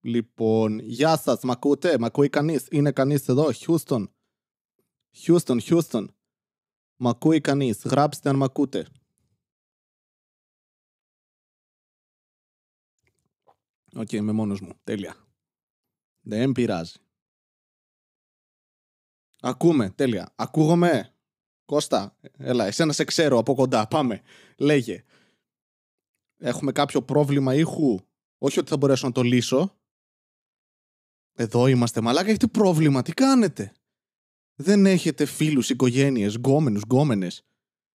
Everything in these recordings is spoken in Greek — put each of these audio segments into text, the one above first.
Λοιπόν, γεια σας, μ' ακούτε, μ' ακούει κανείς. Είναι κανείς εδώ, Χιούστον. Χιούστον, Χιούστον. Μ' ακούει κανείς. Γράψτε αν μ' ακούτε. Οκ, είμαι μόνος μου. Τέλεια. Δεν πειράζει. Ακούμε, τέλεια. Ακούγομαι. Κώστα, έλα, εσένα σε ξέρω από κοντά. Πάμε. Λέγε. Έχουμε κάποιο πρόβλημα ήχου; Όχι ότι θα μπορέσω να το λύσω. Εδώ είμαστε. Μαλάκα, έχετε πρόβλημα. Τι κάνετε; Δεν έχετε φίλους, οικογένειες, γκόμενους, γκόμενες.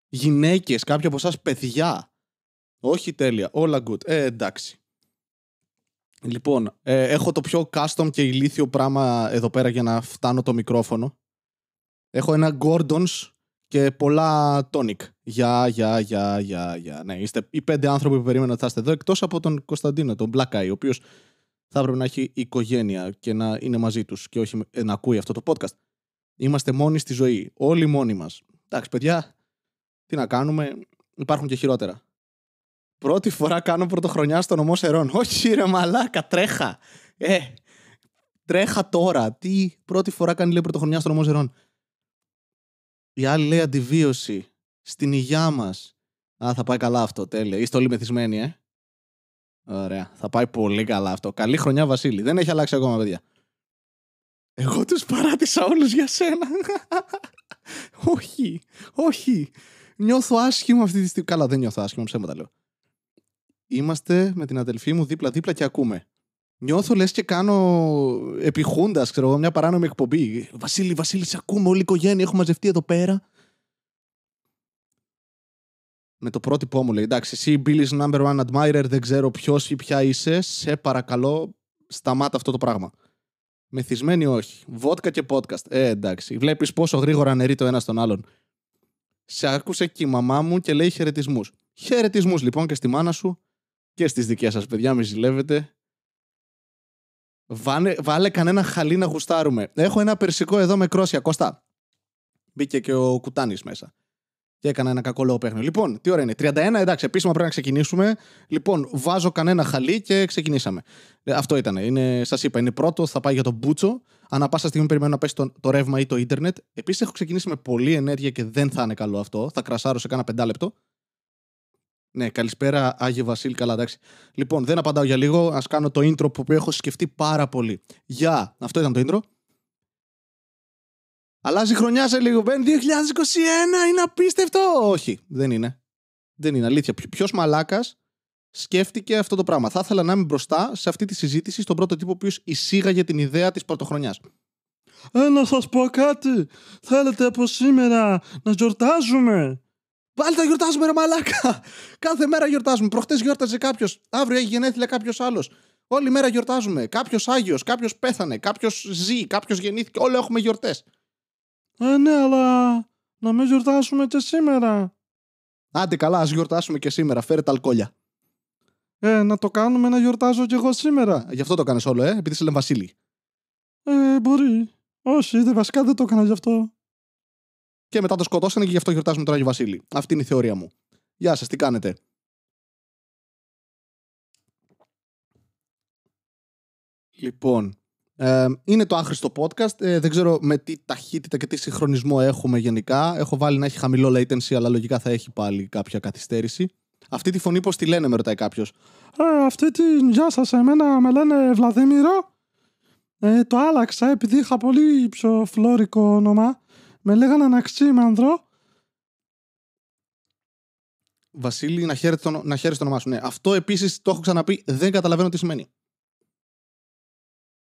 Γυναίκες, κάποια από εσάς παιδιά. Όχι τέλεια. Όλα good. Ε, εντάξει. Λοιπόν, ε, έχω το πιο custom και ηλίθιο πράγμα εδώ πέρα για να φτάνω το μικρόφωνο. Έχω ένα Gordons και πολλά Tonic. Γεια, γεια, γεια, γεια, γεια. Ναι, είστε οι πέντε άνθρωποι που περίμεναν ότι θα είστε εδώ, εκτός από τον Κωνσταντίνο, τον Black Eye, ο οποίος θα έπρεπε να έχει οικογένεια και να είναι μαζί τους και όχι ε, να ακούει αυτό το podcast. Είμαστε μόνοι στη ζωή. Όλοι μόνοι μας. Εντάξει, παιδιά, τι να κάνουμε, υπάρχουν και χειρότερα. Πρώτη φορά κάνω πρωτοχρονιά στο νομό Σερών. Όχι ρε μαλάκα, τρέχα. Ε, τρέχα τώρα. Τι πρώτη φορά κάνει λέει πρωτοχρονιά στο νομό Σερών. Η άλλη λέει αντιβίωση. Στην υγειά μας. Α, θα πάει καλά αυτό, τέλεια. Είστε όλοι μεθυσμένοι, ε. Ωραία. Θα πάει πολύ καλά αυτό. Καλή χρονιά, Βασίλη. Δεν έχει αλλάξει ακόμα, παιδιά. Εγώ τους παράτησα όλους για σένα. όχι, όχι. Νιώθω άσχημα αυτή τη στιγμή. Καλά, δεν νιώθω άσχημα, ψέματα λέω είμαστε με την αδελφή μου δίπλα-δίπλα και ακούμε. Νιώθω λες και κάνω επιχούντας, ξέρω εγώ, μια παράνομη εκπομπή. Βασίλη, Βασίλη, σε ακούμε όλη η οικογένεια, έχουμε μαζευτεί εδώ πέρα. Με το πρότυπό μου λέει, εντάξει, εσύ Billy's number one admirer, δεν ξέρω ποιος ή ποια είσαι, σε παρακαλώ, σταμάτα αυτό το πράγμα. Μεθυσμένη όχι. Βότκα και podcast. Ε, εντάξει. Βλέπεις πόσο γρήγορα αναιρεί το ένας στον άλλον. Σε άκουσε και η μαμά μου και λέει χαιρετισμούς. Χαιρετισμούς λοιπόν και στη μάνα σου και στις δικές σας παιδιά, μη ζηλεύετε. Βάλε, βάλε κανένα χαλί να γουστάρουμε. Έχω ένα περσικό εδώ με κρόσια. Κώστα. Μπήκε και ο Κουτάνης μέσα. Και έκανα ένα κακό λόγο παιχνίδι. Λοιπόν, τι ώρα είναι; 31, εντάξει, επίσημα πρέπει να ξεκινήσουμε. Λοιπόν, βάζω κανένα χαλί και ξεκινήσαμε. Ε, αυτό ήταν. Είναι, σας είπα, είναι πρώτο, θα πάει για τον Μπούτσο. Ανά πάσα στιγμή περιμένω να πέσει το, το ρεύμα ή το ίντερνετ. Επίσης, έχω ξεκινήσει με πολλή ενέργεια και δεν θα είναι καλό αυτό. Θα κρασάρω σε κάνα πεντάλεπτο. Ναι, καλησπέρα Άγιο Βασίλη, καλά εντάξει. Λοιπόν, δεν απαντάω για λίγο, ας κάνω το intro που έχω σκεφτεί πάρα πολύ. Γεια, αυτό ήταν το intro. Αλλάζει χρονιά σε λίγο, μπαίνει 2021, είναι απίστευτο. Όχι, δεν είναι. Δεν είναι αλήθεια. Ποιο μαλάκας σκέφτηκε αυτό το πράγμα; Θα ήθελα να είμαι μπροστά σε αυτή τη συζήτηση στον πρώτο τύπο που εισήγαγε την ιδέα της πρωτοχρονιάς. Ε, να σας πω κάτι. Θέλετε από σήμερα να γιορτάζουμε; Πάλι θα γιορτάζουμε, ρε μαλάκα. Κάθε μέρα γιορτάζουμε. Προχτές γιόρταζε κάποιος. Αύριο έχει γενέθλια κάποιος άλλος. Όλη μέρα γιορτάζουμε. Κάποιος Άγιος, κάποιος πέθανε, κάποιος ζει, κάποιος γεννήθηκε. Όλοι έχουμε γιορτές. Ε, ναι, αλλά να μην γιορτάσουμε και σήμερα. Άντε καλά, ας γιορτάσουμε και σήμερα. Φέρε τα αλκοόλια. Ε, να το κάνουμε να γιορτάζω κι εγώ σήμερα. Γι' αυτό το κάνεις όλο, ε, επειδή σε λένε Βασίλη. Ε, μπορεί. Όχι, δεν βασικά δεν το έκανα γι' αυτό και μετά το σκοτώσανε και γι' αυτό γιορτάζουμε τον Άγιο Βασίλη. Αυτή είναι η θεωρία μου. Γεια σας, τι κάνετε; Λοιπόν, ε, είναι το άχρηστο podcast. Ε, δεν ξέρω με τι ταχύτητα και τι συγχρονισμό έχουμε γενικά. Έχω βάλει να έχει χαμηλό latency, αλλά λογικά θα έχει πάλι κάποια καθυστέρηση. Αυτή τη φωνή πώς τη λένε, με ρωτάει κάποιος. Ε, αυτή τη γεια σας, εμένα με λένε Βλαδίμηρο. Ε, το άλλαξα επειδή είχα πολύ πιο φλόρικο όνομα με λέγανε Αναξίμανδρο. Βασίλη, να χαίρεσαι το, να το όνομά σου. Ναι, αυτό επίσης το έχω ξαναπεί. Δεν καταλαβαίνω τι σημαίνει.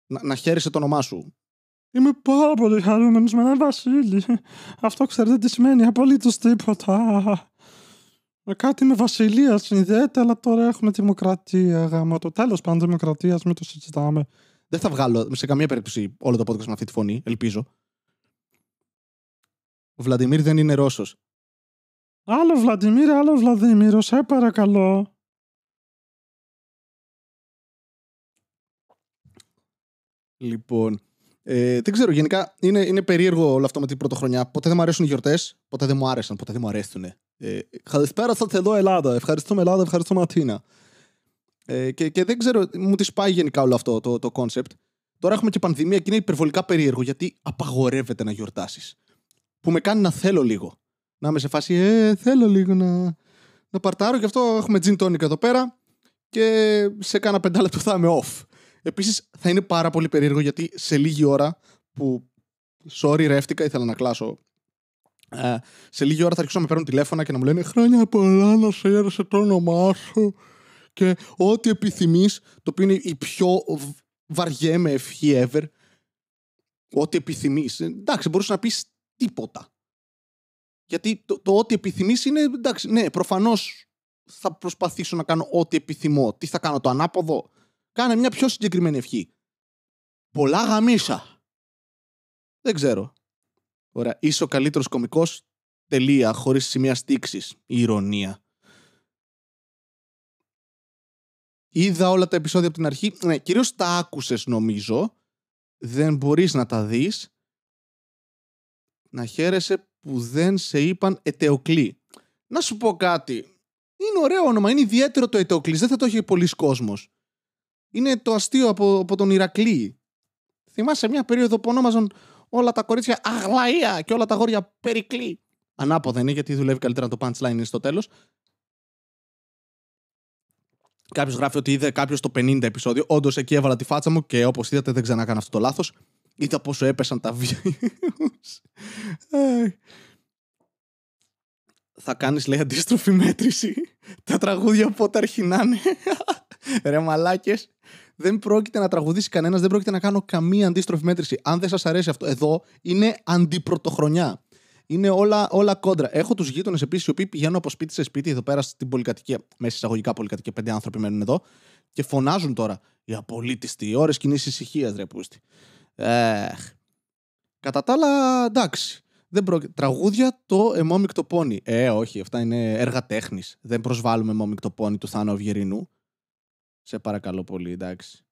Να, να χαίρεσαι το όνομά σου. Είμαι πάρα πολύ χαρούμενος με έναν Βασίλη. Αυτό ξέρετε τι σημαίνει. Απολύτως τίποτα. Με κάτι με βασιλεία συνδέεται, αλλά τώρα έχουμε δημοκρατία. Γάμα το τέλος πάντων δημοκρατίας, μην το συζητάμε. Δεν θα βγάλω σε καμία περίπτωση όλο το podcast με αυτή τη φωνή, ελπίζω. Ο Βλαντιμίρ δεν είναι Ρώσος. Άλλο Βλαντιμίρ, άλλο Βλαδίμηρος, σε παρακαλώ. Λοιπόν, ε, δεν ξέρω, γενικά είναι, είναι περίεργο όλο αυτό με την πρωτοχρονιά. Ποτέ δεν μου αρέσουν οι γιορτές, ποτέ δεν μου άρεσαν, ποτέ δεν μου αρέσουν. Ε, Καλησπέρα σας εδώ, Ελλάδα. Ευχαριστούμε, Ελλάδα, ευχαριστούμε, Αθήνα. Ε, και, και δεν ξέρω, μου τη πάει γενικά όλο αυτό το, το concept. Τώρα έχουμε και πανδημία και είναι υπερβολικά περίεργο γιατί απαγορεύεται να γιορτάσεις. Που με κάνει να θέλω λίγο. Να είμαι σε φάση, ε, θέλω λίγο να, να παρτάρω. Γι' αυτό έχουμε gin tonic εδώ πέρα και σε κάνα πεντάλεπτο θα είμαι off. Επίσης θα είναι πάρα πολύ περίεργο γιατί σε λίγη ώρα που. Sorry, ρεύτηκα, ήθελα να κλάσω. Ε, σε λίγη ώρα θα αρχίσω να με παίρνουν τηλέφωνα και να μου λένε Χρόνια πολλά να σε έρεσε το όνομά σου. Και ό,τι επιθυμείς, το οποίο είναι η πιο βαριέμαι ευχή ever. Ό,τι επιθυμείς. Εντάξει, μπορούσε να πεις τίποτα. Γιατί το, το ό,τι επιθυμείς είναι εντάξει, ναι, προφανώς θα προσπαθήσω να κάνω ό,τι επιθυμώ. Τι θα κάνω, το ανάποδο; Κάνε μια πιο συγκεκριμένη ευχή. Πολλά γαμίσα. Δεν ξέρω. Ωραία. Είσαι ο καλύτερος κωμικός. Τελεία. Χωρίς σημεία στήξης. Η ηρωνία. Είδα όλα τα επεισόδια από την αρχή. Ναι, κυρίως τα άκουσες νομίζω. Δεν μπορείς να τα δεις. Να χαίρεσαι που δεν σε είπαν ετεοκλή. Να σου πω κάτι. Είναι ωραίο όνομα. Είναι ιδιαίτερο το ετεοκλής. Δεν θα το έχει πολλοί κόσμος. Είναι το αστείο από, από τον Ηρακλή. Θυμάσαι μια περίοδο που ονόμαζαν όλα τα κορίτσια Αγλαία και όλα τα γόρια Περικλή. Ανάποδα είναι γιατί δουλεύει καλύτερα το punchline είναι στο τέλος. Κάποιος γράφει ότι είδε κάποιος το 50 επεισόδιο. Όντως εκεί έβαλα τη φάτσα μου και όπως είδατε δεν ξανά αυτό το λάθος. Είδα πόσο έπεσαν τα views. Θα κάνεις λέει αντίστροφη μέτρηση. Τα τραγούδια πότε αρχινάνε. Ρε μαλάκες. Δεν πρόκειται να τραγουδήσει κανένας, δεν πρόκειται να κάνω καμία αντίστροφη μέτρηση. Αν δεν σας αρέσει αυτό, εδώ είναι αντιπρωτοχρονιά. Είναι όλα, όλα κόντρα. Έχω τους γείτονες επίσης, οι οποίοι πηγαίνουν από σπίτι σε σπίτι εδώ πέρα στην πολυκατοικία. Μέσα εισαγωγικά πολυκατοικία, πέντε άνθρωποι μένουν εδώ. Και φωνάζουν τώρα. Οι απολύτιστοι, ώρες κοινή ησυχίας, ρε πούστη. Εχ. Κατά τα άλλα, εντάξει. Δεν προ... Τραγούδια το εμόμικτο πόνι. Ε, όχι, αυτά είναι έργα τέχνης. Δεν προσβάλλουμε εμόμικτο πόνι του Θάνο Αυγερινού. Σε παρακαλώ πολύ, εντάξει.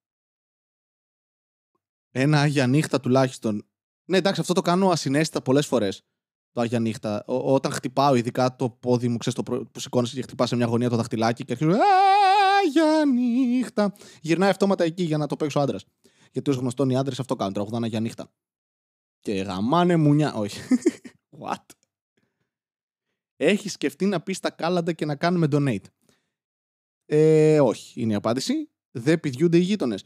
Ένα Άγια Νύχτα τουλάχιστον. Ναι, εντάξει, αυτό το κάνω ασυνέστητα πολλές φορές το Άγια Νύχτα. όταν χτυπάω, ειδικά το πόδι μου, ξέρεις το που σηκώνεσαι και χτυπάς σε μια γωνία το δαχτυλάκι και αρχίζω. Άγια Νύχτα. Γυρνάει αυτόματα εκεί για να το παίξω άντρας. Γιατί ως γνωστόν οι άντρες αυτό κάνουν. Τραγουδάνε Άγια Νύχτα. Και γαμάνε μουνιά. Όχι. What? Έχει σκεφτεί να πεις τα κάλαντα και να κάνουμε donate. Ε, όχι, είναι η απάντηση. Δεν πηδιούνται οι γείτονες.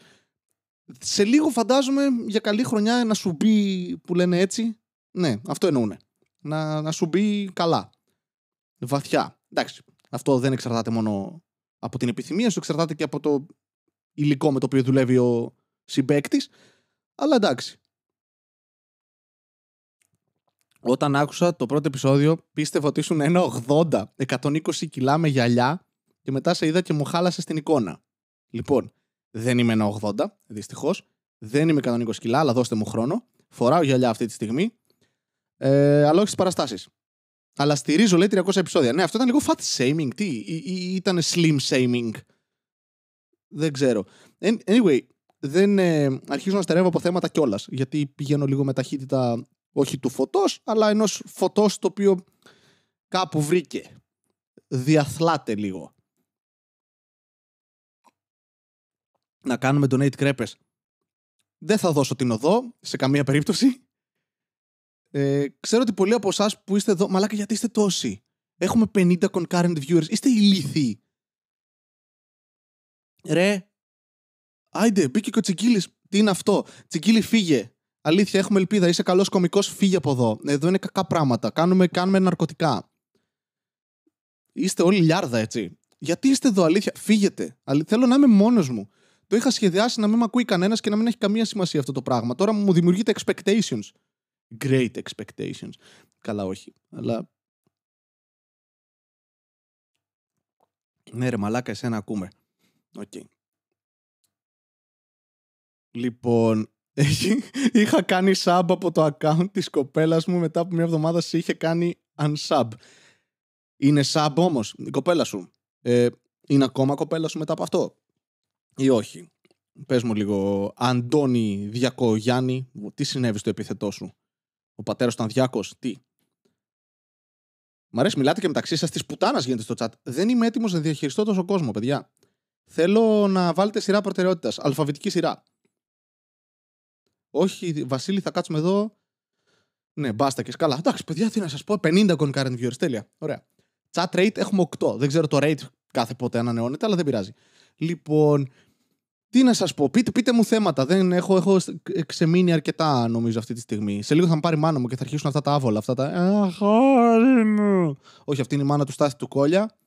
Σε λίγο φαντάζομαι για καλή χρονιά να σου μπει που λένε έτσι. Ναι, αυτό εννοούνε να, να σου μπει καλά. Βαθιά. Εντάξει, αυτό δεν εξαρτάται μόνο από την επιθυμία σου, εξαρτάται και από το υλικό με το οποίο δουλεύει ο συμπέκτη. Αλλά εντάξει. Όταν άκουσα το πρώτο επεισόδιο, πίστευα ότι ήσουν 1,80, 120 κιλά με γυαλιά και μετά σε είδα και μου χάλασε στην εικόνα. Λοιπόν, δεν είμαι 1,80, δυστυχώς. Δεν είμαι 120 κιλά, αλλά δώστε μου χρόνο. Φοράω γυαλιά αυτή τη στιγμή ε, αλλά όχι στις παραστάσεις. Αλλά στηρίζω, λέει, 300 επεισόδια. Ναι, αυτό ήταν λίγο fat shaming. Τι, ή, ή ήταν slim shaming. Δεν ξέρω. Anyway, δεν ε, αρχίζω να στερεύω από θέματα κιόλας. Γιατί πηγαίνω λίγο με ταχύτητα όχι του φωτός, αλλά ενός φωτός το οποίο κάπου βρήκε. Διαθλάται λίγο. Να κάνουμε donate κρέπες. Δεν θα δώσω την οδό σε καμία περίπτωση. Ε, ξέρω ότι πολλοί από εσάς που είστε εδώ, μαλάκα γιατί είστε τόσοι; Έχουμε 50 concurrent viewers. Είστε ηλίθιοι. Ρε. Άιντε, μπήκε και ο Τσικίλης. Τι είναι αυτό; Τσικίλη, φύγε. Αλήθεια, έχουμε ελπίδα. Είσαι καλός κωμικός, φύγε από εδώ. Εδώ είναι κακά πράγματα. Κάνουμε, κάνουμε ναρκωτικά. Είστε όλοι λιάρδα, έτσι. Γιατί είστε εδώ, αλήθεια; Φύγετε. Θέλω να είμαι μόνος μου. Το είχα σχεδιάσει να μην με ακούει κανένας και να μην έχει καμία σημασία αυτό το πράγμα. Τώρα μου δημιουργείτε expectations great expectations. Καλά, όχι. Αλλά. Ναι, ρε, μαλάκα, εσένα ακούμε. OK. Okay. Λοιπόν, είχα κάνει sub από το account της κοπέλας μου μετά από μια εβδομάδα σε είχε κάνει unsub. Είναι sub όμως η κοπέλα σου. Ε, είναι ακόμα κοπέλα σου μετά από αυτό; Ή όχι. Πες μου λίγο, Αντώνη Διακογιάννη, τι συνέβη στο επίθετό σου; Ο πατέρας ήταν διάκος. Τι; Μ' αρέσει, μιλάτε και μεταξύ σας της πουτάνας γίνεται στο chat. Δεν είμαι έτοιμος να διαχειριστώ τόσο κόσμο, παιδιά. Θέλω να βάλετε σειρά προτεραιότητας. Αλφαβητική σειρά. Όχι, Βασίλη, θα κάτσουμε εδώ. Ναι, μπάστα και σκάλα. Εντάξει, παιδιά, τι να σας πω. 50 concurrent viewers. Τέλεια. Ωραία. Chat rate έχουμε 8. Δεν ξέρω το rate κάθε πότε ανανεώνεται, αλλά δεν πειράζει. Λοιπόν, τι να σας πω, πείτε, πείτε μου θέματα. Δεν έχω, έχω ξεμείνει αρκετά νομίζω αυτή τη στιγμή. Σε λίγο θα με πάρει η μάνα μου και θα αρχίσουν αυτά τα άβολα. Αυτά τα. Αχάρη μου. Όχι, αυτή είναι η μάνα του Στάθη του Κόλια.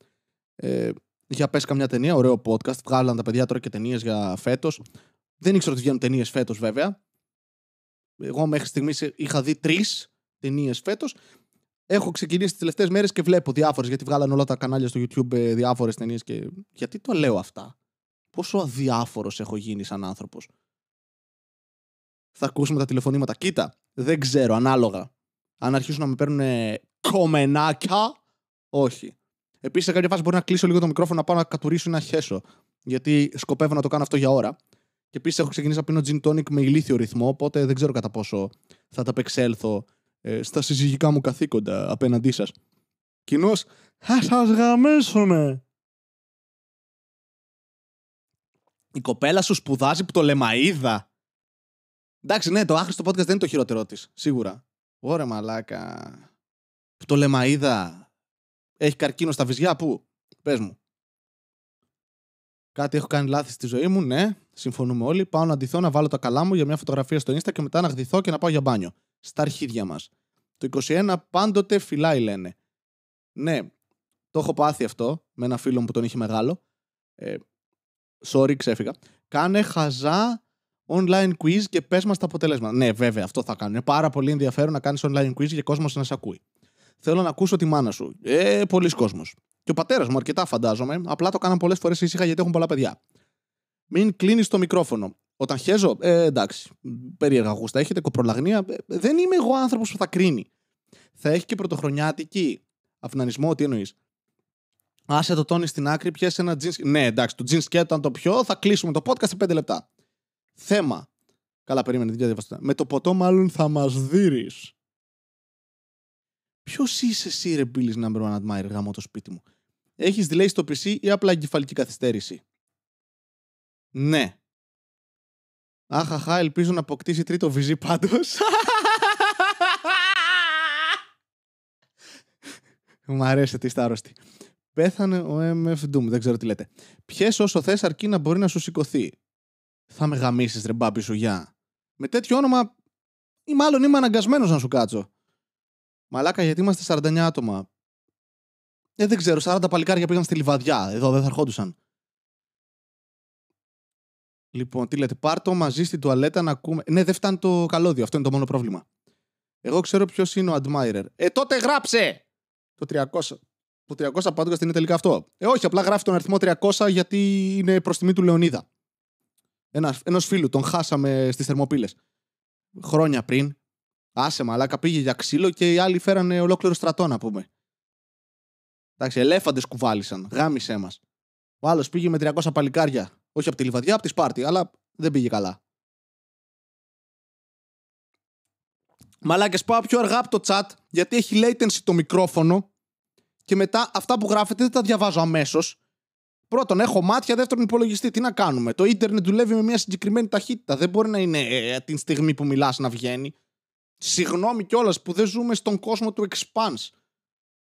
Ε, για πες καμιά ταινία, ωραίο podcast. Βγάλαν τα παιδιά τώρα και ταινίες για φέτος. Δεν ήξερα ότι βγαίνουν ταινίες φέτος βέβαια. Εγώ μέχρι στιγμής είχα δει τρεις ταινίες φέτος. Έχω ξεκινήσει τις τελευταίες μέρες και βλέπω διάφορες γιατί βγάλαν όλα τα κανάλια στο YouTube ε, διάφορες ταινίες. Και... Γιατί το λέω αυτά. Πόσο αδιάφορος έχω γίνει σαν άνθρωπος. Θα ακούσουμε τα τηλεφωνήματα. Κοίτα, δεν ξέρω, ανάλογα. Αν αρχίσουν να με παίρνουν κομμενάκια, όχι. Επίσης, σε κάποια φάση μπορεί να κλείσω λίγο το μικρόφωνο να πάω να κατουρίσω ή να χέσω. Γιατί σκοπεύω να το κάνω αυτό για ώρα. Και επίσης έχω ξεκινήσει να πίνω gin tonic με ηλίθιο ρυθμό, οπότε δεν ξέρω κατά πόσο θα τα απεξέλθω ε, στα συζυγικά μου καθήκοντα απέναντί σας. Κοινώς, θα σας γαμίσουμε. Η κοπέλα σου σπουδάζει που το λεμαίδα. Εντάξει, ναι, το άχρηστο podcast δεν είναι το χειρότερό της. Σίγουρα. Ωραία, μαλάκα. Που το λεμαίδα έχει καρκίνο στα βυζιά, πού; Πες μου. Κάτι έχω κάνει λάθη στη ζωή μου, ναι. Συμφωνούμε όλοι. Πάω να ντυθώ, να βάλω τα καλά μου για μια φωτογραφία στο Insta και μετά να γδυθώ και να πάω για μπάνιο. Στα αρχίδια μας. Το 21 πάντοτε φυλάει, λένε. Ναι, το έχω πάθει αυτό με ένα φίλο μου που τον είχε μεγάλο. Ε, sorry, ξέφυγα. Κάνε χαζά online quiz και πες μας τα αποτελέσματα. Ναι, βέβαια, αυτό θα κάνω. Είναι πάρα πολύ ενδιαφέρον να κάνεις online quiz για κόσμος να σε ακούει. Θέλω να ακούσω τη μάνα σου. Ε, πολλοί κόσμος. Και ο πατέρας μου αρκετά φαντάζομαι. Απλά το κάναν πολλές φορές ήσυχα γιατί έχουν πολλά παιδιά. Μην κλείνεις το μικρόφωνο. Όταν χέζω, ε, εντάξει, περίεργα γούστα. Έχετε κοπρολαγνία. Ε, δεν είμαι εγώ άνθρωπος που θα κρίνει. Θα έχει και πρωτοχρονιάτικη. Αυνανισμό, τι εννοείς; Άσε το τόνι στην άκρη, πιέσε ένα τζιν. Ναι, εντάξει, το τζιν σκέτο, αν το πιω, θα κλείσουμε το podcast σε 5 λεπτά. Θέμα. Καλά, περίμενε, δεν Με το ποτό, μάλλον θα μας δει. Ποιος είσαι εσύ, ρε Billy's number one admirer, γάμο το σπίτι μου; Έχεις delay στο PC ή απλά εγκεφαλική καθυστέρηση; Ναι. Αχαχά, ελπίζω να αποκτήσει τρίτο βυζί πάντως. Μου αρέσει τι είστε άρρωστοι. Πέθανε ο MF Doom, δεν ξέρω τι λέτε. Πιες όσο θες αρκεί να μπορεί να σου σηκωθεί. Θα με γαμίσεις, ρε μπάμπη σου, γεια. Με τέτοιο όνομα, ή μάλλον είμαι αναγκασμένος να σου κάτσω. Μαλάκα, γιατί είμαστε 49 άτομα; Ε, δεν ξέρω, 40 παλικάρια πήγαν στη λιβαδιά. Εδώ δεν θα ερχόντουσαν. Λοιπόν, τι λέτε, πάρτο μαζί στην τουαλέτα να ακούμε. Ναι, δεν φτάνει το καλώδιο. Αυτό είναι το μόνο πρόβλημα. Εγώ ξέρω ποιος είναι ο admirer. Ε, τότε γράψε! Το 300. Το 300 podcast είναι τελικά αυτό. Ε, όχι, απλά γράφει τον αριθμό 300 γιατί είναι προς τιμή του Λεωνίδα. Ένας ενός φίλου, τον χάσαμε στις Θερμοπύλες. Χρόνια πριν. Άσε μαλάκα, πήγε για ξύλο και οι άλλοι φέρανε ολόκληρο στρατό, να πούμε. Εντάξει, ελέφαντες κουβάλισαν. Γάμισέ μας. Ο άλλος πήγε με 300 παλικάρια. Όχι από τη λιβαδιά, από τη Σπάρτη, αλλά δεν πήγε καλά. Μαλάκες, πάω πιο αργά από το chat, γιατί έχει latency το μικρόφωνο και μετά αυτά που γράφετε δεν τα διαβάζω αμέσως. Πρώτον, έχω μάτια. Δεύτερον, υπολογιστή. Τι να κάνουμε; Το ίντερνετ δουλεύει με μια συγκεκριμένη ταχύτητα. Δεν μπορεί να είναι ε, την στιγμή που μιλάς να βγαίνει. Συγγνώμη κιόλας που δεν ζούμε στον κόσμο του Expanse.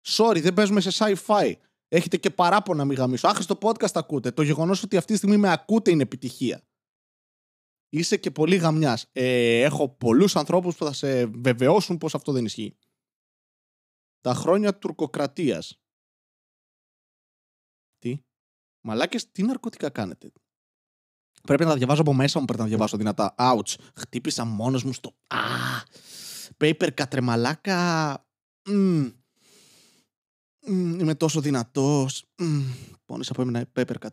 Sorry, δεν παίζουμε σε sci-fi. Έχετε και παράπονα μη γαμίσω. Άχρηστο podcast ακούτε. Το γεγονός ότι αυτή τη στιγμή με ακούτε είναι επιτυχία. Είσαι και πολύ γαμιάς. Ε, έχω πολλούς ανθρώπους που θα σε βεβαιώσουν πως αυτό δεν ισχύει. Τα χρόνια τουρκοκρατίας. Τι; Μαλάκες, τι ναρκωτικά κάνετε; Πρέπει να τα διαβάζω από μέσα μου, πρέπει να διαβάσω δυνατά. Ouch. Χτύπησα μόνος μου στο. Α! Paper κατρεμαλάκα. Mm. Είμαι τόσο δυνατός. Mm. Πόνες από εμένα paper cut.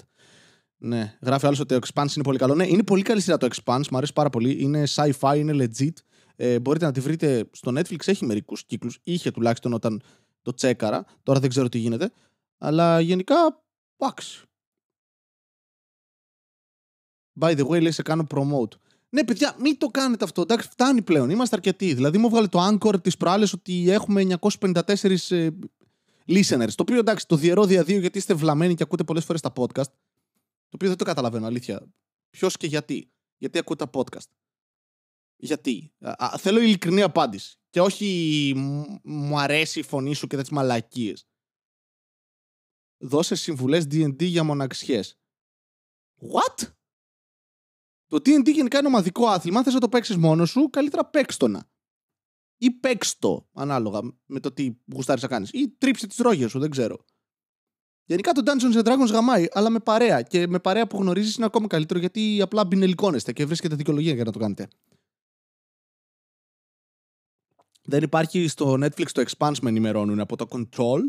Ναι, γράφει άλλος ότι το Expanse είναι πολύ καλό. Ναι, είναι πολύ καλή σειρά το Expanse, μου αρέσει πάρα πολύ. Είναι sci-fi, είναι legit. Ε, μπορείτε να τη βρείτε στο Netflix, έχει μερικούς κύκλους. Είχε τουλάχιστον όταν το τσέκαρα. Τώρα δεν ξέρω τι γίνεται. Αλλά γενικά, εντάξει. By the way, λέει σε κάνω promote. Ναι, παιδιά, μην το κάνετε αυτό. Εντάξει, φτάνει πλέον. Είμαστε αρκετοί. Δηλαδή, μου βγάλε το Anchor τη προάλλες ότι έχουμε 954 ε, listeners. Το οποίο εντάξει, το διαιρώ δια δύο γιατί είστε βλαμμένοι και ακούτε πολλές φορές τα podcast. Το οποίο δεν το καταλαβαίνω, αλήθεια. Ποιος και γιατί. Γιατί ακούω τα podcast. Γιατί; Α, θέλω ειλικρινή απάντηση. Και όχι μου αρέσει η φωνή σου και τέτοιες μαλακίες. Δώσε συμβουλές D&D για μοναξιές. What? Το D&D γενικά είναι ομαδικό άθλημα. Αν θες να το παίξεις μόνος σου, καλύτερα παίξ το να. Ή παίξ το, ανάλογα με το τι γουστάρεις να κάνεις. Ή τρίψε τις ρόγες σου, δεν ξέρω. Γενικά το Dungeons and Dragons γαμάει, αλλά με παρέα. Και με παρέα που γνωρίζεις είναι ακόμη καλύτερο γιατί απλά μπινελικώνεστε και βρίσκετε δικαιολογία για να το κάνετε. Δεν υπάρχει στο Netflix το Expanse με ενημερώνουν από το Control.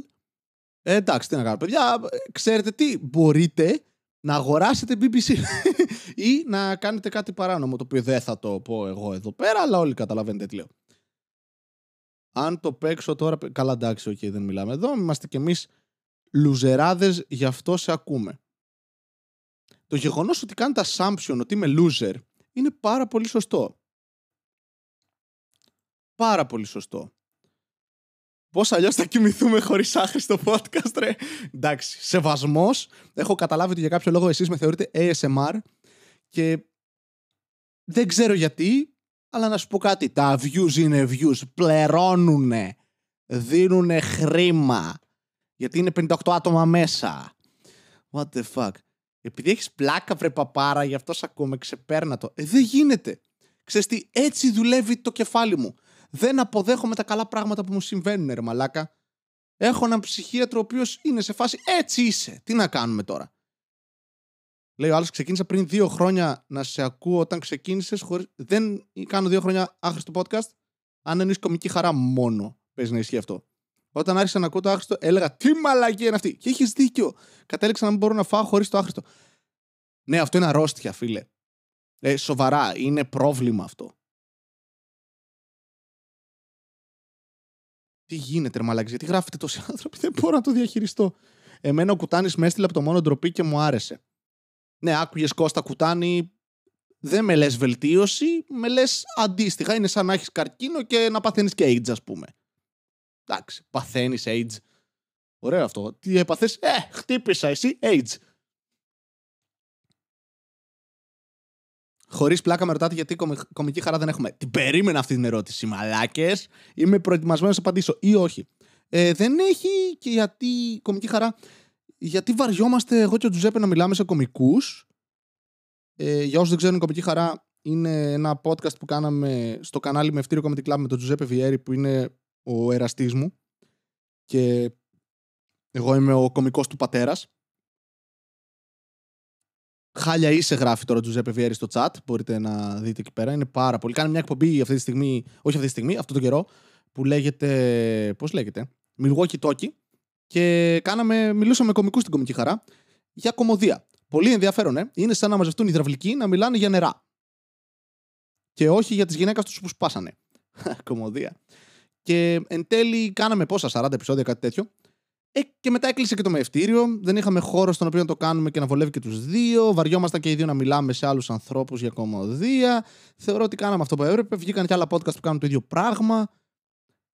Ε, εντάξει, τι να κάνω. Παιδιά, ξέρετε τι, μπορείτε να αγοράσετε BBC ή να κάνετε κάτι παράνομο, το οποίο δεν θα το πω εγώ εδώ πέρα, αλλά όλοι καταλαβαίνετε τι λέω. Αν το παίξω τώρα, καλά εντάξει, okay, δεν μιλάμε εδώ, είμαστε κι εμείς λουζεράδες, γι' αυτό σε ακούμε. Το γεγονός ότι κάνετε assumption ότι είμαι loser είναι πάρα πολύ σωστό. Πάρα πολύ σωστό. Πώς αλλιώς θα κοιμηθούμε χωρίς άχρηστο podcast, ρε; Εντάξει, σεβασμός. Έχω καταλάβει ότι για κάποιο λόγο εσείς με θεωρείτε ASMR και δεν ξέρω γιατί, αλλά να σου πω κάτι. Τα views είναι views. Πλερώνουνε. Δίνουνε χρήμα. Γιατί είναι 58 άτομα μέσα. What the fuck. Επειδή έχεις πλάκα, βρε παπάρα, γι' αυτό σ' ακούμε, ξεπέρνα το. Ε, δεν γίνεται. Ξέρεις τι, έτσι δουλεύει το κεφάλι μου δεν αποδέχομαι τα καλά πράγματα που μου συμβαίνουν, ρε μαλάκα. Έχω έναν ψυχίατρο ο οποίος είναι σε φάση έτσι είσαι. Τι να κάνουμε τώρα; Λέει ο άλλος, ξεκίνησα πριν δύο χρόνια να σε ακούω όταν ξεκίνησες. Χωρίς... Δεν κάνω δύο χρόνια άχρηστο podcast. Αν εννοείς κομική χαρά μόνο, παίζει να ισχύει αυτό. Όταν άρχισα να ακούω το άχρηστο, έλεγα Τι μαλακή είναι αυτή. Και έχεις δίκιο. Κατέληξα να μην μπορώ να φάω χωρίς το άχρηστο. Ναι, αυτό είναι αρρώστια, φίλε. Ε, σοβαρά, είναι πρόβλημα αυτό. Τι γίνεται, ρε μαλάκι, γιατί γράφετε τόσοι άνθρωποι, δεν μπορώ να το διαχειριστώ. Εμένα ο Κουτάνης με έστειλε από το μόνο ντροπή και μου άρεσε. Ναι, άκουγες Κώστα Κουτάνη, δεν με λες βελτίωση, με λες αντίστοιχα. Είναι σαν να έχεις καρκίνο και να παθαίνεις και AIDS, ας πούμε. Εντάξει, παθαίνεις AIDS. Ωραίο αυτό. Τι έπαθες, Ε, χτύπησα εσύ, AIDS. Χωρίς πλάκα με ρωτάτε γιατί κομική χαρά δεν έχουμε. Την περίμενα αυτή την ερώτηση. Μαλάκες. Είμαι προετοιμασμένος να απαντήσω ή όχι. Ε, δεν έχει και γιατί κομική χαρά. Γιατί βαριόμαστε εγώ και ο Τζουζέπε να μιλάμε σε κομικούς. Ε, για όσους δεν ξέρουν, η κομική χαρά είναι ένα podcast που κάναμε στο κανάλι με Ευτήριο Comedy Club με τον Τζουζέπε Βιέρη που είναι ο εραστής μου. Και εγώ είμαι ο κομικός του πατέρας. Χάλια είσαι γράφει τώρα του Ζέπε στο chat. Μπορείτε να δείτε εκεί πέρα. Είναι πάρα πολύ. Κάνει μια εκπομπή αυτή τη στιγμή, όχι αυτή τη στιγμή, αυτό τον καιρό, που λέγεται. Πώς λέγεται, Milwaukee Talkie. Και κάναμε, μιλούσαμε με κομικούς στην κομική χαρά για κομμωδία. Πολύ ενδιαφέρον, ε. Είναι σαν να μαζευτούν υδραυλικοί να μιλάνε για νερά. Και όχι για τις γυναίκες τους που σπάσανε. κομμωδία. Και εν τέλει κάναμε πόσα, 40 επεισόδια, κάτι τέτοιο. Ε, και μετά έκλεισε και το μευτήριο. Δεν είχαμε χώρο στον οποίο να το κάνουμε και να βολεύει και τους δύο. Βαριόμασταν και οι δύο να μιλάμε σε άλλους ανθρώπους για κομμωδία. Θεωρώ ότι κάναμε αυτό που έπρεπε. Βγήκαν και άλλα podcast που κάνουν το ίδιο πράγμα.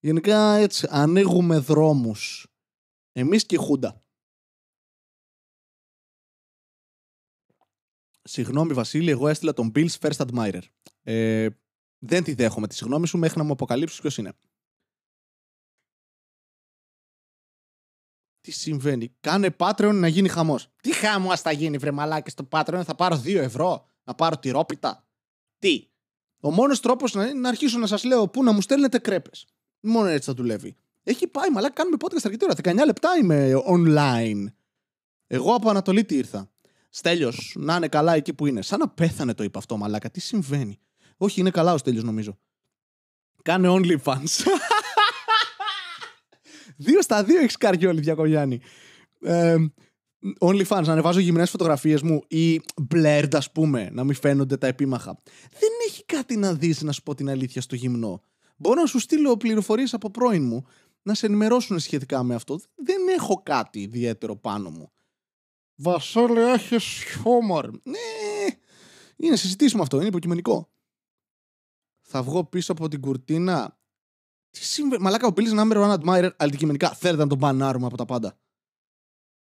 Γενικά έτσι, ανοίγουμε δρόμους. Εμείς και η Χούντα. Συγγνώμη, Βασίλη, εγώ έστειλα τον Bill's First Admirer. Ε, δεν τη δέχομαι τη συγγνώμη σου μέχρι να μου αποκαλύψεις ποιος είναι. Τι συμβαίνει; Κάνε Patreon να γίνει χαμός. Τι χαμός θα γίνει, βρε μαλάκι, στο Patreon; Θα πάρω 2 ευρώ. Να πάρω τυρόπιτα. Τι; Ο μόνος τρόπος να είναι να αρχίσω να σας λέω πού να μου στέλνετε κρέπες. Μόνο έτσι θα δουλεύει. Έχει πάει, μαλάκι, κάνουμε podcast αρκετή ώρα. 19 λεπτά είμαι online. Εγώ από Ανατολή τι ήρθα. Στέλιος, να είναι καλά εκεί που είναι. Σαν να πέθανε το είπα αυτό, μαλάκα. Τι συμβαίνει; Όχι, είναι καλά ο Στέλιος, νομίζω. Κάνε OnlyFans. Δύο στα δύο έχεις καριόλι, Διακογιάννη. Ε, OnlyFans, να ανεβάζω γυμνές φωτογραφίες μου ή blurred, ας πούμε, να μην φαίνονται τα επίμαχα. Δεν έχει κάτι να δεις, να σου πω την αλήθεια, στο γυμνό. Μπορώ να σου στείλω πληροφορίες από πρώην μου να σε ενημερώσουν σχετικά με αυτό. Δεν έχω κάτι ιδιαίτερο πάνω μου. Βασόλε, έχεις χιούμορ. Ναι, είναι συζητήσουμε αυτό, είναι υποκειμενικό. Θα βγω πίσω από την κουρτίνα τι συμβαίνει; Μαλάκα, ο Bills number one admirer αντικειμενικά θέλετε να τον μπανάρουμε από τα πάντα.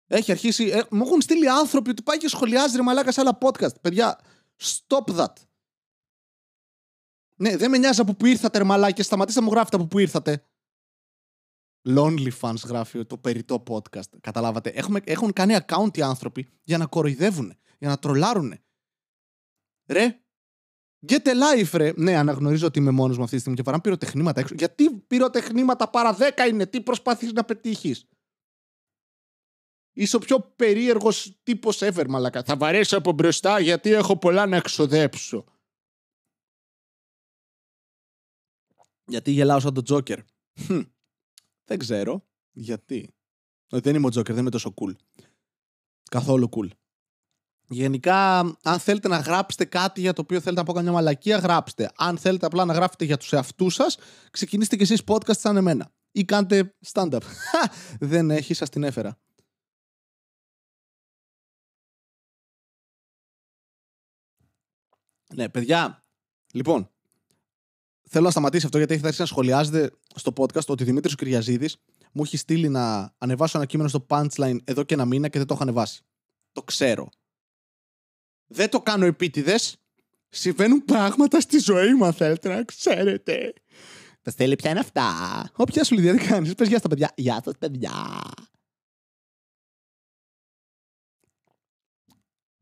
Έχει αρχίσει. Ε, μου έχουν στείλει άνθρωποι ότι πάει και σχολιάζει ρε μαλάκα σε άλλα podcast. Παιδιά, stop that. Ναι, δεν με νοιάζει από που ήρθατε, ρε μαλάκες. Σταματήστε να μου γράφετε από που ήρθατε. Lonely fans γράφει το περιττό podcast. Καταλάβατε. Έχουμε, έχουν κάνει account οι άνθρωποι για να κοροϊδεύουν, για να τρολάρουν. Ρε, get a life, ρε. Ναι, αναγνωρίζω ότι είμαι μόνος μου αυτή τη στιγμή και παρά πυροτεχνήματα έξω. Γιατί πυροτεχνήματα παρά 10 είναι, τι προσπαθεί να πετύχεις; Είσαι ο πιο περίεργος τύπος ever, μαλακά. Θα βαρέσω από μπροστά γιατί έχω πολλά να εξοδέψω. Γιατί γελάω σαν τον Τζόκερ. Δεν ξέρω. Γιατί. Δεν είμαι ο Τζόκερ, δεν είμαι τόσο cool. Καθόλου cool. Γενικά, αν θέλετε να γράψετε κάτι για το οποίο θέλετε να πω καμιά μαλακία, γράψτε. Αν θέλετε απλά να γράφετε για τους εαυτούς σας, ξεκινήστε κι εσείς podcast σαν εμένα. Ή κάντε stand-up. δεν έχει, σας την έφερα. Ναι, παιδιά. Λοιπόν, θέλω να σταματήσει αυτό γιατί έχει αρχίσει να σχολιάζεται στο podcast ότι ο Δημήτρης Κυριαζίδης μου έχει στείλει να ανεβάσω ένα κείμενο στο punchline εδώ και ένα μήνα και δεν το έχω ανεβάσει. Το ξέρω. Δεν το κάνω επίτηδες. Συμβαίνουν πράγματα στη ζωή μου, αν θέλετε να ξέρετε. Τα στέλνει πια είναι αυτά. Όποια σου λέει, δεν κάνεις. Πες γεια στα παιδιά. Γεια σας, παιδιά.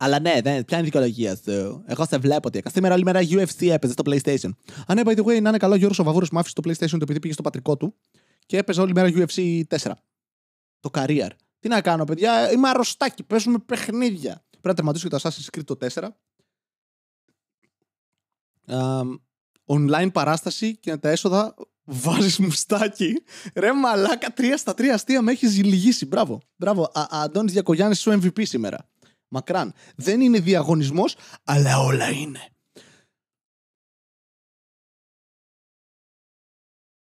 Αλλά ναι, δεν, ποια είναι η δικαιολογία σου; Εγώ σε βλέπω τι Σήμερα όλη μέρα UFC έπαιζε στο PlayStation. Α, ναι, by the way, να είναι καλό, ο Γιώργο Βαβούρο μου άφησε το PlayStation το επειδή πήγε στο πατρικό του και έπαιζε όλη μέρα UFC 4. Το career. Τι να κάνω, παιδιά, είμαι αρρωστάκι, παίζουμε παιχνίδια. Πρέπει να τερματίσω και το Assassin's Creed το 4. Um, online παράσταση και τα έσοδα βάζεις μουστάκι. Ρε μαλάκα, τρία στα τρία αστεία με έχεις ζηλιγήσει. Μπράβο. Μπράβο. Αντώνης Διακογιάννης σου MVP σήμερα. Μακράν. Δεν είναι διαγωνισμός, αλλά όλα είναι.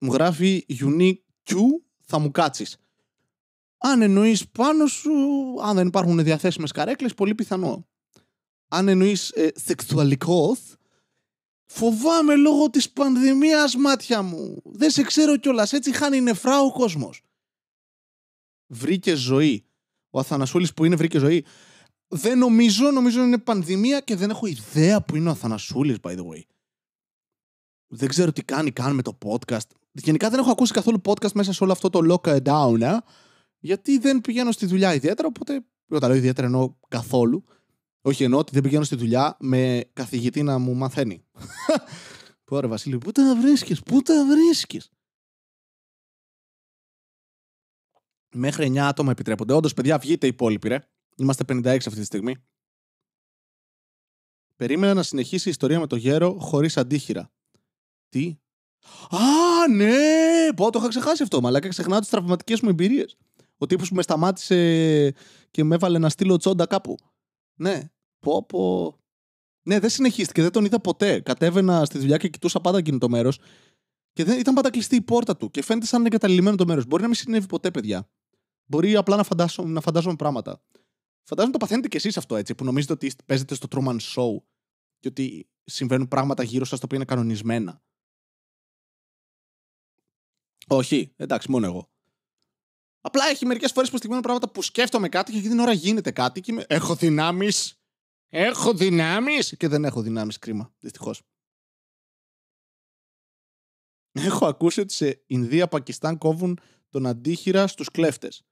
Μου γράφει unique Q, θα μου κάτσεις. Αν εννοείς πάνω σου, αν δεν υπάρχουν διαθέσιμες καρέκλες, πολύ πιθανό. Αν εννοείς ε, σεξουαλικός, φοβάμαι λόγω της πανδημίας μάτια μου. Δεν σε ξέρω κιόλας, έτσι χάνει νεφρά ο κόσμος. Βρήκε ζωή. Ο Αθανασούλης που είναι βρήκε ζωή. Δεν νομίζω, νομίζω είναι πανδημία και δεν έχω ιδέα που είναι ο Αθανασούλης, by the way. Δεν ξέρω τι κάνει καν με το podcast. Γενικά δεν έχω ακούσει καθόλου podcast μέσα σε όλο αυτό το lockdown, ε, γιατί δεν πηγαίνω στη δουλειά ιδιαίτερα, οπότε όταν λέω ιδιαίτερα εννοώ καθόλου. Όχι εννοώ ότι δεν πηγαίνω στη δουλειά με καθηγητή να μου μαθαίνει. Πού Βασίλη, πού τα βρίσκεις, πού τα βρίσκεις; Μέχρι 9 άτομα επιτρέπονται. Όντως, παιδιά, βγείτε οι υπόλοιποι, ρε. Είμαστε 56 αυτή τη στιγμή. Περίμενα να συνεχίσει η ιστορία με το γέρο χωρίς αντίχειρα. Τι; Α, ναι! Πω, το είχα ξεχάσει αυτό. Μαλάκα ξεχνάω τις τραυματικές μου εμπειρίες. Ο τύπος που με σταμάτησε και με έβαλε να στείλω τσόντα κάπου. Ναι. Πω, πω. Ναι, δεν συνεχίστηκε, δεν τον είδα ποτέ. Κατέβαινα στη δουλειά και κοιτούσα πάντα εκείνο το μέρος και δεν, ήταν πάντα κλειστή η πόρτα του και φαίνεται σαν εγκαταλειμμένο το μέρος. Μπορεί να μην συνέβη ποτέ, παιδιά. Μπορεί απλά να, φαντάσω, να φαντάζομαι πράγματα. Φαντάζομαι το παθαίνετε κι εσείς αυτό έτσι, που νομίζετε ότι παίζετε στο Truman Show και ότι συμβαίνουν πράγματα γύρω σας τα οποία είναι κανονισμένα. Όχι, εντάξει, μόνο εγώ. Απλά έχει μερικές φορές που στιγμαίνουν πράγματα που σκέφτομαι κάτι και εκείνη την ώρα γίνεται κάτι και είμαι. Έχω δυνάμεις. Έχω δυνάμεις. Και δεν έχω δυνάμεις, κρίμα, δυστυχώς. Έχω ακούσει ότι σε Ινδία, Πακιστάν κόβουν τον αντίχειρα στους κλέφτες.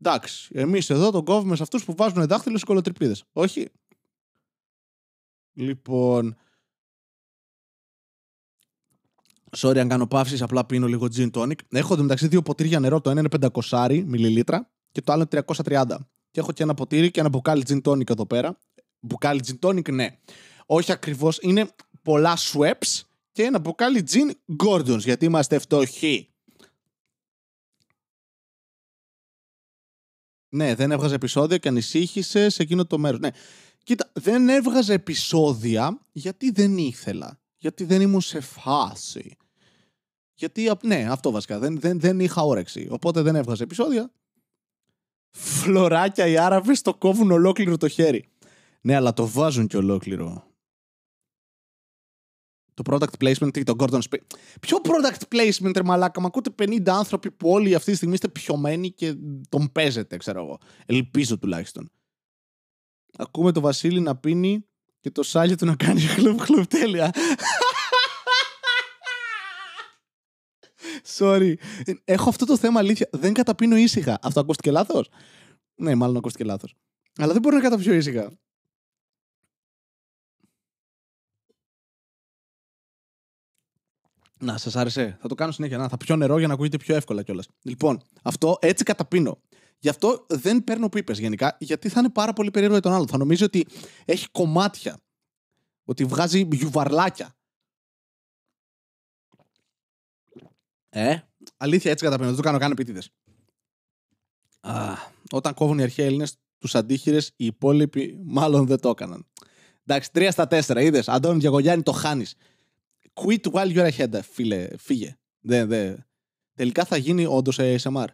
Εντάξει, εμείς εδώ τον κόβουμε σε αυτούς που βάζουν δάχτυλο σε κολοτριπίδε. Όχι. Λοιπόν. Sorry αν κάνω παύσεις, απλά πίνω λίγο gin tonic. Έχω μεταξύ δύο ποτήρια νερό. Το ένα είναι 500 μιλιλίτρα και το άλλο είναι 330. Και έχω και ένα ποτήρι και ένα μπουκάλι gin tonic εδώ πέρα. Μπουκάλι gin tonic, ναι. Όχι ακριβώς. Είναι πολλά sweps και ένα μπουκάλι gin Gordons γιατί είμαστε φτωχοί. Ναι, δεν έβγαζε επεισόδια και ανησύχησε σε εκείνο το μέρος. Ναι. Κοίτα, δεν έβγαζε επεισόδια γιατί δεν ήθελα. Γιατί δεν ήμουν σε φάση. Γιατί, ναι, αυτό βασικά. Δεν, δεν, δεν είχα όρεξη. Οπότε δεν έβγαζε επεισόδια. Φλωράκια οι Άραβες το κόβουν ολόκληρο το χέρι. Ναι, αλλά το βάζουν και ολόκληρο. Το product placement ή τον Gordon Spring. Ποιο product placement, ρε μαλάκα, μα ακούτε 50 άνθρωποι που όλοι αυτή τη στιγμή είστε πιωμένοι και τον παίζετε, ξέρω εγώ. Ελπίζω τουλάχιστον. Ακούμε το Βασίλη να πίνει και το σάλιο του να κάνει χλουπ χλουπ τέλεια. Sorry. Έχω αυτό το θέμα αλήθεια. Δεν καταπίνω ήσυχα. Αυτό ακούστηκε λάθος; Ναι, μάλλον ακούστηκε λάθος. Αλλά δεν μπορώ να καταπιώ ήσυχα. Να, σας άρεσε. Θα το κάνω συνέχεια. Να, θα πιω νερό για να ακούγεται πιο εύκολα κιόλας. Λοιπόν, αυτό έτσι καταπίνω. Γι' αυτό δεν παίρνω πίπες γενικά, γιατί θα είναι πάρα πολύ περίεργο για τον άλλο. Θα νομίζει ότι έχει κομμάτια. Ότι βγάζει γιουβαρλάκια. Ε, αλήθεια έτσι καταπίνω. Δεν το κάνω καν επίτηδες. Όταν κόβουν οι αρχαίοι Έλληνες τους αντίχειρες, οι υπόλοιποι μάλλον δεν το έκαναν. Εντάξει, τρία στα τέσσερα, είδες. Αντώνη Διαγωγιάννη, το χάνεις. Quit while you're ahead, φίλε. Φύγε. Δε, δε. Τελικά θα γίνει όντως ASMR.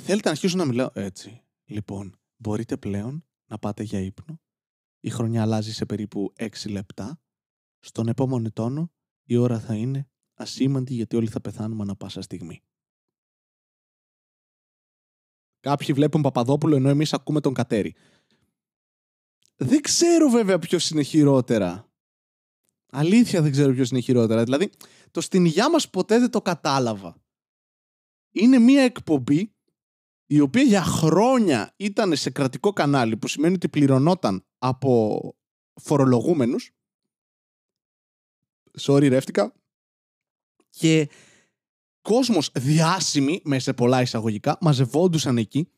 Θέλετε να αρχίσω να μιλάω; Έτσι. Λοιπόν, μπορείτε πλέον να πάτε για ύπνο. Η χρονιά αλλάζει σε περίπου 6 λεπτά. Στον επόμενο τόνο η ώρα θα είναι ασήμαντη γιατί όλοι θα πεθάνουμε ανα πάσα στιγμή. Κάποιοι βλέπουν Παπαδόπουλο ενώ εμείς ακούμε τον Κατέρι. Δεν ξέρω βέβαια ποιος είναι χειρότερα. Αλήθεια δεν ξέρω ποιος είναι χειρότερα. Δηλαδή, το στην υγειά μας ποτέ δεν το κατάλαβα. Είναι μια εκπομπή η οποία για χρόνια ήταν σε κρατικό κανάλι, που σημαίνει ότι πληρωνόταν από φορολογούμενους. Sorry, ρεύτηκα. Και κόσμος διάσημοι, μέσα σε πολλά εισαγωγικά, μαζευόντουσαν εκεί,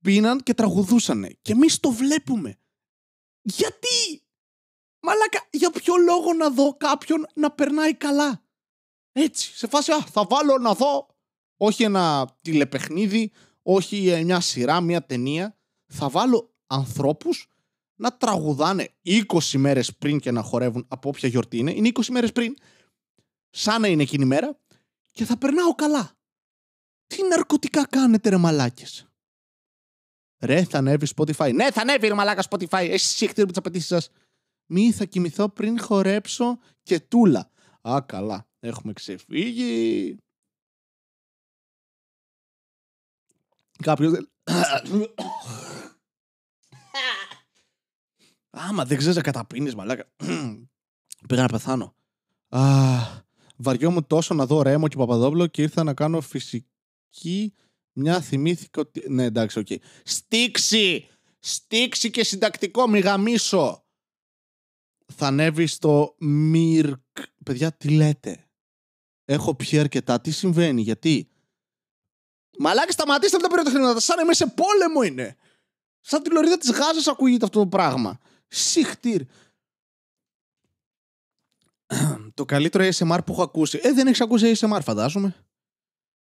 πίναν και τραγουδούσαν. Και εμείς το βλέπουμε. Γιατί! Μαλάκα, για ποιο λόγο να δω κάποιον να περνάει καλά; Έτσι, σε φάση, α, θα βάλω να δω όχι ένα τηλεπαιχνίδι, όχι μια σειρά, μια ταινία. Θα βάλω ανθρώπους να τραγουδάνε 20 μέρες πριν και να χορεύουν από όποια γιορτή είναι. Είναι 20 μέρες πριν, σαν να είναι εκείνη η μέρα και θα περνάω καλά. Τι ναρκωτικά κάνετε ρε μαλάκες; Ρε, θα ανέβει Spotify. Ναι, θα ανέβει ρε μαλάκα Spotify. Εσύ έχετε τι απαιτήσεις σας. Μη θα κοιμηθώ πριν χορέψω και τούλα. Α, καλά. Έχουμε ξεφύγει. Κάποιος... Άμα δεν ξέρεις να καταπίνεις, μαλάκα. Πήγα να πεθάνω. Α, βαριόμουν τόσο να δω Ρέμο και Παπαδόπουλο και ήρθα να κάνω φυσική μια θυμήθηκα ότι... Ναι, εντάξει, OK. Okay. Στίξη! Στίξη και συντακτικό, μη γαμήσω. Θα ανέβει στο Μιρκ. Παιδιά, τι λέτε; Έχω πιει αρκετά. Τι συμβαίνει, γιατί; Μαλάκι, σταματήστε τα πυροτεχνήματα. Σαν είμαι σε πόλεμο είναι. Σαν τη λωρίδα της Γάζας ακούγεται αυτό το πράγμα. Συχτήρ. Το καλύτερο ASMR που έχω ακούσει. Ε, δεν έχεις ακούσει ASMR, φαντάζομαι.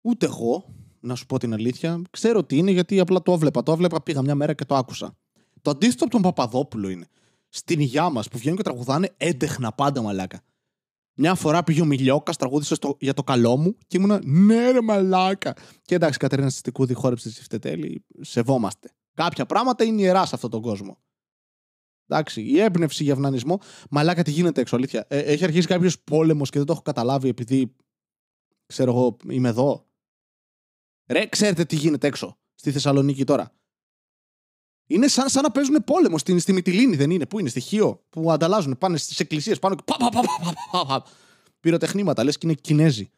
Ούτε εγώ, να σου πω την αλήθεια. Ξέρω τι είναι γιατί απλά το έβλεπα. Το έβλεπα, πήγα μια μέρα και το άκουσα. Το αντίθετο από τον Παπαδόπουλο είναι. Στην υγειά μας που βγαίνουν και τραγουδάνε έντεχνα πάντα μαλάκα. Μια φορά πήγε ο Μιλιόκας, τραγούδισε στο, για το καλό μου και ήμουνα ναι, ρε μαλάκα. Και εντάξει, Κατερίνα Συστικού διχόρεψε τη Φτετέλη, σεβόμαστε. Κάποια πράγματα είναι ιερά σε αυτόν τον κόσμο. Εντάξει, η έμπνευση για ευνανισμό. Μαλάκα τι γίνεται έξω, αλήθεια. Ε, έχει αρχίσει κάποιος πόλεμος και δεν το έχω καταλάβει επειδή. ξέρω εγώ, είμαι εδώ. Ρε, ξέρετε τι γίνεται έξω στη Θεσσαλονίκη τώρα. Είναι σαν, σαν να παίζουν πόλεμο στην, στη Μυτιλίνη, δεν είναι; Πού είναι, στη Χίο, που ανταλλάζουν. Πάνε στις εκκλησίες, πάνω και. Πα, πα, πα, πα, πα, πα, Πυροτεχνήματα, λες και είναι Κινέζοι.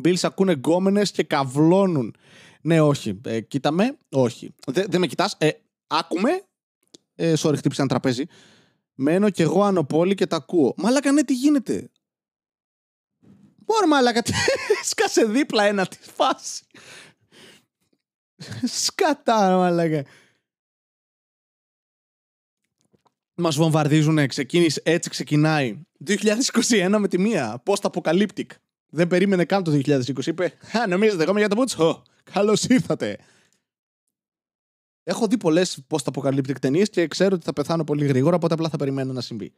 Μπίλς ακούνε γκόμενες και καβλώνουν. Ναι, όχι. Ε, κοίταμε, όχι. Δεν δε με κοιτάς. Ε, άκουμε. Ε, sorry, χτύπησε ένα τραπέζι. Μένω κι εγώ ανωπόλη και τα ακούω. Μαλάκα, ναι, τι γίνεται; Μπορεί μαλάκα, σκάσε δίπλα ένα τη φάση. Σκατά, μαλάκα. Μας βομβαρδίζουνε, ξεκίνησε, έτσι ξεκινάει. 2021 με τη μία. Post apocalyptic. Δεν περίμενε καν το 2020. Είπε, Α, νομίζετε εγώ είμαι για το μπούτσο. Καλώς ήρθατε. Έχω δει πολλές post apocalyptic ταινίε και ξέρω ότι θα πεθάνω πολύ γρήγορα, οπότε απλά θα περιμένω να συμβεί.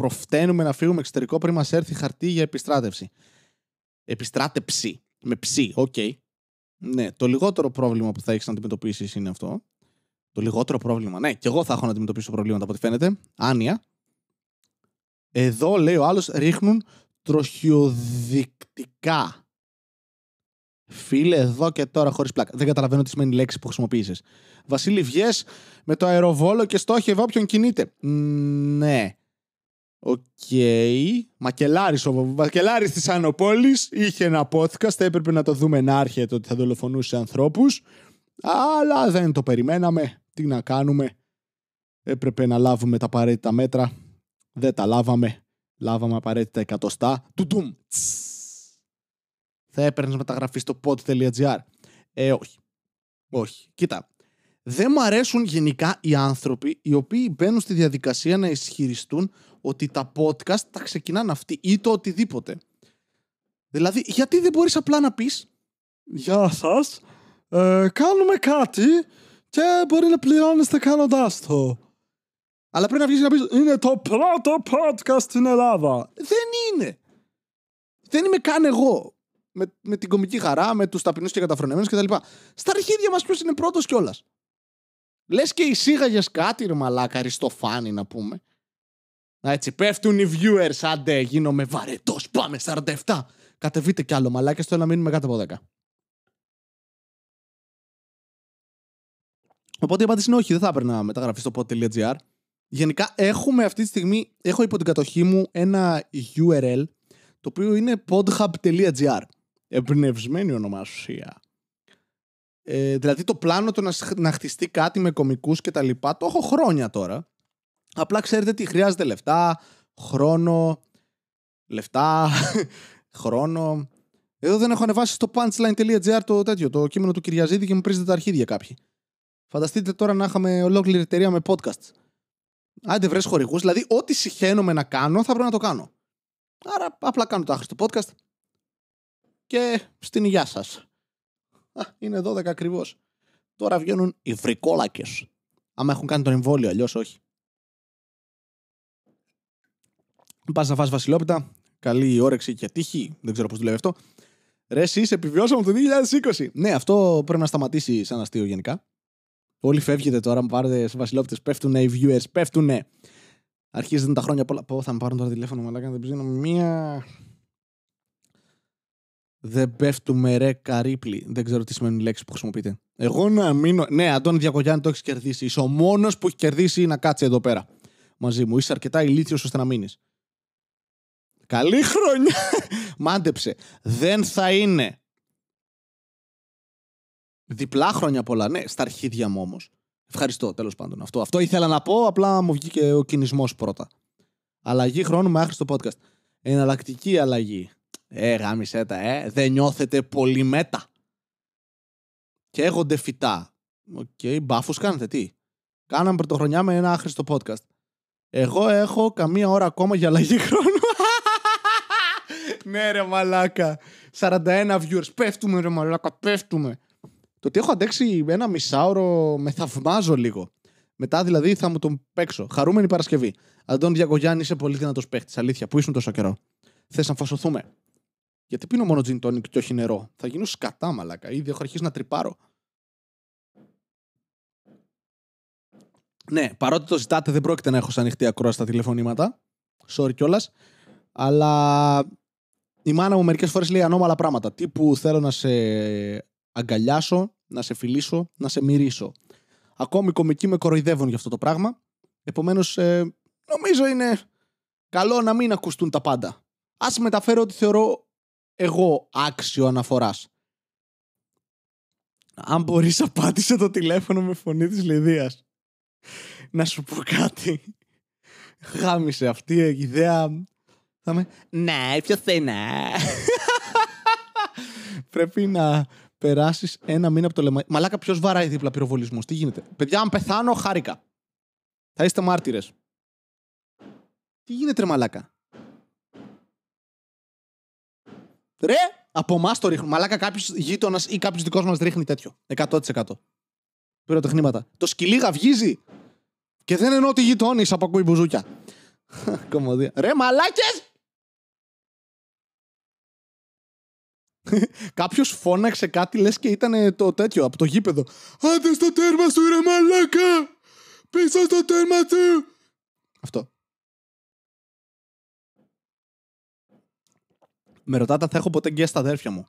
προφταίνουμε να φύγουμε εξωτερικό πριν μας έρθει χαρτί για επιστράτευση. Επιστράτεψη. Με ψή, OK. Okay. Ναι, το λιγότερο πρόβλημα που θα έχεις να αντιμετωπίσεις είναι αυτό. Το λιγότερο πρόβλημα. Ναι, και εγώ θα έχω να αντιμετωπίσω προβλήματα από ό,τι φαίνεται. Άνοια. Εδώ λέει ο άλλος ρίχνουν τροχιοδεικτικά. Φίλε, εδώ και τώρα χωρίς πλάκα. Δεν καταλαβαίνω τι σημαίνει η λέξη που χρησιμοποίησες. Βασίλη, βγες με το αεροβόλο και στόχευε όποιον κινείται. Ναι. OK. Okay. Μακελάρης, ο Μακελάρης της Ανοπόλης είχε ένα podcast, έπρεπε να το δούμε να έρχεται ότι θα δολοφονούσε ανθρώπους, αλλά δεν το περιμέναμε. Τι να κάνουμε. Έπρεπε να λάβουμε τα απαραίτητα μέτρα. Δεν τα λάβαμε. Λάβαμε απαραίτητα εκατοστά. Τουτουμ. Θα έπαιρνες μεταγραφή στο pod.gr. Ε, όχι. Όχι. Κοίτα. Δεν μου αρέσουν γενικά οι άνθρωποι οι οποίοι μπαίνουν στη διαδικασία να ισχυριστούν ότι τα podcast τα ξεκινάνε αυτοί ή το οτιδήποτε. Δηλαδή, γιατί δεν μπορείς απλά να πεις «Γεια σας, ε, κάνουμε κάτι και μπορεί να πληρώνεστε κάνοντάς το». Αλλά πρέπει να βγεις να πεις «Είναι το πρώτο podcast στην Ελλάδα». Δεν είναι. Δεν είμαι καν εγώ. Με, με την κομική χαρά, με τους ταπεινούς και καταφρονεμένους κτλ. Στα αρχίδια μας ποιος είναι πρώτος κιόλας; Λες και εισήγαγες κάτι ρε μαλάκα, αριστοφάνη να πούμε. Έτσι, πέφτουν οι viewers, άντε, γίνομαι βαρετός, πάμε 47. Κατεβείτε κι άλλο μαλάκες, θέλω να μείνουμε κάτω από 10. Οπότε η απάντηση είναι όχι, δεν θα έπαιρνα να μεταγραφεί στο pod.gr. Γενικά έχουμε αυτή τη στιγμή, έχω υπό την κατοχή μου ένα URL το οποίο είναι podhub.gr. Εμπνευσμένη ονομασία. Ε, δηλαδή το πλάνο του να, να χτιστεί κάτι με κομικούς και τα λοιπά, το έχω χρόνια τώρα. Απλά ξέρετε τι χρειάζεται λεφτά, χρόνο, λεφτά, χρόνο. Εδώ δεν έχω ανεβάσει στο punchline.gr το τέτοιο, το κείμενο του Κυριαζίδη και μου πρίζετε τα αρχίδια κάποιοι. Φανταστείτε τώρα να είχαμε ολόκληρη εταιρεία με podcasts. Άντε βρες χορηγούς, δηλαδή ό,τι συχαίνομαι να κάνω θα πρέπει να το κάνω. Άρα απλά κάνω το άχρηστο podcast και στην υγειά σας. Α, είναι 12 ακριβώς. Τώρα βγαίνουν οι βρικόλακες. Άμα έχουν κάνει τον εμβόλιο, αλλιώς όχι. Πας να φας βασιλόπιτα. Καλή όρεξη και τύχη. Δεν ξέρω πώς δουλεύει αυτό. Ρε, εσύ επιβιώσαμε το 2020. Ναι, αυτό πρέπει να σταματήσει σαν αστείο γενικά. Όλοι φεύγετε τώρα, μου πάρετε σε βασιλόπιτες. Πέφτουνε οι viewers, πέφτουνε. Αρχίζουν τα χρόνια πολλά. Πω, θα με πάρουν τώρα τηλέφωνο, μαλάκα. Δεν ψήνω μία. Δεν πέφτουμε ρε καρύπλι. Δεν ξέρω τι σημαίνει η λέξη που χρησιμοποιείτε. Εγώ να μείνω. Ναι, Αντώνη Διακογιάννη το έχεις κερδίσει. Είσαι ο μόνος που έχει κερδίσει να κάτσει εδώ πέρα μαζί μου. Είσαι αρκετά ηλίθιος ώστε να μείνεις. Καλή χρονιά! Μάντεψε. Δεν θα είναι. Διπλά χρόνια πολλά. Ναι, στα αρχίδια μου όμως. Ευχαριστώ, τέλος πάντων. Αυτό, αυτό ήθελα να πω, απλά μου βγήκε ο κινησμός πρώτα. Αλλαγή χρόνου με άχρηστο podcast. Εναλλακτική αλλαγή. Ε, γάμισε τα, ε. Δεν νιώθετε πολύ meta. Και έχονται φυτά. OK, okay, μπάφους κάνετε, τι; Κάναμε πρωτοχρονιά με ένα άχρηστο podcast. Εγώ έχω καμία ώρα ακόμα για αλλαγή χρόνου. ναι ρε μαλάκα. 41 viewers. Πέφτουμε ρε μαλάκα, πέφτουμε. Το ότι έχω αντέξει ένα μισάωρο με θαυμάζω λίγο. Μετά δηλαδή θα μου τον παίξω. Χαρούμενη Παρασκευή. Αντών Διακογιάννη είσαι πολύ δυνατός παίχτης. Αλήθεια, που ήσουν τόσο καιρό. Θες να φασωθούμε; Γιατί πίνω μόνο gin tonic και όχι νερό. Θα γίνω σκατά μαλάκα. Ήδη έχω αρχίσει να τρυπάρω. Ναι, παρότι το ζητάτε δεν πρόκειται να έχω σαν ανοιχτή ακρόαση στα τηλεφωνήματα. Sorry κιόλας. Αλλά η μάνα μου μερικές φορές λέει ανώμαλα πράγματα. Τύπου θέλω να σε αγκαλιάσω, να σε φιλήσω, να σε μυρίσω. Ακόμη οι κομικοί με κοροϊδεύουν για αυτό το πράγμα. Επομένως, ε, νομίζω είναι καλό να μην ακουστούν τα πάντα. Α μεταφέρω ότι θεωρώ εγώ άξιο αναφοράς. Αν μπορείς απάντησε το τηλέφωνο με φωνή της Λιδίας. Να σου πω κάτι. Γάμισε αυτή η ιδέα. Θα με... Ναι, ποιο είναι; Πρέπει να περάσεις ένα μήνα από το λεμόνι. Μαλάκα, ποιος βαράει δίπλα πυροβολισμό. Τι γίνεται; Παιδιά, αν πεθάνω, χάρηκα. Θα είστε μάρτυρες. Τι γίνεται, ρε μαλάκα; Ρε, από εμάς το ρίχνουν. Μαλάκα κάποιος γείτονας ή κάποιος δικός μας ρίχνει τέτοιο. 100%. Πυροτεχνήματα. Το σκυλί γαυγίζει. Και δεν εννοώ ότι γειτόνις από ακούει μπουζούκια. Κομμωδία. Ρε, μαλάκες! Κάποιος φώναξε κάτι, λες και ήταν το τέτοιο από το γήπεδο. Άντε στο τέρμα σου, ρε μαλάκα! Πίσω στο τέρμα σου! Αυτό. Με ρωτάτε θα έχω ποτέ γκέ στα αδέρφια μου.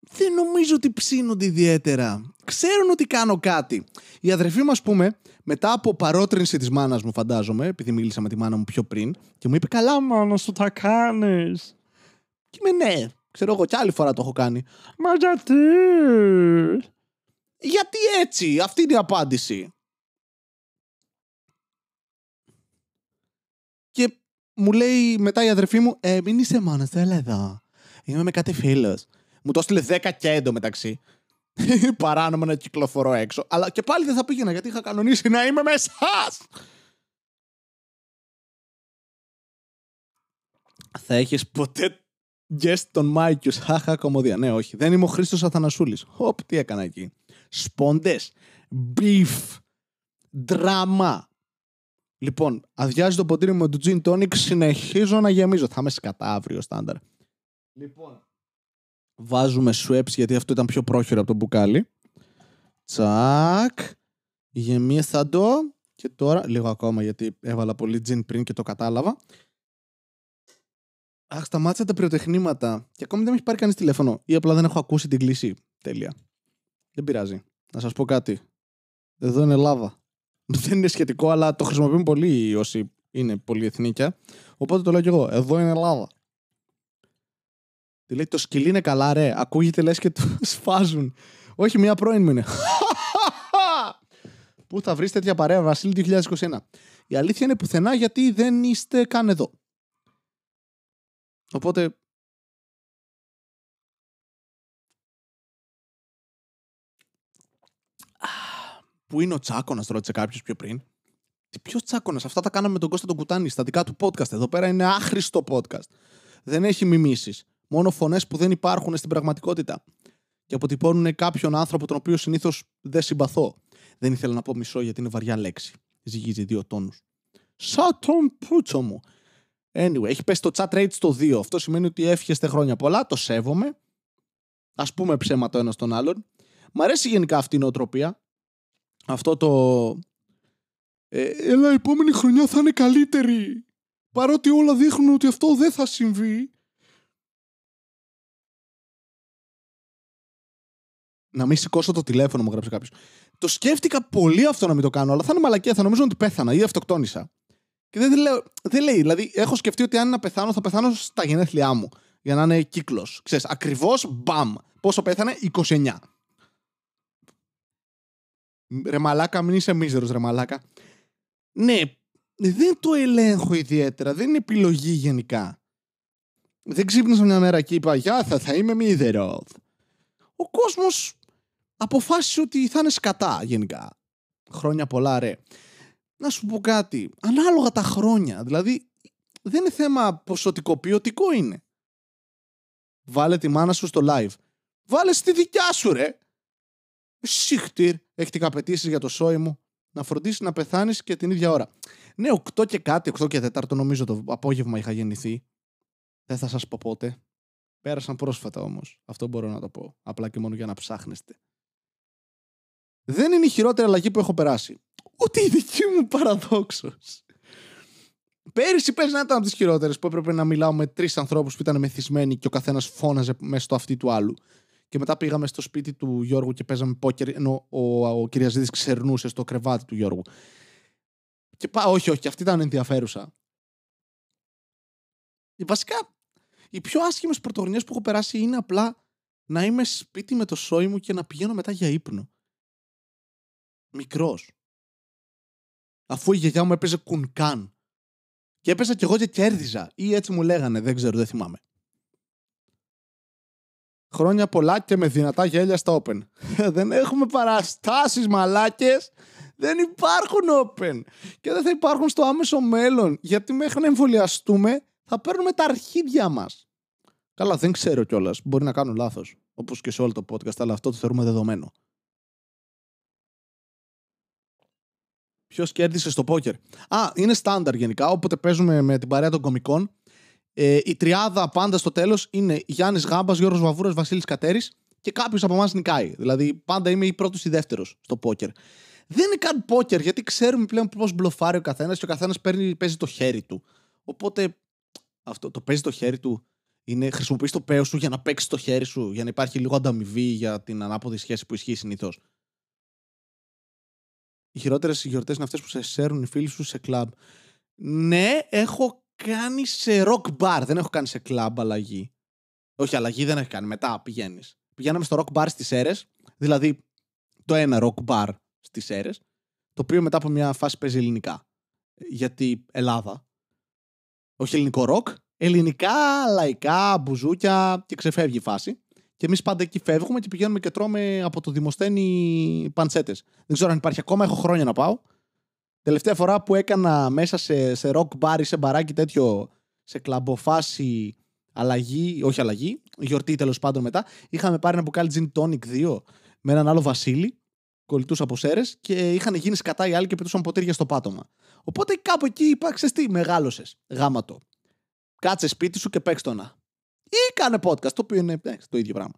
Δεν νομίζω ότι ψήνονται ιδιαίτερα. Ξέρουν ότι κάνω κάτι. Η αδερφή μου, ας πούμε, μετά από παρότρινση της μάνας μου, φαντάζομαι, επειδή μίλησα με τη μάνα μου πιο πριν, και μου είπε: Καλά, μάνα σου τα κάνεις. Και είμαι ναι, ξέρω εγώ, κι άλλη φορά το έχω κάνει. Μα γιατί; Γιατί έτσι, αυτή είναι η απάντηση. Και μου λέει μετά η αδερφή μου, ε, μην είσαι μόνος, έλα εδώ. Είμαι με κάτι φίλος. Μου το έστειλε 10 και εντωμεταξύ. Παράνομα να κυκλοφορώ έξω. Αλλά και πάλι δεν θα πήγαινα γιατί είχα κανονίσει να είμαι με εσάς. Θα έχεις ποτέ guest τον Μάικιου. Χάχα κομμωδία. Ναι, όχι. Δεν είμαι ο Χρήστος Αθανασούλης. Οπ, τι έκανα εκεί. Σπόντες. Beef. Δράμα. Λοιπόν, αδειάζει το ποτήρι μου με το gin tonic. Συνεχίζω να γεμίζω. Θα είμαι σκατά αύριο στάνταρ. Λοιπόν, Βάζουμε Schweppes γιατί αυτό ήταν πιο πρόχειρο από το μπουκάλι. Τσακ. Γεμίσα το. Και τώρα, λίγο ακόμα γιατί έβαλα πολύ τζιν πριν και το κατάλαβα. Αχ, σταμάτησα τα πυροτεχνήματα. Και ακόμη δεν με έχει πάρει κανείς τηλέφωνο. Ή απλά δεν έχω ακούσει την κλίση. Τέλεια. Δεν πειράζει. Να σας πω κάτι. Εδώ είναι Ελλάδα. Δεν είναι σχετικό, αλλά το χρησιμοποιούν πολύ όσοι είναι πολυεθνίκια. Οπότε το λέω κι εγώ. Εδώ είναι Ελλάδα. Τι λέει, το σκυλί είναι καλά, ρε. Ακούγεται λες και το σφάζουν. Όχι, μία πρώην μου είναι. Πού θα βρεις τέτοια παρέα, Βασίλη 2021. Η αλήθεια είναι πουθενά γιατί δεν είστε καν εδώ. Οπότε. Πού είναι ο Τσάκονα, ρώτησε κάποιος πιο πριν. Τι ποιος Τσάκονα, αυτά τα κάναμε με τον Κώστα τον Κουτάνη στα δικά του podcast. Εδώ πέρα είναι άχρηστο podcast. Δεν έχει μιμήσεις μόνο φωνές που δεν υπάρχουν στην πραγματικότητα. Και αποτυπώνουν κάποιον άνθρωπο τον οποίο συνήθως δεν συμπαθώ. Δεν ήθελα να πω μισό γιατί είναι βαριά λέξη. Ζυγίζει δύο τόνους. Σαν τον πούτσο μου. Anyway, έχει πέσει το chat rate στο 2. Αυτό σημαίνει ότι εύχεστε χρόνια πολλά. Το σέβομαι. Α πούμε ψέματα ένας τον άλλον. Μ' αρέσει γενικά αυτή η νοοτροπία. Αυτό το. Ε, έλα, η επόμενη χρονιά θα είναι καλύτερη. Παρότι όλα δείχνουν ότι αυτό δεν θα συμβεί, να μην σηκώσω το τηλέφωνο, μου γράψει κάποιος. Το σκέφτηκα πολύ αυτό να μην το κάνω, αλλά θα είναι μαλακία. Θα νομίζω ότι πέθανα ή αυτοκτόνησα. Και δεν, λέω, δεν λέει. Δηλαδή, έχω σκεφτεί ότι αν να πεθάνω, θα πεθάνω στα γενέθλιά μου. Για να είναι κύκλος. Ξέρεις, ακριβώς μπαμ. Πόσο πέθανε, 29. Ρε μαλάκα, μην είσαι μίζερος, ρε μαλάκα. Ναι, δεν το ελέγχω ιδιαίτερα. Δεν είναι επιλογή γενικά. Δεν ξύπνησα μια μέρα και είπα Γεια, θα, θα είμαι μίζερος. Ο κόσμος αποφάσισε ότι θα είναι σκατά γενικά. Χρόνια πολλά, ρε. Να σου πω κάτι. Ανάλογα τα χρόνια. Δηλαδή, δεν είναι θέμα ποσοτικό, ποιοτικό είναι. Βάλε τη μάνα σου στο live. Βάλε στη δικιά σου, ρε. Συχτήρ, έχετε απαιτήσεις για το σόι μου. Να φροντίσεις να πεθάνεις και την ίδια ώρα. Ναι, 8 και κάτι, 8 και 4 νομίζω το απόγευμα είχα γεννηθεί. Δεν θα σας πω πότε. Πέρασαν πρόσφατα όμως. Αυτό μπορώ να το πω. Απλά και μόνο για να ψάχνεστε δεν είναι η χειρότερη αλλαγή που έχω περάσει. Ούτε η δική μου παραδόξως. Πέρυσι πες να ήταν από τις χειρότερες που έπρεπε να μιλάω με τρεις ανθρώπους που ήταν μεθυσμένοι και ο καθένας φώναζε μέσα στο αυτί του άλλου. Και μετά πήγαμε στο σπίτι του Γιώργου και παίζαμε πόκερ, ενώ ο, ο, ο Κυριαζίδης ξερνούσε στο κρεβάτι του Γιώργου. Και πά, όχι, όχι, αυτή ήταν ενδιαφέρουσα. Και βασικά, οι πιο άσχημες πρωτοβουλίε που έχω περάσει είναι απλά να είμαι σπίτι με το σόι μου και να πηγαίνω μετά για ύπνο μικρός. Αφού η γιαγιά μου έπαιζε κουνκάν. Και έπαιζα κι εγώ και κέρδιζα. Ή έτσι μου λέγανε, δεν ξέρω, δεν θυμάμαι. Χρόνια πολλά και με δυνατά γέλια στα Open. δεν έχουμε παραστάσεις μαλάκες. Δεν υπάρχουν Open. Και δεν θα υπάρχουν στο άμεσο μέλλον. Γιατί μέχρι να εμβολιαστούμε θα παίρνουμε τα αρχίδια μας. Καλά, δεν ξέρω κιόλας. Μπορεί να κάνω λάθος. Όπως και σε όλο το podcast, αλλά αυτό το θεωρούμε δεδομένο. Ποιος κέρδισε στο πόκερ; Α, είναι στάνταρ γενικά. Όποτε παίζουμε με την παρέα των κομικών, Ε, η τριάδα πάντα στο τέλος είναι Γιάννης Γάμπας, Γιώργος Βαβούρας, Βασίλης Κατέρης και κάποιος από εμάς νικάει. Δηλαδή πάντα είμαι ή πρώτος ή δεύτερος στο πόκερ. Δεν είναι καν πόκερ γιατί ξέρουμε πλέον πώς μπλοφάρει ο καθένας και ο καθένας παίζει το χέρι του. Οπότε αυτό το παίζει το χέρι του είναι χρησιμοποιείς το παίο σου για να παίξεις το χέρι σου, για να υπάρχει λίγο ανταμοιβή για την ανάποδη σχέση που ισχύει συνήθως. Οι χειρότερες γιορτέ είναι αυτές που σε σέρουν οι φίλοι σου σε κλαμπ. Ναι, έχω κάνει σε rock bar. Δεν έχω κάνει σε κλαμπ αλλαγή. Όχι, αλλαγή δεν έχει κάνει. Μετά πηγαίνεις. Πηγαίναμε στο rock bar στις αίρε, δηλαδή το ένα rock bar στις αίρε, το οποίο μετά από μια φάση παίζει ελληνικά. Γιατί Ελλάδα. Όχι ελληνικό ροκ, ελληνικά, λαϊκά, μπουζούκια και ξεφεύγει η φάση. Και εμείς πάντα εκεί φεύγουμε και πηγαίνουμε και τρώμε από το Δημοσθένη παντσέτε. Δεν ξέρω αν υπάρχει ακόμα, έχω χρόνια να πάω. Τελευταία φορά που έκανα μέσα σε, σε rock bar ή σε μπαράκι τέτοιο, σε κλαμποφάση αλλαγή, όχι αλλαγή, γιορτή τέλος πάντων μετά, είχαμε πάρει ένα μπουκάλι gin tonic 2 με έναν άλλο Βασίλη, κολλητούς από σέρες και είχαν γίνει σκατά οι άλλοι και πετούσαν ποτήρια στο πάτωμα. Οπότε κάπου εκεί είπα, τι, μεγάλωσες. Γάματο. Κάτσε σπίτι σου και παίξ το να. Ή κάνε podcast, το οποίο είναι το ίδιο πράγμα.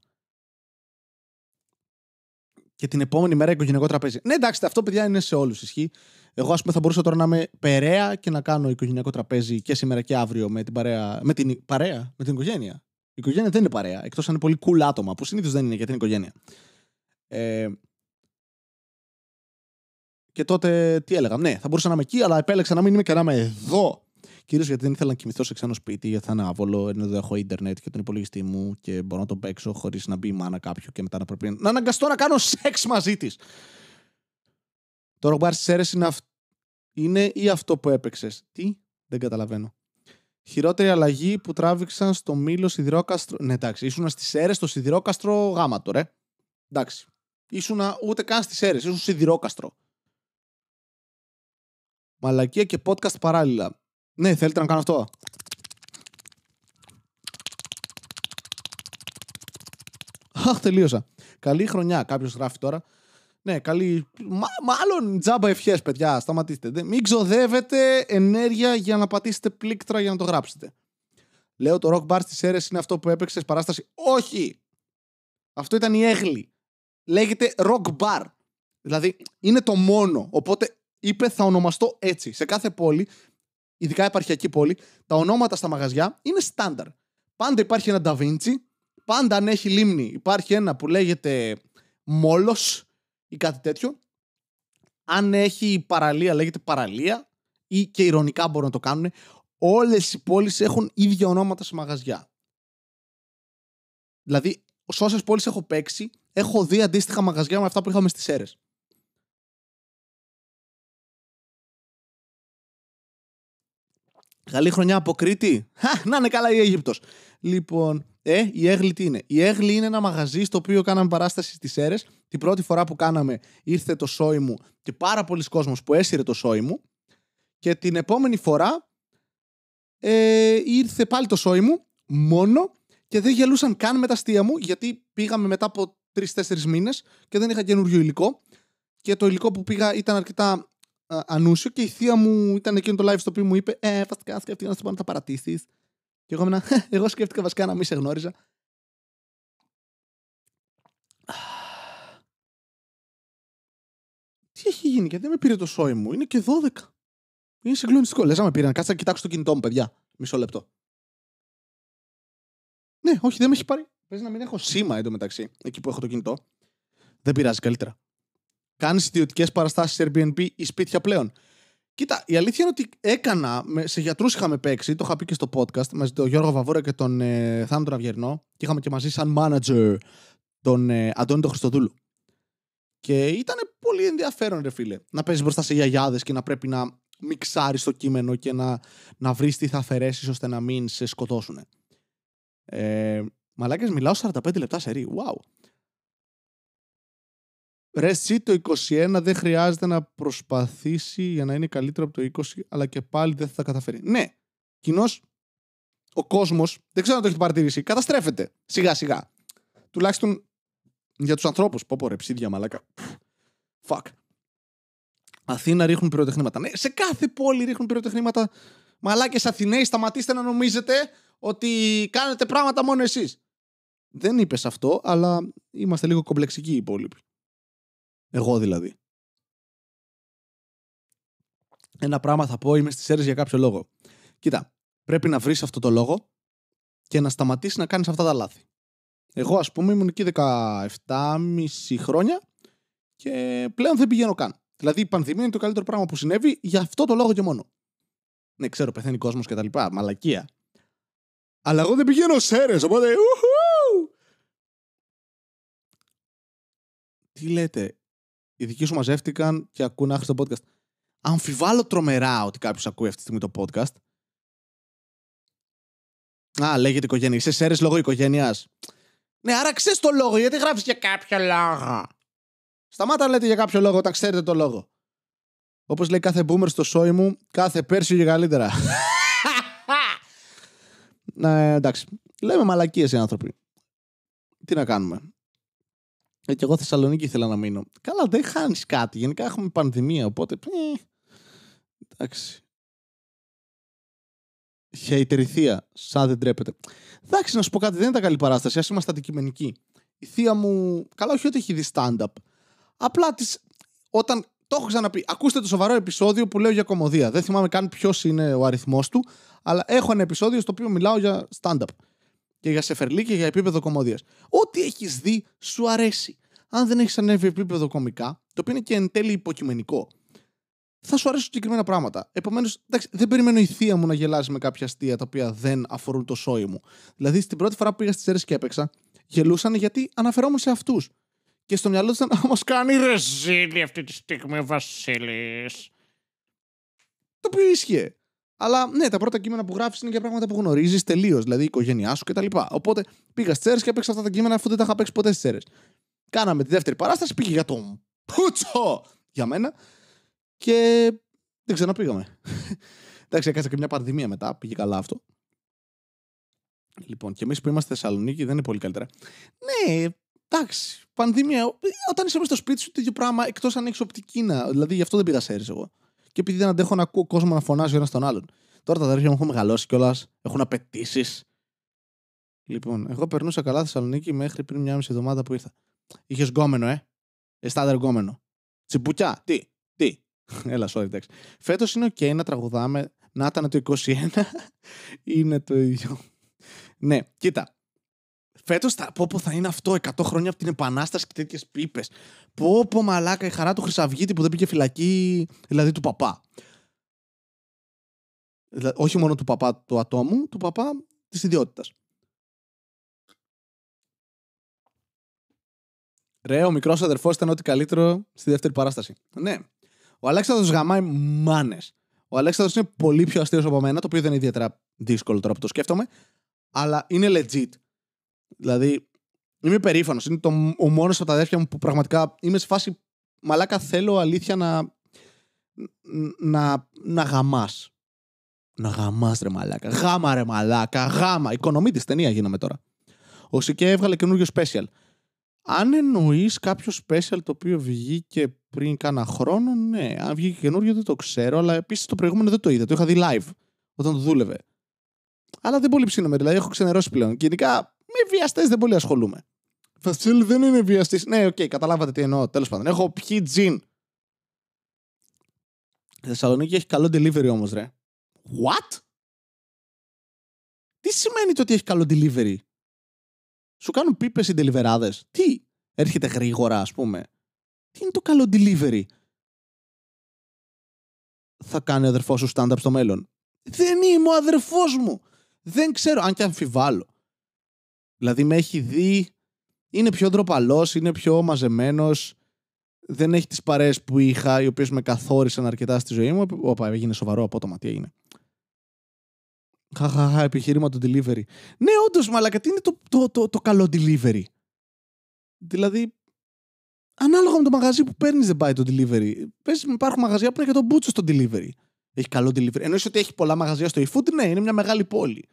Και την επόμενη μέρα οικογενειακό τραπέζι. Ναι, εντάξει, αυτό παιδιά είναι σε όλους. Ισχύει. Εγώ, ας πούμε, θα μπορούσα τώρα να είμαι περαία και να κάνω οικογενειακό τραπέζι και σήμερα και αύριο με την παρέα. Με την παρέα, με την οικογένεια. Η οικογένεια δεν είναι παρέα, εκτός αν είναι πολύ cool άτομα, που συνήθως δεν είναι για την οικογένεια. Ε, και τότε τι έλεγα. Ναι, θα μπορούσα να είμαι εκεί, αλλά επέλεξα να μην είμαι και να είμαι εδώ. Κυρίως γιατί δεν ήθελα να κοιμηθώ σε ξένο σπίτι, γιατί θα είναι άβολο, ενώ δεν έχω ίντερνετ και τον υπολογιστή μου και μπορώ να τον παίξω χωρίς να μπει η μάνα κάποιου και μετά να πρέπει να αναγκαστώ να κάνω σεξ μαζί της. Το ροκμπάρ στι αίρε είναι, αυ... είναι ή αυτό που έπαιξες; Τι, δεν καταλαβαίνω. Χειρότερη αλλαγή που τράβηξαν στο μήλο σιδηρόκαστρο. Ναι, εντάξει, ήσουν στις αίρε στο σιδηρόκαστρο γάμα τώρα. Εντάξει. Ήσουν ούτε καν στις αίρε, ήσουν σιδηρόκαστρο. Μαλακία και podcast παράλληλα. Ναι, θέλετε να κάνω αυτό; Αχ, τελείωσα. Καλή χρονιά, κάποιος γράφει τώρα. Ναι, καλή. μάλλον τζάμπα ευχές, παιδιά. Σταματήστε. Μην ξοδεύετε ενέργεια για να πατήσετε πλήκτρα για να το γράψετε. Λέω το rock bar στι αίρε είναι αυτό που έπαιξε παράσταση. Όχι! Αυτό ήταν η έγλη. Λέγεται rock bar. Δηλαδή είναι το μόνο. Οπότε είπε θα ονομαστώ έτσι. Σε κάθε πόλη, ειδικά επαρχιακή πόλη, τα ονόματα στα μαγαζιά είναι στάνταρ. Πάντα υπάρχει ένα Da Vinci, πάντα αν έχει λίμνη υπάρχει ένα που λέγεται Μόλος ή κάτι τέτοιο. Αν έχει παραλία λέγεται παραλία ή και ηρωνικά μπορούν να το κάνουν. Όλες οι πόλεις έχουν ίδια ονόματα σε μαγαζιά. Δηλαδή, σε όσες πόλεις έχω παίξει, έχω δει αντίστοιχα μαγαζιά με αυτά που είχαμε στις αίρε. Καλή χρονιά από Κρήτη. Χα, να είναι καλά η Αίγυπτος. Λοιπόν, ε, η Έγλη τι είναι; Η Έγλη είναι ένα μαγαζί στο οποίο κάναμε παράσταση στις αίρε. Την πρώτη φορά που κάναμε ήρθε το σόι μου και πάρα πολλοί κόσμος που έσυρε το σόι μου. Και την επόμενη φορά ε, ήρθε πάλι το σόι μου μόνο και δεν γελούσαν καν με τα αστεία μου γιατί πήγαμε μετά από τρει-τέσσερι μήνες και δεν είχα καινούριο υλικό. Και το υλικό που πήγα ήταν αρκετά ανούσιο και η θεία μου ήταν εκείνο το live στο οποίο μου είπε Ε, βασικά σκέφτηκα να σου πω να τα παρατήσει. Και εγώ έμεινα, εγώ σκέφτηκα βασικά να μην σε γνώριζα. Τι έχει γίνει, γιατί δεν με πήρε το σόι μου, είναι και 12. Είναι συγκλονιστικό. Λες, με πήρε να κάτσα να κοιτάξω το κινητό μου, παιδιά. Μισό λεπτό. Ναι, όχι, δεν με έχει πάρει. Παίζει να μην έχω σήμα εντωμεταξύ, εκεί που έχω το κινητό. Δεν πειράζει, καλύτερα κάνεις ιδιωτικές παραστάσεις Airbnb ή σπίτια πλέον; Κοίτα, η αλήθεια είναι ότι έκανα, σε γιατρούς είχαμε παίξει, το είχα πει και στο podcast, μαζί τον Γιώργο Βαβόρα και τον ε, Θάνο Τραβιερνό, και είχαμε και μαζί σαν manager τον ε, Αντώνη τον Χριστοδούλου. Και ήταν πολύ ενδιαφέρον, ρε φίλε, να παίζεις μπροστά σε γιαγιάδες και να πρέπει να μιξάρεις το κείμενο και να, να βρεις τι θα αφαιρέσεις ώστε να μην σε σκοτώσουν. Ε, Μαλάκες, μιλάω 45 λεπτά σε ρί. Wow. Ρε εσύ το 21 δεν χρειάζεται να προσπαθήσει για να είναι καλύτερο από το 20, αλλά και πάλι δεν θα τα καταφέρει. Ναι, κοινώς ο κόσμος, δεν ξέρω αν το έχετε παρατηρήσει, καταστρέφεται σιγά σιγά. Τουλάχιστον για τους ανθρώπους. Πω πω ρε ψίδια μαλάκα. Fuck. Αθήνα ρίχνουν πυροτεχνήματα. Ναι, σε κάθε πόλη ρίχνουν πυροτεχνήματα. Μαλάκες Αθηναίοι, σταματήστε να νομίζετε ότι κάνετε πράγματα μόνο εσείς. Δεν είπες αυτό, αλλά είμαστε λίγο κομπλεξικοί οι υπόλοιποι. Εγώ δηλαδή. Ένα πράγμα θα πω, είμαι στις αίρες για κάποιο λόγο. Κοίτα, πρέπει να βρεις αυτό το λόγο και να σταματήσεις να κάνεις αυτά τα λάθη. Εγώ, ας πούμε, ήμουν εκεί 17,5 χρόνια και πλέον δεν πηγαίνω καν. Δηλαδή, η πανδημία είναι το καλύτερο πράγμα που συνέβη για αυτό το λόγο και μόνο. Ναι, ξέρω, πεθαίνει κόσμος και τα λοιπά. Μαλακία. Αλλά εγώ δεν πηγαίνω σέρε, οπότε. Ουχου! Τι λέτε, οι δικοί σου μαζεύτηκαν και ακούνε άχρηστο podcast. Αμφιβάλλω τρομερά ότι κάποιος ακούει αυτή τη στιγμή το podcast. Α, λέγεται οικογένεια. Είσαι σέρε λόγω οικογένειας. Ναι, άρα ξέρεις το λόγο, γιατί γράφει για κάποιο λόγο. Σταμάτα λέτε για κάποιο λόγο όταν ξέρετε το λόγο. Όπως λέει κάθε boomer στο σόι μου, κάθε πέρσι και καλύτερα. ναι, εντάξει. Λέμε μαλακίες οι άνθρωποι. Τι να κάνουμε. Ε, και εγώ Θεσσαλονίκη ήθελα να μείνω. Καλά, δεν χάνεις κάτι. Γενικά έχουμε πανδημία, οπότε. Ε, εντάξει. Χαϊτερηθία, σαν δεν τρέπεται. Εντάξει, να σου πω κάτι, δεν ήταν καλή παράσταση. Α είμαστε αντικειμενικοί. Η θεία μου, καλά, όχι ότι έχει δει stand-up. Απλά της, όταν το έχω ξαναπεί. Ακούστε το σοβαρό επεισόδιο που λέω για κομμωδία. Δεν θυμάμαι καν ποιος είναι ο αριθμός του, αλλά έχω ένα επεισόδιο στο οποίο μιλάω για stand-up. Και για σεφερλί και για επίπεδο κομμωδίας. Ό,τι έχεις δει σου αρέσει. Αν δεν έχεις ανέβει επίπεδο κομικά, το οποίο είναι και εν τέλει υποκειμενικό, θα σου αρέσουν συγκεκριμένα πράγματα. Επομένως, δεν περιμένω η θεία μου να γελάσει με κάποια αστεία τα οποία δεν αφορούν το σόι μου. Δηλαδή, στην πρώτη φορά που πήγα στις αίρε και έπαιξα, γελούσαν γιατί αναφερόμουν σε αυτούς. Και στο μυαλό τους ήταν να μας κάνει ρεζίλη αυτή τη στιγμή ο Βασίλης. Το οποίο ίσχυε. Αλλά ναι, τα πρώτα κείμενα που γράφεις είναι για πράγματα που γνωρίζεις τελείως, δηλαδή η οικογένειά σου κτλ. Οπότε πήγα στις αίρες και έπαιξα αυτά τα κείμενα αφού δεν τα είχα παίξει ποτέ στις αίρες. Κάναμε τη δεύτερη παράσταση, πήγε για τον Πούτσο για μένα και δεν ξαναπήγαμε. Εντάξει, έκανα και μια πανδημία μετά, πήγε καλά αυτό. Λοιπόν, και εμείς που είμαστε Θεσσαλονίκη δεν είναι πολύ καλύτερα. Ναι, εντάξει, πανδημία. Όταν είσαι στο σπίτι σου, το ίδιο πράγμα, εκτός αν έχεις οπτική να. Δηλαδή, γι' αυτό δεν πήγα σε εγώ. Και επειδή δεν αντέχω να ακούω κόσμο να φωνάζει ένας τον άλλον. Τώρα τα αδέρφια μου έχουν μεγαλώσει κιόλας, έχουν απαιτήσεις. Λοιπόν, εγώ περνούσα καλά Θεσσαλονίκη μέχρι πριν μια μισή εβδομάδα που ήρθα. Είχες γκόμενο, ε; Εστάδερ γκόμενο. Τσιμπουκιά, τι, τι. Έλα, sorry, εντάξει. Φέτος είναι OK να τραγουδάμε. Να ήταν το 21. είναι το ίδιο. ναι, κοίτα. Φέτος θα, πω, πω θα είναι αυτό 100 χρόνια από την Επανάσταση και τέτοιες πίπες. Πω, πω μαλάκα η χαρά του Χρυσαυγίτη που δεν πήγε φυλακή, δηλαδή του παπά. Δηλαδή, όχι μόνο του παπά του ατόμου, του παπά της ιδιότητας. Ρε, ο μικρός αδερφός ήταν ό,τι καλύτερο στη δεύτερη παράσταση. Ναι. Ο Αλέξανδρος γαμάει μάνες. Ο Αλέξανδρος είναι πολύ πιο αστείος από μένα, το οποίο δεν είναι ιδιαίτερα δύσκολο τώρα που το σκέφτομαι. Αλλά είναι legit. Δηλαδή, είμαι περήφανος. Είναι το, ο μόνος από τα αδέρφια μου που πραγματικά είμαι σε φάση. Μαλάκα, θέλω αλήθεια να. να, να γαμάς. Να γαμάς, ρε μαλάκα. Γάμα, ρε μαλάκα. Γάμα. Οικονομή τη ταινία γίναμε τώρα. Ο Σικέ έβγαλε καινούριο special. Αν εννοείς κάποιο special το οποίο βγήκε πριν κάνα χρόνο, ναι. Αν βγήκε καινούριο δεν το ξέρω, αλλά επίσης το προηγούμενο δεν το είδα. Το είχα δει live όταν το δούλευε. Αλλά δεν πολύ ψήνομαι, δηλαδή έχω ξενερώσει πλέον. Και γενικά με βιαστές δεν πολύ ασχολούμαι. Βασίλη δεν είναι βιαστής. Ναι, OK, okay, καταλάβατε τι εννοώ. Τέλος πάντων, έχω πιει τζιν. Η Θεσσαλονίκη έχει καλό delivery όμως, ρε. What? Τι σημαίνει το ότι έχει καλό delivery; Σου κάνουν πίπες οι deliverάδε. Τι, έρχεται γρήγορα, ας πούμε. Τι είναι το καλό delivery; Θα κάνει ο αδερφός σου stand-up στο μέλλον. Δεν είμαι ο αδερφός μου. Δεν ξέρω, αν και αμφιβάλλω. Δηλαδή με έχει δει, είναι πιο ντροπαλός, είναι πιο μαζεμένος. Δεν έχει τις παρέες που είχα, οι οποίες με καθόρισαν αρκετά στη ζωή μου. Όπα, έγινε σοβαρό απότομα. Τι έγινε. Χαχαχα, επιχείρημα το delivery. Ναι, όντως, μαλακα, τι είναι το, το, το, το καλό delivery; Δηλαδή, ανάλογα με το μαγαζί που παίρνεις, δεν πάει το delivery. Πες, υπάρχουν μαγαζιά που είναι και το μπούτσο στο delivery. Έχει καλό delivery. Εννοείς ότι έχει πολλά μαγαζιά στο eFood, ναι, είναι μια μεγάλη πόλη.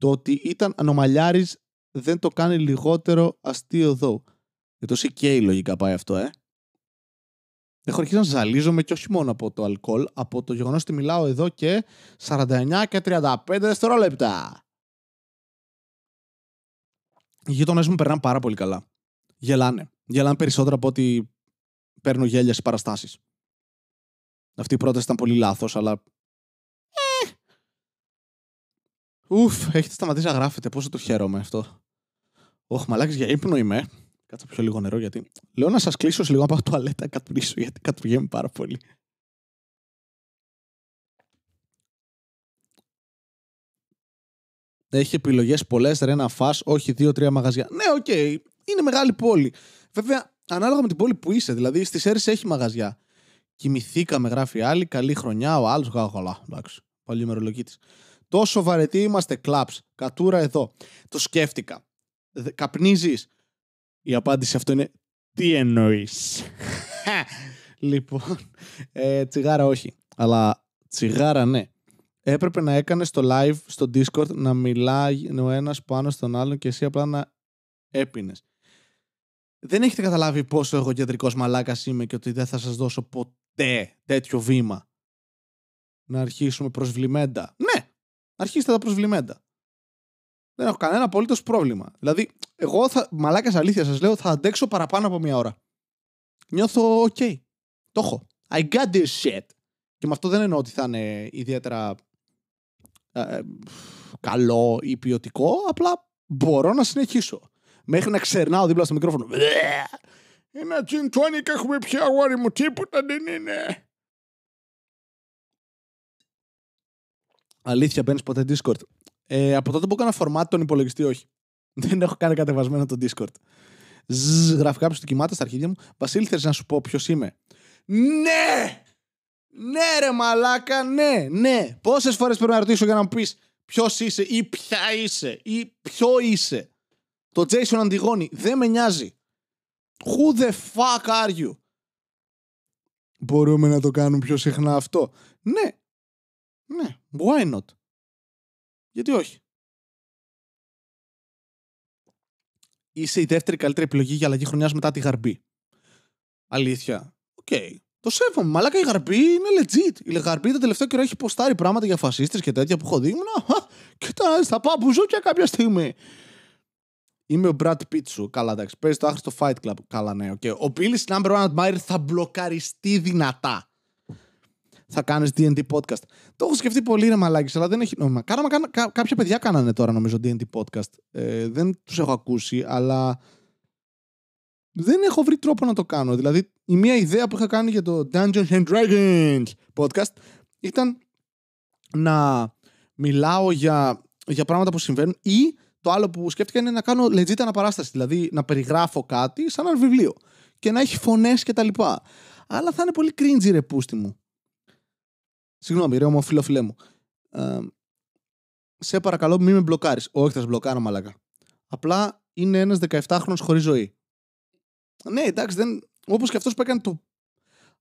Το ότι ήταν ανομαλιάρης δεν το κάνει λιγότερο αστείο εδώ. Για το CK λογικά πάει αυτό, ε. Έχω αρχίσει να ζαλίζομαι και όχι μόνο από το αλκοόλ, από το γεγονός ότι μιλάω εδώ και 49 και 35 δευτερόλεπτα. Οι γείτονές μου περνάνε πάρα πολύ καλά. Γελάνε. Γελάνε περισσότερο από ότι παίρνω γέλια σε παραστάσεις. Αυτή η πρόταση ήταν πολύ λάθος, αλλά. Ε. Ουφ, έχετε σταματήσει να γράφετε. Πόσο το χαίρομαι αυτό. Όχι, μαλάκι για ύπνο είμαι. Κάτσε πιο λίγο νερό γιατί. Λέω να σας κλείσω σε λίγο από το τουαλέτα κατουρίσω γιατί κατουργέμαι πάρα πολύ. Έχει επιλογές πολλές, ρε να φά, όχι δύο-τρία μαγαζιά. Ναι, οκ, okay. είναι μεγάλη πόλη. Βέβαια, ανάλογα με την πόλη που είσαι. Δηλαδή, στις Έρε έχει μαγαζιά. Κοιμηθήκαμε, γράφει άλλη. Καλή χρονιά, ο άλλος γάγαλα. Εντάξει, πάλι ημερολογή τη. Τόσο βαρετοί είμαστε, κλαπ. Κατούρα εδώ. Το σκέφτηκα. Καπνίζεις. Η απάντηση αυτό είναι τι εννοείς; λοιπόν, ε, τσιγάρα όχι. Αλλά τσιγάρα ναι. Έπρεπε να έκανε στο live στο Discord να μιλάει ο ένας πάνω στον άλλον και εσύ απλά να έπινες. Δεν έχετε καταλάβει πόσο εγωκεντρικός μαλάκας είμαι και ότι δεν θα σας δώσω ποτέ τέτοιο βήμα. Να αρχίσουμε προσβλημέντα. Ναι, αρχίστε τα προσβλημέντα. Δεν έχω κανένα απολύτως πρόβλημα. Δηλαδή, εγώ θα, μαλάκα αλήθεια σας λέω, θα αντέξω παραπάνω από μία ώρα. Νιώθω OK. Το έχω. I got this shit. Και με αυτό δεν εννοώ ότι θα είναι ιδιαίτερα ε, ε καλό ή ποιοτικό, απλά μπορώ να συνεχίσω. Μέχρι να ξερνάω δίπλα στο μικρόφωνο. Ένα gin tonic έχουμε πια αγόρι μου, τίποτα δεν είναι. Αλήθεια, μπαίνεις ποτέ Discord. Ε, από τότε που έκανα φορμάτι τον υπολογιστή, όχι. Δεν έχω κάνει κατεβασμένο το Discord. Ζζ, γράφει κάποιος του κοιμάται στα αρχίδια μου. Βασίλη, θέλει να σου πω ποιος είμαι; Ναι! Ναι, ρε μαλάκα, ναι, ναι. Πόσες φορές πρέπει να ρωτήσω για να μου πεις ποιος είσαι ή ποια είσαι ή ποιο είσαι; Το Jason Αντιγόνη δεν με νοιάζει. Who the fuck are you? Μπορούμε να το κάνουμε πιο συχνά αυτό. Ναι. Ναι. Why not? Γιατί όχι; Είσαι η δεύτερη καλύτερη επιλογή για αλλαγή χρονιάς μετά τη Γαρμπή. Αλήθεια. OK. Okay. Το σέβομαι. Μαλάκα η Γαρμπή είναι legit. Η Γαρμπή το τελευταίο καιρό έχει ποστάρει πράγματα για φασίστες και τέτοια που έχω δει. Ήμουν. Κοίτα, θα πάω μπουζούκια κάποια στιγμή. Είμαι ο Brad Pitt Καλά, εντάξει. Παίζει το άχρηστο Fight Club. Καλά, ναι. Okay. Ο Billy Number One Admirer θα μπλοκαριστεί δυνατά θα κάνεις DD podcast. Το έχω σκεφτεί πολύ, ρε μαλάκι, αλλά δεν έχει νόημα. Κάναμε, κά, κάποια παιδιά κάνανε τώρα, νομίζω, DD podcast. Ε, δεν τους έχω ακούσει, αλλά δεν έχω βρει τρόπο να το κάνω. Δηλαδή, η μία ιδέα που είχα κάνει για το Dungeons and Dragons podcast ήταν να μιλάω για, για πράγματα που συμβαίνουν ή το άλλο που σκέφτηκα είναι να κάνω legit αναπαράσταση. Δηλαδή, να περιγράφω κάτι σαν ένα βιβλίο και να έχει φωνές κτλ. Αλλά θα είναι πολύ cringy ρε πούστη μου. Συγγνώμη, ρε ομοφιλοφιλέ μου. Ε, σε παρακαλώ, μην με μπλοκάρεις. Όχι, θα σε μπλοκάρω, μαλακά. Απλά είναι ένας 17χρονο χωρίς ζωή. Ναι, εντάξει, δεν... όπως και αυτός που έκανε το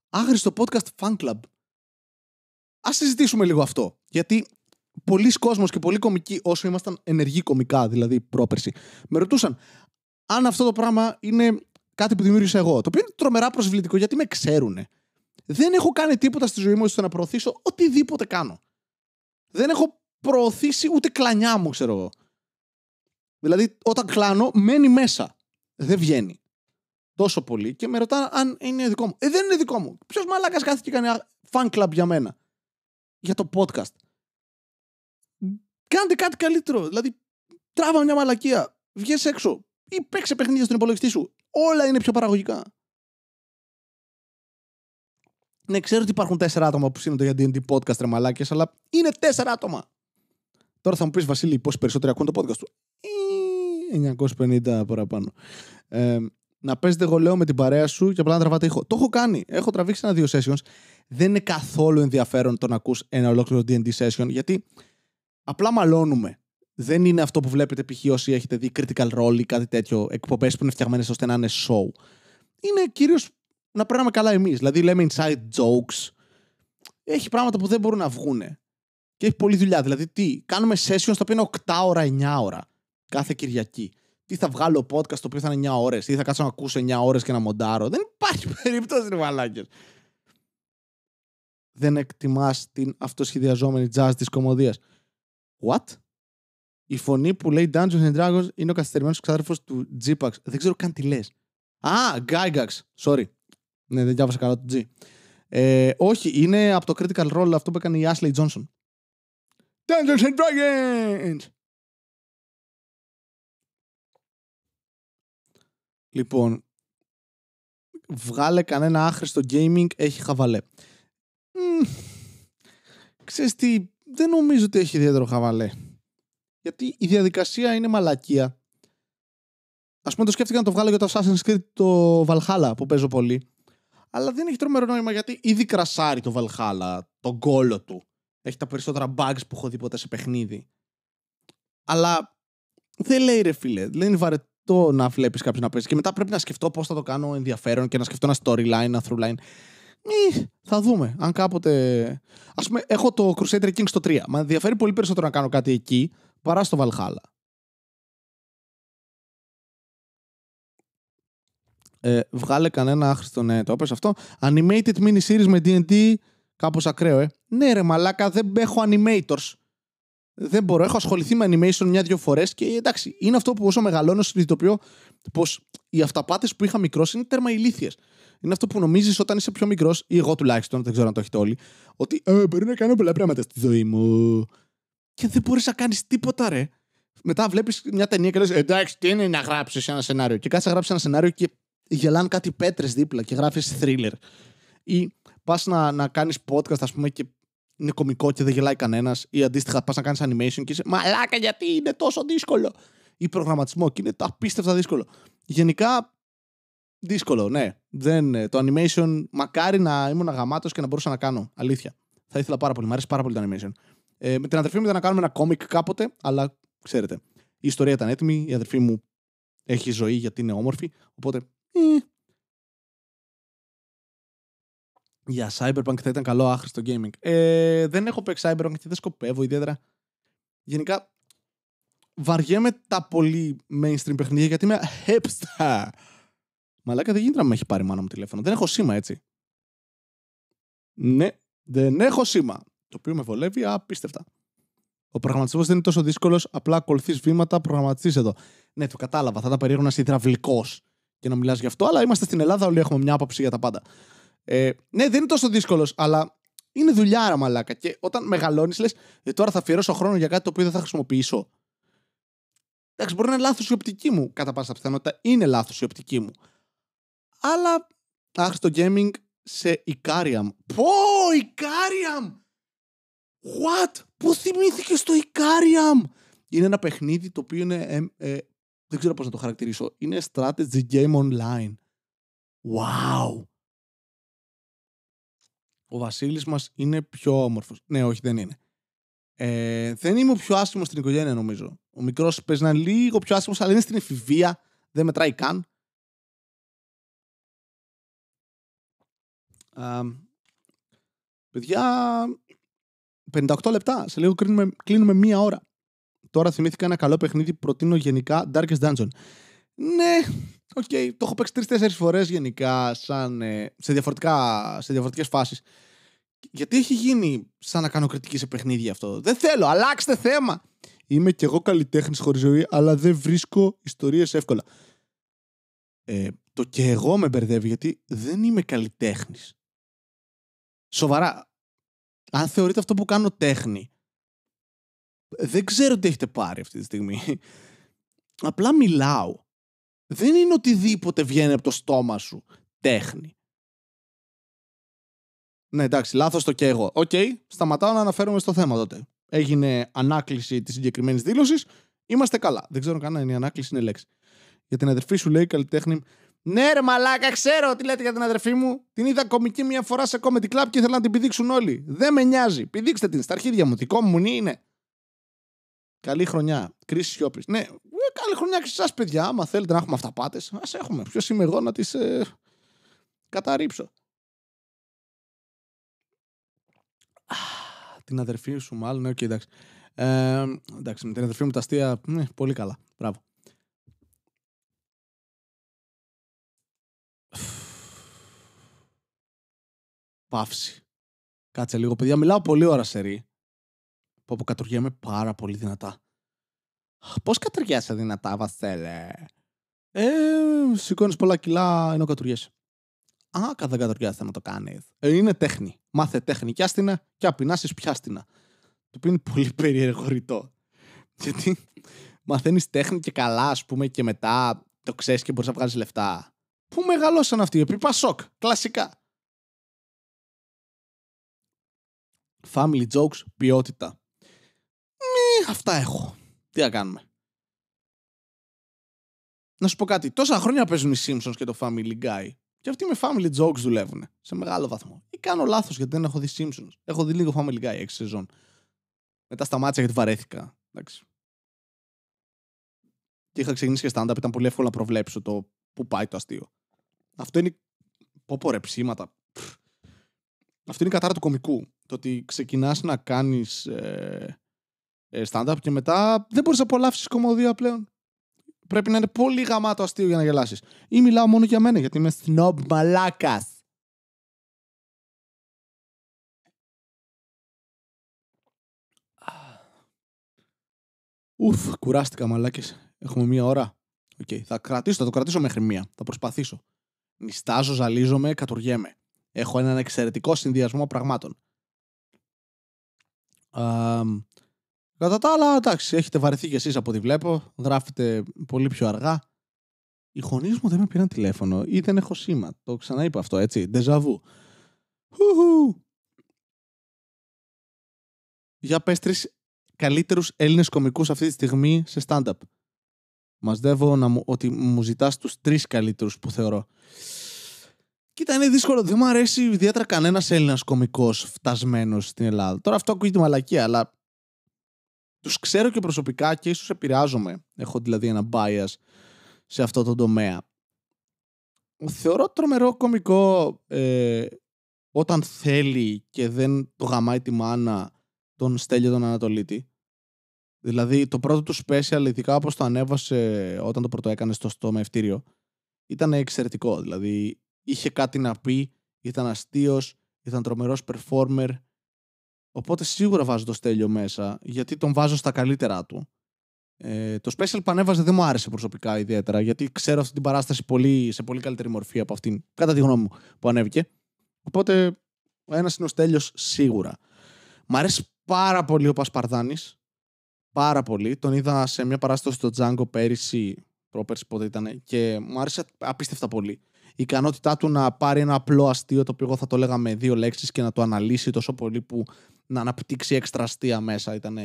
άγριστο podcast Fan Club. Α συζητήσουμε λίγο αυτό. Γιατί πολλοί κόσμοι και πολλοί κομικοί, όσο ήμασταν ενεργοί κομικά, δηλαδή πρόπερση, με ρωτούσαν αν αυτό το πράγμα είναι κάτι που δημιούργησα εγώ. Το οποίο είναι τρομερά προσβλητικό γιατί με ξέρουν. Δεν έχω κάνει τίποτα στη ζωή μου ώστε να προωθήσω οτιδήποτε κάνω. Δεν έχω προωθήσει ούτε κλανιά μου, ξέρω εγώ. Δηλαδή, όταν κλάνω, μένει μέσα. Δεν βγαίνει. Τόσο πολύ και με ρωτάνε αν είναι δικό μου. Ε, δεν είναι δικό μου. Ποιος μαλάκας κάθεται και κάνει fan club για μένα; Για το podcast. Κάντε κάτι καλύτερο. Δηλαδή, τράβα μια μαλακία. Βγες έξω. Ή παίξε παιχνίδια στον υπολογιστή σου. Όλα είναι πιο παραγωγικά. Ναι, ξέρω ότι υπάρχουν τέσσερα άτομα που σύνονται για D&D podcast τρεμαλάκε, αλλά είναι τέσσερα άτομα. Τώρα θα μου πεις Βασίλη, πόσοι περισσότεροι ακούν το podcast του; 950 παραπάνω. Ε, να παίζετε εγώ λέω με την παρέα σου και απλά να τραβάτε ήχο. Το έχω κάνει. Έχω τραβήξει ένα-δύο sessions. Δεν είναι καθόλου ενδιαφέρον το να ακούς ένα ολόκληρο DD session γιατί απλά μαλώνουμε. Δεν είναι αυτό που βλέπετε π.χ. όσοι έχετε δει critical role ή κάτι τέτοιο, εκπομπές που είναι φτιαγμένες ώστε να είναι show. Είναι κυρίως να περνάμε καλά εμείς. Δηλαδή λέμε inside jokes. Έχει πράγματα που δεν μπορούν να βγούνε. Και έχει πολλή δουλειά. Δηλαδή, τι, κάνουμε sessions τα οποία είναι 8 ώρα, 9 ώρα κάθε Κυριακή. Τι θα βγάλω podcast το οποίο θα είναι 9 ώρες, ή θα κάτσω να ακούσω 9 ώρες και να μοντάρω. Δεν υπάρχει υπάρχει περίπτωση, ρε μαλάκες. Δεν εκτιμάς την αυτοσχεδιαζόμενη jazz της κομμωδίας. What? Η φωνή που λέει Dungeons and Dragons είναι ο καθυστερημένος ξάδερφος του G-Pax. Δεν ξέρω καν τι λες. Α, Gygax. Sorry. Ναι, δεν διάβασα καλά το G. Ε, όχι, είναι από το Critical Role αυτό που έκανε η Ashley Johnson. Dungeons and Dragons! Λοιπόν, βγάλε κανένα άχρηστο gaming, έχει χαβαλέ. Μ, ξέρεις τι, δεν νομίζω ότι έχει ιδιαίτερο χαβαλέ. Γιατί η διαδικασία είναι μαλακία. Ας πούμε το σκέφτηκα να το βγάλω για το Assassin's Creed το Valhalla που παίζω πολύ. Αλλά δεν έχει τρομερό νόημα γιατί ήδη κρασάρει το Valhalla, τον κόλο του. Έχει τα περισσότερα bugs που έχω δει ποτέ σε παιχνίδι. Αλλά δεν λέει ρε φίλε, δεν είναι βαρετό να βλέπεις κάποιον να παίζει. Και μετά πρέπει να σκεφτώ πώς θα το κάνω ενδιαφέρον και να σκεφτώ ένα storyline, ένα throughline. Μη, θα δούμε. Αν κάποτε. Α πούμε, έχω το Crusader Kings στο 3. Μα ενδιαφέρει πολύ περισσότερο να κάνω κάτι εκεί παρά στο Valhalla. Ε, βγάλε κανένα άχρηστο, ναι, το έπες αυτό. Animated mini series με D&D, κάπως ακραίο, ε. Ναι ρε μαλάκα, δεν έχω animators. Δεν μπορώ, έχω ασχοληθεί με animation μια-δυο φορές και εντάξει, είναι αυτό που όσο μεγαλώνω συνειδητοποιώ πως οι αυταπάτες που είχα μικρός είναι τέρμα ηλίθιες. Είναι αυτό που νομίζεις όταν είσαι πιο μικρός, ή εγώ τουλάχιστον, δεν ξέρω αν το έχετε όλοι, ότι ε, μπορεί να κάνω πολλά πράγματα στη ζωή μου. Και δεν μπορείς να κάνεις τίποτα, ρε. Μετά βλέπεις μια ταινία και λες: Εντάξει, τι είναι να γράψεις ένα σενάριο. Και κάτσε να γράψεις ένα σενάριο και γελάνε κάτι πέτρες δίπλα και γράφεις thriller. Ή πας να, να κάνεις podcast, ας πούμε, και είναι κωμικό και δεν γελάει κανένας. Ή αντίστοιχα πας να κάνεις animation και είσαι Μαλάκα, γιατί είναι τόσο δύσκολο. Ή προγραμματισμό και είναι απίστευτα δύσκολο. Γενικά δύσκολο, ναι. Δεν, το animation, μακάρι να ήμουν γαμάτο και να μπορούσα να κάνω. Αλήθεια. Θα ήθελα πάρα πολύ. Μ' αρέσει πάρα πολύ το animation. Ε, με την αδερφή μου ήταν να κάνουμε ένα κόμικ κάποτε, αλλά ξέρετε. Η ιστορία ήταν έτοιμη. Η αδερφή μου έχει ζωή γιατί είναι όμορφη. Οπότε. Ε. Για Cyberpunk θα ήταν καλό άχρηστο gaming. Ε, δεν έχω παίξει Cyberpunk και δεν σκοπεύω ιδιαίτερα. Γενικά, βαριέμαι τα πολύ mainstream παιχνίδια γιατί είμαι hipster. Μαλάκα δεν γίνεται να με έχει πάρει μάνα μου τηλέφωνο. Δεν έχω σήμα έτσι. Ναι, δεν έχω σήμα. Το οποίο με βολεύει απίστευτα. Ο προγραμματισμός δεν είναι τόσο δύσκολος, απλά ακολουθείς βήματα, προγραμματιστή εδώ. Ναι, το κατάλαβα. Θα ήταν περίεργο να είσαι υδραυλικός και να μιλάς γι' αυτό, αλλά είμαστε στην Ελλάδα, όλοι έχουμε μια άποψη για τα πάντα. Ε, ναι, δεν είναι τόσο δύσκολος, αλλά είναι δουλειά, μαλάκα. Και όταν μεγαλώνεις, λες, ε, τώρα θα αφιερώσω χρόνο για κάτι το οποίο δεν θα χρησιμοποιήσω. Εντάξει, μπορεί να είναι λάθος η οπτική μου, κατά πάσα πιθανότητα. Είναι λάθος η οπτική μου. Αλλά, άχρηστο gaming σε Icarium. Πω, Icarium! What? Πού θυμήθηκε στο Icarium? Είναι ένα παιχνίδι το οποίο είναι. Ε, ε, δεν ξέρω πώς να το χαρακτηρίσω. Είναι strategy game online. Wow! Ο Βασίλης μας είναι πιο όμορφος. Ναι, όχι, δεν είναι. Ε, δεν είμαι ο πιο άσχημος στην οικογένεια, νομίζω. Ο μικρός παίζει να είναι λίγο πιο άσχημος, αλλά είναι στην εφηβεία. Δεν μετράει καν. παιδιά, 58 λεπτά. Σε λίγο κλείνουμε, κλείνουμε μία ώρα. Τώρα θυμήθηκα ένα καλό παιχνίδι που προτείνω γενικά Darkest Dungeon. Ναι, OK, okay, το έχω παίξει τρεις-τέσσερις φορές γενικά σαν, ε, σε, διαφορετικά, σε διαφορετικές φάσεις. Γιατί έχει γίνει σαν να κάνω κριτική σε παιχνίδια αυτό. Δεν θέλω, αλλάξτε θέμα. Είμαι κι εγώ καλλιτέχνης χωρίς ζωή, αλλά δεν βρίσκω ιστορίες εύκολα. Ε, το και εγώ με μπερδεύει γιατί δεν είμαι καλλιτέχνης. Σοβαρά. Αν θεωρείτε αυτό που κάνω τέχνη, δεν ξέρω τι έχετε πάρει αυτή τη στιγμή. Απλά μιλάω. Δεν είναι οτιδήποτε βγαίνει από το στόμα σου τέχνη. Ναι, εντάξει, λάθος το και εγώ. Οκ, σταματάω να αναφέρομαι στο θέμα τότε. Έγινε ανάκληση της συγκεκριμένης δήλωσης. Είμαστε καλά. Δεν ξέρω καν αν η ανάκληση είναι λέξη. Για την αδερφή σου λέει καλλιτέχνη ναι, ρε μαλάκα, ξέρω τι λέτε για την αδερφή μου. Την είδα κομική μια φορά σε comedy club και ήθελα να την πηδήξουν όλοι. Δεν με νοιάζει. Πηδήξτε την στα αρχίδια μου. Δικό μου είναι. Καλή χρονιά. Κρίση σιώπης. Ναι, ε, καλή χρονιά και σε εσά, παιδιά. Άμα θέλετε να έχουμε αυταπάτες, ας έχουμε. Ποιος είμαι εγώ να τις ε, καταρρύψω. την αδερφή σου, μάλλον. Ναι, okay, εντάξει. Ε, εντάξει, με την αδερφή μου τα αστεία. Ναι, πολύ καλά. Μπράβο. Παύση. Κάτσε λίγο, παιδιά. Μιλάω πολύ ώρα σε ρί. Που αποκατουργέμαι πάρα πολύ δυνατά. Πώς κατουργέσαι δυνατά, Βασέλε; Ε, σηκώνεις πολλά κιλά ενώ κατουργέσαι. Α, δεν κατουργέσαι να το κάνεις. Ε, είναι τέχνη. Μάθε τέχνη κι άστινα και απεινάσεις πιάστηνα. Το οποίο είναι πολύ περίεργο ρητό. Γιατί μαθαίνεις τέχνη και καλά, ας πούμε, και μετά το ξέρεις και μπορείς να βγάλεις λεφτά. Πού μεγαλώσαν αυτοί, επί Πασόκ, κλασικά. Family jokes, ποιότητα. Ε, αυτά έχω. Τι να κάνουμε; Να σου πω κάτι. Τόσα χρόνια παίζουν οι Simpsons και το Family Guy. Και αυτοί με Family Jokes δουλεύουν. Σε μεγάλο βαθμό. Ή κάνω λάθος γιατί δεν έχω δει Simpsons. Έχω δει λίγο Family Guy 6 σεζόν. Μετά σταμάτησα γιατί βαρέθηκα. Εντάξει. Και είχα ξεκινήσει και stand-up. Ήταν πολύ εύκολο να προβλέψω το πού πάει το αστείο. Αυτό είναι. Πω πω ρε ψήματα. Αυτό είναι η κατάρα του κομικού. Το ότι ξεκινάς να κάνεις ε, ε, stand-up και μετά δεν μπορείς να απολαύσεις κομμωδία πλέον. Πρέπει να είναι πολύ γαμάτο αστείο για να γελάσεις. Ή μιλάω μόνο για μένα γιατί είμαι snob μαλάκας. Ουφ, κουράστηκα μαλάκες. Έχουμε μία ώρα. Okay, θα κρατήσω, θα το κρατήσω μέχρι μία. Θα προσπαθήσω. Νιστάζω, ζαλίζομαι, κατουργέμαι. Έχω έναν εξαιρετικό συνδυασμό πραγμάτων. Κατά τα άλλα, εντάξει, έχετε βαρεθεί κι εσείς από ό,τι βλέπω. Γράφετε πολύ πιο αργά. Οι γονείς μου δεν με πήραν τηλέφωνο ή δεν έχω σήμα. Το ξαναείπα αυτό, έτσι. Ντεζαβού. Για πες τρεις καλύτερους Έλληνες κομικούς αυτή τη στιγμή σε stand-up. Μαζδεύω να μου, ότι μου ζητάς τους τρεις καλύτερους που θεωρώ. Κοίτα, είναι δύσκολο. Δεν μου αρέσει ιδιαίτερα κανένας Έλληνας κωμικό φτασμένος στην Ελλάδα. Τώρα αυτό ακούγεται μαλακία, αλλά τους ξέρω και προσωπικά και ίσως επηρεάζομαι. Έχω δηλαδή ένα bias σε αυτό το τομέα. Θεωρώ τρομερό κωμικό ε, όταν θέλει και δεν το γαμάει τη μάνα τον Στέλιο τον Ανατολίτη. Δηλαδή το πρώτο του special, ειδικά όπως το ανέβασε όταν το πρώτο έκανε στο, στο μευτήριο, ήταν εξαιρετικό. Δηλαδή είχε κάτι να πει, ήταν αστείος, ήταν τρομερός performer. Οπότε σίγουρα βάζω το Στέλιο μέσα, γιατί τον βάζω στα καλύτερά του. Ε, το special που ανέβαζε δεν μου άρεσε προσωπικά ιδιαίτερα, γιατί ξέρω αυτή την παράσταση πολύ, σε πολύ καλύτερη μορφή από αυτήν, κατά τη γνώμη μου, που ανέβηκε. Οπότε ο ένας είναι ο Στέλιος σίγουρα. Μ' αρέσει πάρα πολύ ο Πασπαρδάνης. Πάρα πολύ. Τον είδα σε μια παράσταση στο Django πέρυσι, πρόπερσι πότε ήταν, και μου άρεσε απίστευτα πολύ η ικανότητά του να πάρει ένα απλό αστείο το οποίο εγώ θα το έλεγα με δύο λέξεις και να το αναλύσει τόσο πολύ που να αναπτύξει έξτρα αστεία μέσα ήταν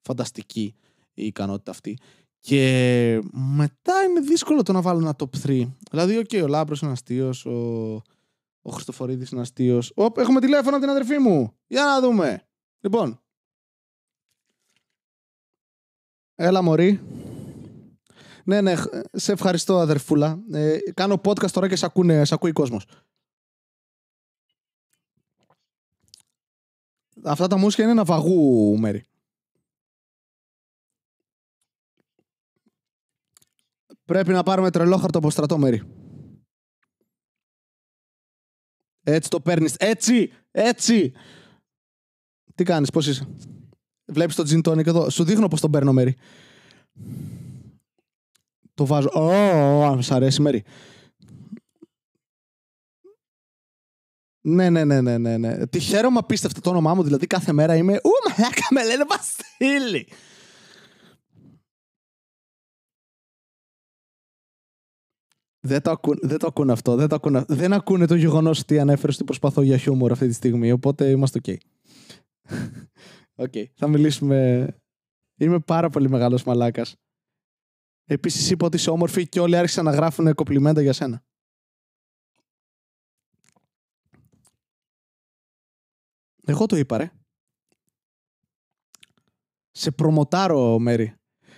φανταστική η ικανότητα αυτή. Και μετά είναι δύσκολο το να βάλω ένα top 3. Δηλαδή, OK, okay, ο Λάμπρος είναι αστείος, ο, ο Χριστοφορίδης είναι αστείος. Οπ, έχουμε τηλέφωνο από την αδερφή μου. Για να δούμε. Λοιπόν. Έλα, Μωρή. Ναι, ναι, σε ευχαριστώ αδερφούλα. Ε, κάνω podcast τώρα και σε, ακούνε, σε ακούει κόσμος. Αυτά τα μουσια είναι ένα βαγού μέρη. Πρέπει να πάρουμε τρελόχαρτο από στρατό μέρη. Έτσι το παίρνεις. Έτσι! Έτσι! Τι κάνεις, πώς είσαι; Βλέπεις το gin tonic εδώ; Σου δείχνω πώς τον παίρνω μέρη. Το βάζω. Ω, oh, σ' αρέσει, Μέρη. Ναι, ναι, ναι, ναι, ναι, ναι. Τι χαίρομαι απίστευτα το όνομά μου, δηλαδή κάθε μέρα είμαι «Ου, μαλάκα, με λένε Βασίλη». Δεν το, ακούν, δεν το ακούνε αυτό. Δεν, το ακούνε, δεν ακούνε το γεγονός ότι ανέφερες ότι προσπαθώ για χιούμορ αυτή τη στιγμή. Οπότε είμαστε OK. OK. okay. Θα μιλήσουμε. Είμαι πάρα πολύ μεγάλος μαλάκας. Επίσης είπα ότι είσαι όμορφη και όλοι άρχισαν να γράφουν κοπλιμέντα για σένα. Εγώ το είπα, ρε. Σε προμοτάρω, Μέρι.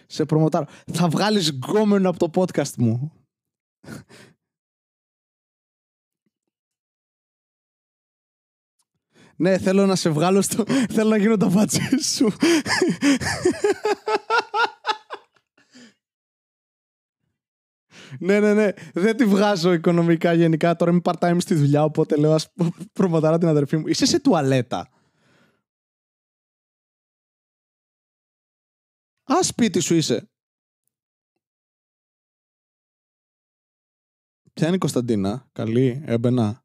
Σε προμοτάρω. Θα βγάλεις γκόμενο από το podcast μου. ναι, θέλω να σε βγάλω στο... θέλω να γίνω τα βάτσια σου. Ναι, ναι, ναι. Δεν τη βγάζω οικονομικά γενικά. Τώρα είμαι part-time στη δουλειά, οπότε λέω ας προμοτάρω την αδερφή μου. Είσαι σε τουαλέτα. Α, σπίτι σου είσαι. Ποια είναι η Κωνσταντίνα; Καλή, έμπαινα.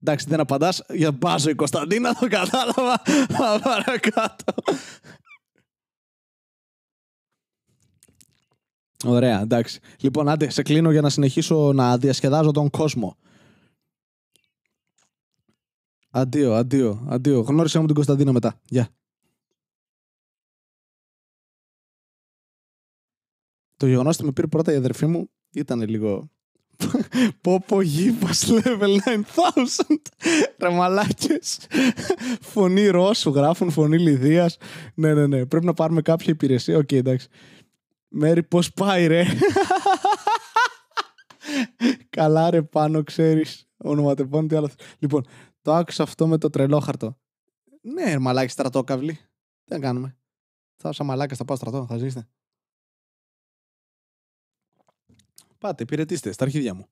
Εντάξει, δεν απαντάς για μπάζω η Κωνσταντίνα, το κατάλαβα. Παρακάτω. Ωραία, εντάξει. Λοιπόν, άντε, σε κλείνω για να συνεχίσω να διασκεδάζω τον κόσμο. Αντίο, αντίο, αντίο. Γνώρισα μου την Κωνσταντίνα μετά. Γεια. Το γεγονός ότι με πήρε πρώτα η αδερφή μου ήταν λίγο. Πόπο γύπας level 9000 Ρε μαλάκες Φωνή Ρώσου γράφουν Φωνή Λυδίας Ναι ναι ναι Πρέπει να πάρουμε κάποια υπηρεσία OK okay, εντάξει Μέρι πώς πάει ρε; Καλά ρε πάνω ξέρεις Ονοματεπών τι άλλο Λοιπόν το άκουσα αυτό με το τρελόχαρτο. Ναι, μαλάκι στρατόκαυλη. Τι να κάνουμε. Θα σαν μαλάκας θα πάω στρατό, θα ζήσετε. Πάτε, υπηρετήστε στα αρχίδια μου.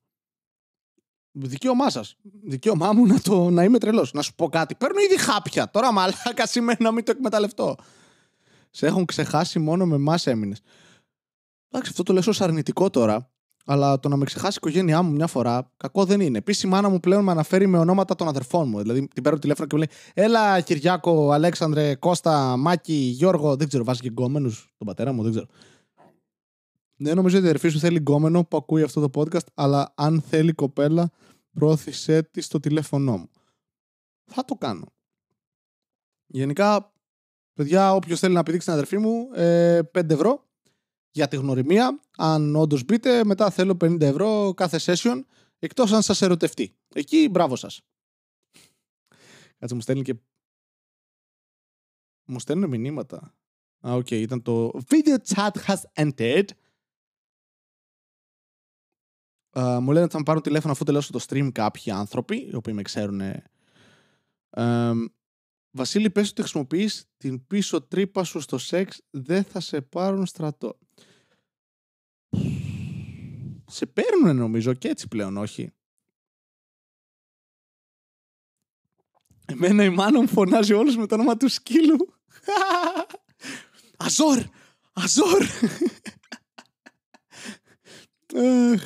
Δικαίωμά σας. Δικαίωμά μου να, το, να είμαι τρελός. Να σου πω κάτι. Παίρνω ήδη χάπια. Τώρα μαλάκα σημαίνει να μην το εκμεταλλευτώ. Σε έχουν ξεχάσει μόνο με εμάς έμεινες. Εντάξει, αυτό το λέω ως αρνητικό τώρα. Αλλά το να με ξεχάσει η οικογένειά μου μια φορά, κακό δεν είναι. Επίσης, η μάνα μου πλέον με αναφέρει με ονόματα των αδερφών μου. Δηλαδή, την παίρνω τηλέφωνο και μου λέει Έλα, Κυριάκο, Αλέξανδρε, Κώστα, Μάκη, Γιώργο. Δεν ξέρω, βάζει και γκόμενους τον πατέρα μου, δεν ξέρω. Δεν νομίζω ότι η αδερφή σου θέλει γκόμενο που ακούει αυτό το podcast, αλλά αν θέλει κοπέλα, πρόθεσέ της στο τηλέφωνό μου. Θα το κάνω. Γενικά, παιδιά, όποιος θέλει να πηδήξει την αδερφή μου, ε, 5 ευρώ για τη γνωριμία. Αν όντως μπείτε, μετά θέλω 50 ευρώ κάθε session, εκτός αν σας ερωτευτεί. Εκεί μπράβο σας. Κάτσε μου στέλνει και... Μου στέλνουν μηνύματα. Α, OK, okay, ήταν το video chat has entered. Uh, μου λένε ότι θα με πάρουν τηλέφωνο αφού τελειώσω το stream κάποιοι άνθρωποι, οι οποίοι με ξέρουν. Uh, Βασίλη, πες ότι χρησιμοποιείς την πίσω τρύπα σου στο σεξ, δεν θα σε πάρουν στρατό. Σε παίρνουν νομίζω και έτσι πλέον, όχι. Εμένα η μάνα μου φωνάζει όλους με το όνομα του σκύλου. Αζόρ! Αζόρ!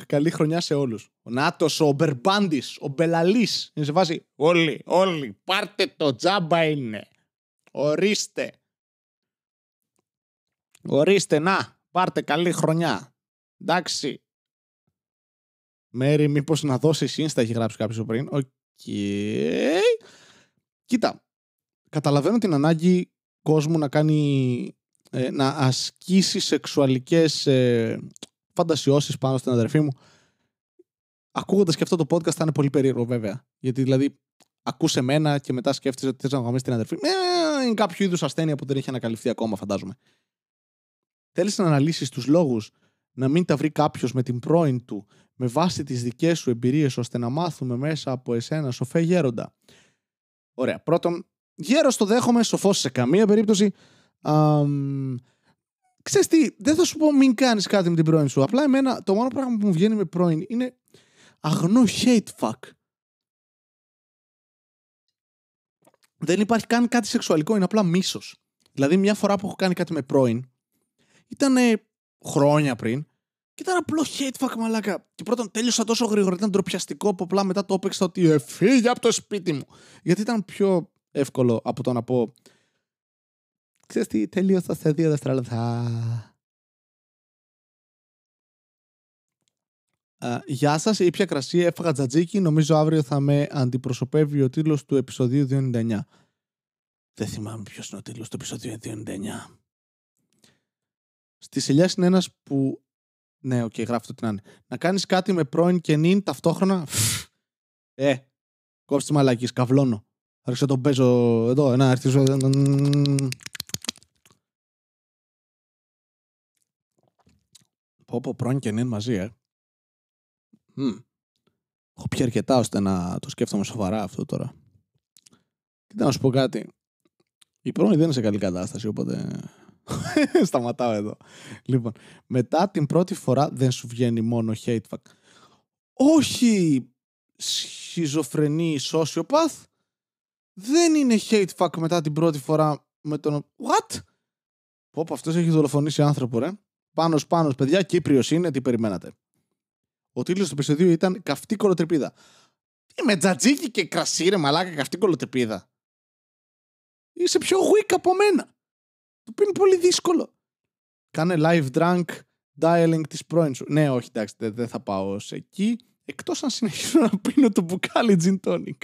Καλή χρονιά σε όλους. Ο Νάτος, ο Μπερμπάντης, ο Μπελαλής. Είναι σε βάση όλοι, όλοι, πάρτε το τζάμπα είναι. Ορίστε. Ορίστε, να, πάρτε καλή χρονιά. Εντάξει. Μέρι, μήπως να δώσεις Insta, έχει γράψει κάποιος πριν. OK. Okay. Κοίτα. Καταλαβαίνω την ανάγκη κόσμου να κάνει. Ε, να ασκήσει σεξουαλικές ε, φαντασιώσεις πάνω στην αδερφή μου. Ακούγοντας και αυτό το podcast θα είναι πολύ περίεργο βέβαια. Γιατί δηλαδή ακούσε εμένα και μετά σκέφτεσαι ότι θες να γαμίσει την αδερφή. Ε, είναι κάποιο είδους ασθένεια που δεν έχει ανακαλυφθεί ακόμα, φαντάζομαι. Θέλεις να αναλύσεις τους λόγους να μην τα βρει κάποιος με την πρώην του με βάση τις δικές σου εμπειρίες ώστε να μάθουμε μέσα από εσένα σοφέ γέροντα. Ωραία. Πρώτον, γέρος το δέχομαι, σοφός σε καμία περίπτωση. Αμ, ξέρεις τι, δεν θα σου πω μην κάνεις κάτι με την πρώην σου. Απλά εμένα το μόνο πράγμα που μου βγαίνει με πρώην είναι αγνό hate fuck. Δεν υπάρχει καν κάτι σεξουαλικό, είναι απλά μίσος. Δηλαδή μια φορά που έχω κάνει κάτι με πρώην, ήταν χρόνια πριν, και ήταν απλό hate fuck μαλάκα. Και πρώτον τέλειωσα τόσο γρήγορα, ήταν ντροπιαστικό που απλά μετά το έπαιξα ότι ε, φύγε από το σπίτι μου. Γιατί ήταν πιο εύκολο από το να πω Ξέρεις τι, τέλειωσα σε δύο δευτερόλεπτα. Uh, γεια σας, ήπια κρασί, έφαγα τζατζίκι. Νομίζω αύριο θα με αντιπροσωπεύει ο τίτλος του επεισοδίου 299. Δεν θυμάμαι ποιος είναι ο τίτλος του επεισοδίου 299. Στη ελιά είναι ένας που ναι, ok, okay, γράφει το τι να είναι. Να κάνεις κάτι με πρώην και νυν ταυτόχρονα. Ε, κόψε μαλάκα, καβλώνω. Άρχισε τον παίζω εδώ, να έρθει. Πω πω πρώην και νυν μαζί, ε. Mm. Έχω πει αρκετά ώστε να το σκέφτομαι σοβαρά αυτό τώρα. Κοίτα να σου πω κάτι. Η πρώην δεν είναι σε καλή κατάσταση, οπότε Σταματάω εδώ. Λοιπόν, μετά την πρώτη φορά δεν σου βγαίνει μόνο hate fuck. Όχι σχιζοφρενή sociopath. Δεν είναι hate fuck μετά την πρώτη φορά με τον... What? Πω, αυτός έχει δολοφονήσει άνθρωπο, ρε. Πάνος, πάνος, παιδιά, Κύπριος είναι, τι περιμένατε. Ο τίτλος του επεισοδίου ήταν «Καυτή κολοτρεπίδα». Τι με τζατζίκι και κρασί, ρε μαλάκα, καυτή κολοτρεπίδα. Είσαι πιο weak από μένα. Το είναι πολύ δύσκολο. Κάνε live drunk dialing της πρώην σου. Ναι, όχι, εντάξει, δεν θα πάω σε εκεί. Εκτός αν συνεχίσω να πίνω το μπουκάλι gin tonic.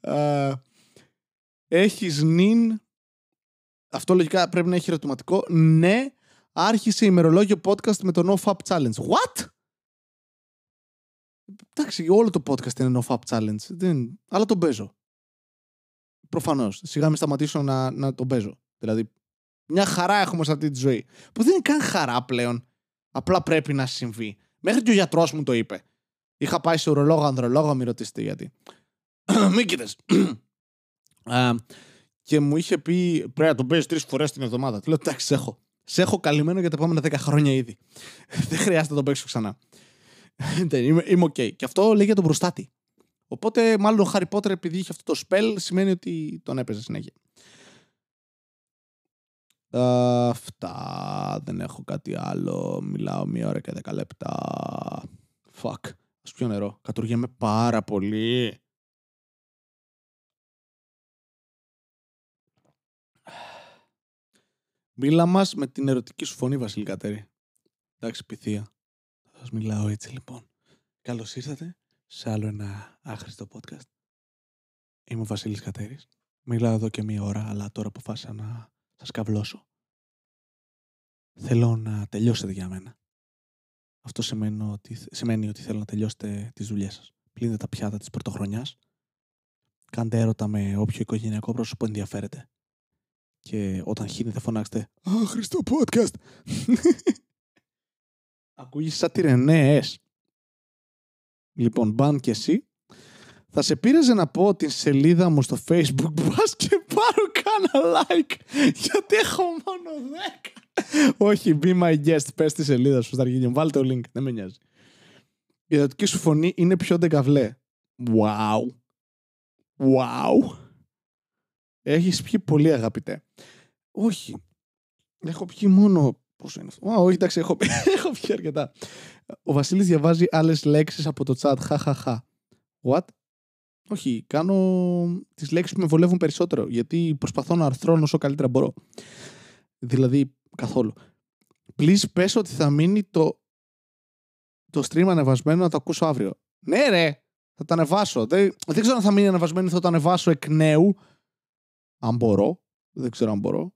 Uh, έχεις νυν... Αυτό λογικά πρέπει να έχει ερωτηματικό. Ναι, άρχισε ημερολόγιο podcast με το NoFap Challenge. What? Εντάξει, όλο το podcast είναι NoFap Challenge. Δεν... Αλλά τον παίζω. Προφανώς. Σιγά μην σταματήσω να, να τον παίζω. Δηλαδή, μια χαρά έχουμε σε αυτή τη ζωή. Που δεν είναι καν χαρά πλέον. Απλά πρέπει να συμβεί. Μέχρι και ο γιατρός μου το είπε. Είχα πάει σε ουρολόγο, ανδρολόγο, μην ρωτήσετε γιατί. Μην και μου είχε πει πρέπει να τον παίζεις τρεις φορές την εβδομάδα. Του λέω εντάξει, σε έχω. Σε έχω καλυμμένο για τα επόμενα 10 χρόνια ήδη. δεν χρειάζεται να τον παίξω ξανά. είμαι, είμαι οκ. Και αυτό λέει για τον προστάτη. Οπότε, μάλλον ο Χάρι Πότερ, επειδή είχε αυτό το spell, σημαίνει ότι τον έπαιζε συνέχεια. Αυτά. Δεν έχω κάτι άλλο. Μιλάω μία ώρα και δέκα λεπτά. Fuck. Ας πιω νερό. Κατουργέμαι πάρα πολύ. Μίλα μας με την ερωτική σου φωνή, Βασίλη Κατέρη. Εντάξει, πυθία. Θα σας μιλάω έτσι, λοιπόν. Καλώς ήρθατε σε άλλο ένα άχρηστο podcast. Είμαι ο Βασίλης Κατέρης. Μιλάω εδώ και μία ώρα, αλλά τώρα αποφάσισα να σας καβλώσω. Θέλω να τελειώσετε για μένα. Αυτό σημαίνει ότι, σημαίνει ότι θέλω να τελειώσετε τις δουλειές σας. Πλύνετε τα πιάτα της πρωτοχρονιάς. Κάντε έρωτα με όποιο οικογενειακό πρόσωπο ενδιαφέρεται. Και όταν χύνετε φωνάξτε «Άχρηστο podcast». Ακούγεις σαν τυρενές. Λοιπόν, μπαν και εσύ. Θα σε πείραζε να πω την σελίδα μου στο facebook μπας και πάρω κάνα like γιατί έχω μόνο 10. Όχι, be my guest, πες τη σελίδα σου στα αρχίδια βάλτε το link, δεν με νοιάζει. Η ερωτική σου φωνή είναι πιο ντεκαβλέ. Wow. Wow. Έχεις πιει πολύ αγαπητέ. Όχι. Έχω πιει μόνο Πόσο είναι αυτό. όχι, εντάξει, έχω, έχω πιει αρκετά. Ο Βασίλης διαβάζει άλλες λέξεις από το chat. Χαχαχα. What? Όχι, κάνω τις λέξεις που με βολεύουν περισσότερο. Γιατί προσπαθώ να αρθρώνω όσο καλύτερα μπορώ. Δηλαδή, καθόλου. Please πες ότι θα μείνει το, το stream ανεβασμένο να το ακούσω αύριο. Ναι, ρε! Θα το ανεβάσω. Δεν, δεν ξέρω αν θα μείνει ανεβασμένο ή θα το ανεβάσω εκ νέου. Αν μπορώ. Δεν ξέρω αν μπορώ.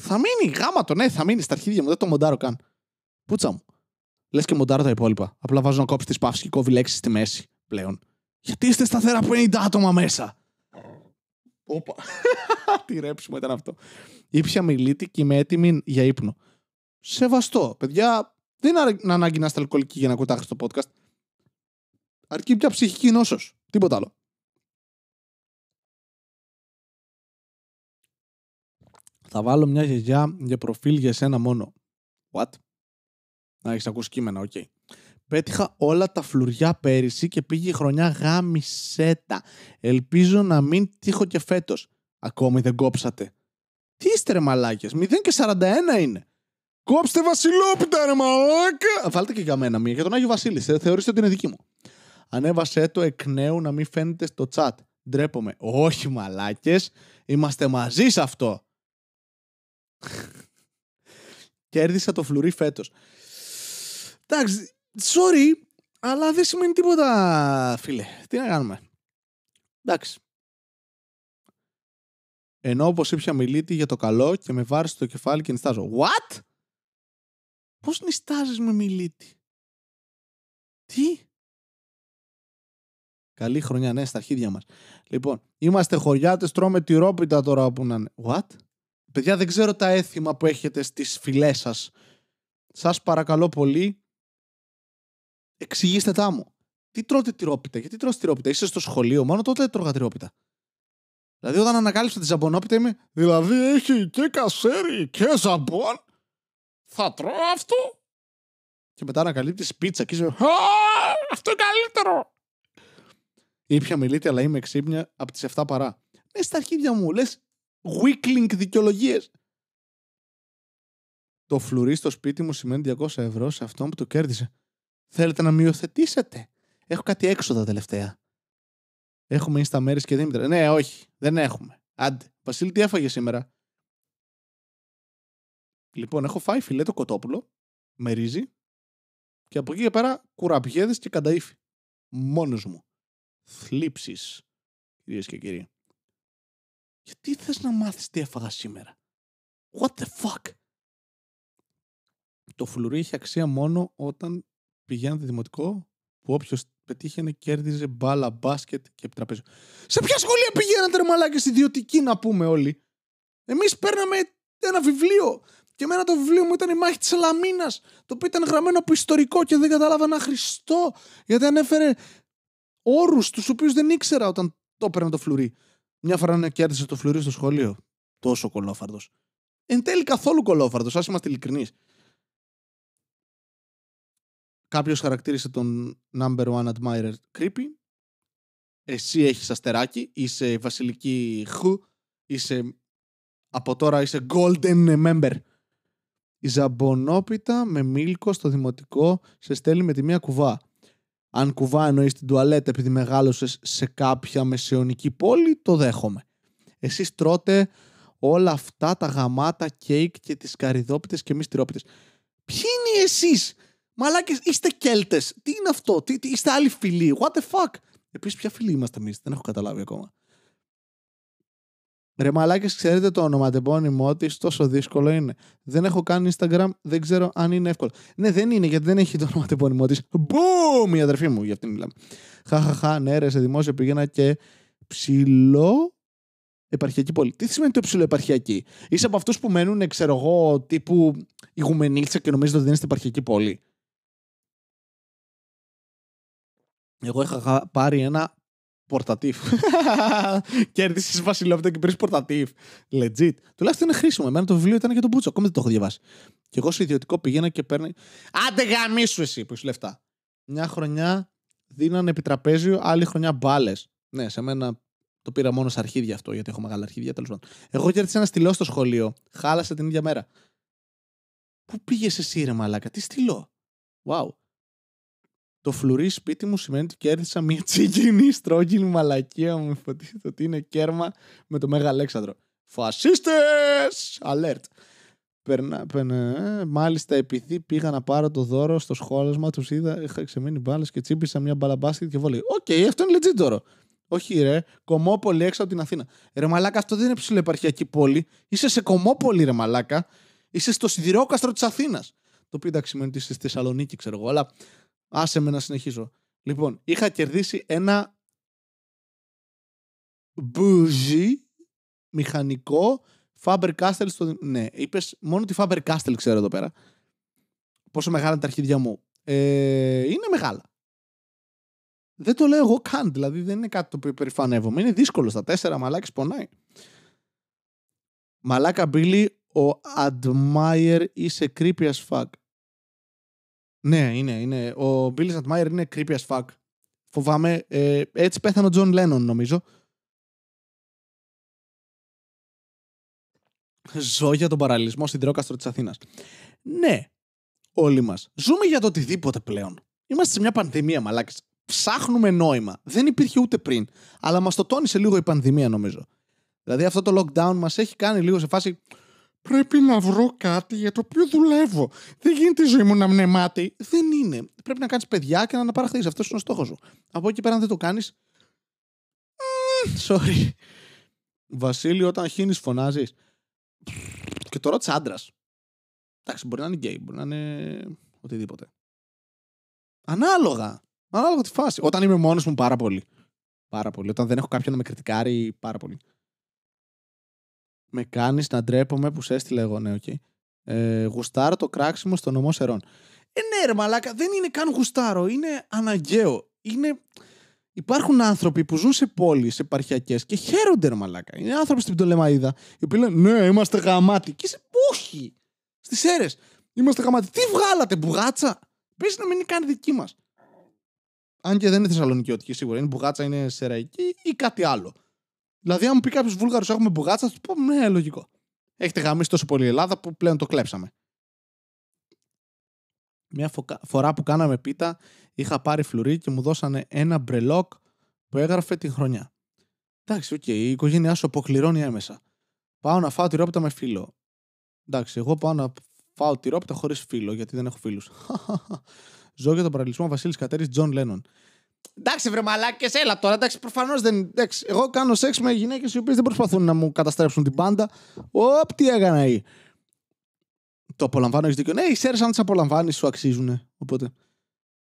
Θα μείνει γάμα το, ναι, θα μείνει στα αρχίδια μου. Δεν το μοντάρω καν. Πούτσα μου. Λες και μοντάρω τα υπόλοιπα. Απλά βάζω να κόψεις τη παύση και κόβει λέξεις στη μέση πλέον. Γιατί είστε σταθερά 50 άτομα μέσα; Όπα. Τι ρέψιμο ήταν αυτό. Ήπια μιλήτη και είμαι έτοιμη για ύπνο. Σεβαστό. Παιδιά, δεν είναι ανάγκη να είστε αλκοολικοί για να ακούτε το podcast. Αρκεί πια ψυχική νόσος. Τίποτα άλλο. Θα βάλω μια γιαγιά για προφίλ για σένα μόνο. What? Να έχεις ακούσει κείμενα, ok. Okay. Πέτυχα όλα τα φλουριά πέρυσι και πήγε η χρονιά γάμησέ τα. Ελπίζω να μην τύχω και φέτος. Ακόμη δεν κόψατε. Τι είστε ρε μαλάκες, 0 και 41 είναι. Κόψτε Βασιλόπιτα ρε μαλάκα. Βάλτε και για μένα μία, για τον Άγιο Βασίλης. Θεωρήστε ότι είναι δική μου. Ανέβασέ το εκ νέου να μην φαίνεται στο chat. Ντρέπομαι. Όχι μαλάκες, είμαστε μαζί σε αυτό. Κέρδισα το φλουρί φέτος. Εντάξει, sorry, αλλά δεν σημαίνει τίποτα, φίλε. Τι να κάνουμε. Εντάξει. Ενώ όπως ήπια μιλήτη για το καλό και με βάρη στο κεφάλι και νιστάζω. What? Πώς νιστάζεις με μιλήτη; Τι; Καλή χρονιά, ναι, στα αρχίδια μας. Λοιπόν, είμαστε χωριάτες, τρώμε τυρόπιτα τώρα που να είναι. What? Παιδιά, δεν ξέρω τα έθιμα που έχετε στις φυλές σας. Σας παρακαλώ πολύ, εξηγήστε τα μου. Τι τρώτε τυρόπιτα, γιατί τρώτε τυρόπιτα, είσαι στο σχολείο, μόνο τότε τρώγα τυρόπιτα. Δηλαδή, όταν ανακάλυψα τη ζαμπονόπιτα είμαι. Δηλαδή, έχει και κασέρι και ζαμπόν. Θα τρώω αυτό. Και μετά ανακαλύπτεις πίτσα και είσαι. Α, αυτό είναι καλύτερο. Ήπια μιλήτη, αλλά είμαι ξύπνια από τις 7 παρά. Μες στα αρχίδια μου, λες weakling δικαιολογίες. Το φλουρί στο σπίτι μου σημαίνει 200 ευρώ σε αυτόν που το κέρδισε. Θέλετε να μειοθετήσετε. Έχω κάτι έξοδα τελευταία. Έχουμε Insta μέρε και Δήμητρα. Ναι, όχι, δεν έχουμε. Άντε. Βασίλη, τι έφαγες σήμερα; Λοιπόν, έχω φάει φιλέτο κοτόπουλο με ρύζι και από εκεί και πέρα κουραπιέδες και κανταήφι. Μόνος μου. Θλίψεις, κυρίες και κύριοι. Γιατί θες να μάθεις τι έφαγα σήμερα; What the fuck; Το φλουρί είχε αξία μόνο όταν πηγαίνατε δημοτικό που όποιος πετύχαινε κέρδιζε μπάλα, μπάσκετ και τραπέζι. Σε ποια σχολεία πηγαίνατε ρε μαλάκες ιδιωτική να πούμε όλοι; Εμείς παίρναμε ένα βιβλίο και εμένα το βιβλίο μου ήταν η μάχη της Ελαμίνα, το οποίο ήταν γραμμένο από ιστορικό και δεν κατάλαβα ένα Χριστό, γιατί ανέφερε όρους τους οποίους δεν ήξερα όταν το έπαιρνα το φλουρί. Μια φορά να κέρδισε το φλουρί στο σχολείο. Τόσο κολόφαρδος. Εν τέλει καθόλου κολόφαρδος, ας είμαστε ειλικρινείς. Κάποιος χαρακτήρισε τον number one admirer creepy. Εσύ έχεις αστεράκι, είσαι βασιλική χου, είσαι από τώρα είσαι golden member. Η ζαμπονόπιτα με μίλκο στο δημοτικό σε στέλνει με τη μία κουβά. Αν κουβά εννοείς την τουαλέτα επειδή μεγάλωσες σε κάποια μεσαιωνική πόλη, το δέχομαι. Εσείς τρώτε όλα αυτά τα γαμάτα κέικ και τις καριδόπιτες και εμείς τυρόπιτες. Ποιοι είναι εσείς Μαλάκες, είστε Κέλτες. Τι είναι αυτό, τι, τι, είστε άλλοι φίλοι. What the fuck. Επίσης, ποια φίλοι είμαστε εμείς, δεν έχω καταλάβει ακόμα. Ρε μαλάκες, ξέρετε το ονοματεπώνυμό της, τόσο δύσκολο είναι. Δεν έχω κάνει Instagram, δεν ξέρω αν είναι εύκολο. Ναι, δεν είναι, γιατί δεν έχει το ονοματεπώνυμό της. Μπούμ! Η αδερφή μου, για αυτήν μιλάμε. Χαχαχά, ναι, ρε, σε δημόσιο πήγαινα και ψηλό επαρχιακή πόλη. Τι σημαίνει το ψηλό επαρχιακή; Είσαι από αυτούς που μένουν, ξέρω εγώ, τύπου ηγουμενίλτσα και νομίζετε ότι δεν είστε επαρχιακή πόλη. Εγώ είχα πάρει ένα πορτατίφ. Κέρδισες Βασιλόπιτα και πήρες πορτατίφ. Legit. Τουλάχιστον είναι χρήσιμο. Εμένα το βιβλίο ήταν για τον Μπούτσο. Ακόμη δεν το έχω διαβάσει. Και εγώ σε ιδιωτικό πηγαίνα και παίρνει. Άντε γαμίσου εσύ που είσαι λεφτά. Μια χρονιά δίνανε επιτραπέζιο, άλλη χρονιά μπάλες. Ναι, σε μένα το πήρα μόνο σε αρχίδια αυτό, γιατί έχω μεγάλα αρχίδια. Τέλος πάντων. Εγώ κέρδισα ένα στυλό στο σχολείο. Χάλασε την ίδια μέρα. Πού πήγες εσύ, ρε Μαλάκα, τι στυλό; Wow. Το φλουρί σπίτι μου σημαίνει ότι κέρδισα μια τσίγκινη στρόγγυλη μαλακία μου. Υποτίθεται ότι είναι κέρμα με το Μέγα Αλέξανδρο. Φασίστες! Alert. Περνά, περνά, ε, μάλιστα, επειδή πήγα να πάρω το δώρο στο σχόλασμα, τους είδα, είχα ξεμείνει μπάλες και τσίμπησα μια μπάλα μπάσκετ και βόλεϊ. Ok, okay, αυτό είναι legit δώρο. Όχι, ρε, κωμόπολη έξω από την Αθήνα. Ρε Μαλάκα, αυτό δεν είναι ψιλοεπαρχιακή πόλη. Είσαι σε κωμόπολη, ρε Μαλάκα. Είσαι στο σιδηρόκαστρο της Αθήνας. Το οποίο εντάξει σημαίνει ότι είσαι στη Θεσσαλονίκη, ξέρω εγώ, αλλά Άσε με να συνεχίσω. Λοιπόν, είχα κερδίσει ένα μπουζι μηχανικό Faber Castell στο... Ναι, είπες μόνο τη Faber Castell ξέρω εδώ πέρα. Πόσο μεγάλα είναι τα αρχίδια μου. Ε, είναι μεγάλα. Δεν το λέω εγώ καν, δηλαδή δεν είναι κάτι το οποίο περηφανεύομαι. Είναι δύσκολο στα τέσσερα, μαλάκι πονάει. Μαλάκα Μπίλι Σαντμάιερ είσαι creepy as fuck. Ναι, είναι. είναι. Ο Μπίλι Σαντμάιερ είναι creepy as fuck. Φοβάμαι. Ε, έτσι πέθανε ο Τζον Λένον, νομίζω. Ζω για τον παραλληλισμό στην τρόκαστρο της Αθήνας. Ναι, όλοι μας. Ζούμε για το οτιδήποτε πλέον. Είμαστε σε μια πανδημία, μαλάκα. Ψάχνουμε νόημα. Δεν υπήρχε ούτε πριν. Αλλά μας το τόνισε λίγο η πανδημία, νομίζω. Δηλαδή αυτό το lockdown μας έχει κάνει λίγο σε φάση πρέπει να βρω κάτι για το οποίο δουλεύω. Δεν γίνεται η ζωή μου να είναι μάτι. Δεν είναι. Πρέπει να κάνεις παιδιά και να αναπαραχθείς. Αυτός είναι ο στόχος σου. Από εκεί πέρα, αν δεν το κάνεις. Sorry. Βασίλειο, όταν χύνεις, φωνάζεις. Και τώρα τη άντρας. Εντάξει, μπορεί να είναι γκέι, μπορεί να είναι οτιδήποτε. Ανάλογα. Ανάλογα τη φάση. Όταν είμαι μόνος μου, πάρα πολύ. Πάρα πολύ. Όταν δεν έχω κάποιον να με κριτικάρει, πάρα πολύ με κάνεις να ντρέπομαι που σε έστειλε εγώ, ναι, ok. Okay. Ε, γουστάρω το κράξιμο στο νομό Σερρών. Ε, ναι, ρε μαλάκα, δεν είναι καν γουστάρο. Είναι αναγκαίο. Είναι, Υπάρχουν άνθρωποι που ζουν σε πόλεις επαρχιακές και χαίρονται ρε μαλάκα. Είναι άνθρωποι στην Πτολεμαίδα οι οποίοι λένε Ναι, είμαστε γαμάτοι. Και είσαι όχι. Στις Σέρρες. Είμαστε γαμάτοι. Τι βγάλατε, μπουγάτσα; Πες να μην είναι καν δική μας. Αν και δεν είναι Θεσσαλονικιώτικη σίγουρα. Είναι μπουγάτσα, είναι σερραϊκή ή κάτι άλλο. Δηλαδή, αν μου πει κάποιος Βούλγαρος έχουμε μπουγάτσα, θα του πω ναι, λογικό. Έχετε γαμήσει τόσο πολύ η Ελλάδα που πλέον το κλέψαμε. Μια φορά που κάναμε πίτα, είχα πάρει φλουρί και μου δώσανε ένα μπρελόκ που έγραφε την χρονιά. Εντάξει, ok, okay, η οικογένειά σου αποκληρώνει έμμεσα. Πάω να φάω τυρόπιτα με φίλο. Εντάξει, εγώ πάω να φάω τυρόπιτα χωρίς φίλο, γιατί δεν έχω φίλους. Ζω για τον παραλληλισμό Βασίλης Κατέρης Τζον Λένον. Εντάξει, βρε μαλάκες, έλα τώρα. Εντάξει, προφανώς δεν. Εντάξει, εγώ κάνω σεξ με γυναίκες οι οποίες δεν προσπαθούν να μου καταστρέψουν την μπάντα. Οπ, τι έκανα εκεί. Το απολαμβάνω, έχεις δίκιο. Ναι, οι Σέρρες, αν τις απολαμβάνεις, σου αξίζουν. Οπότε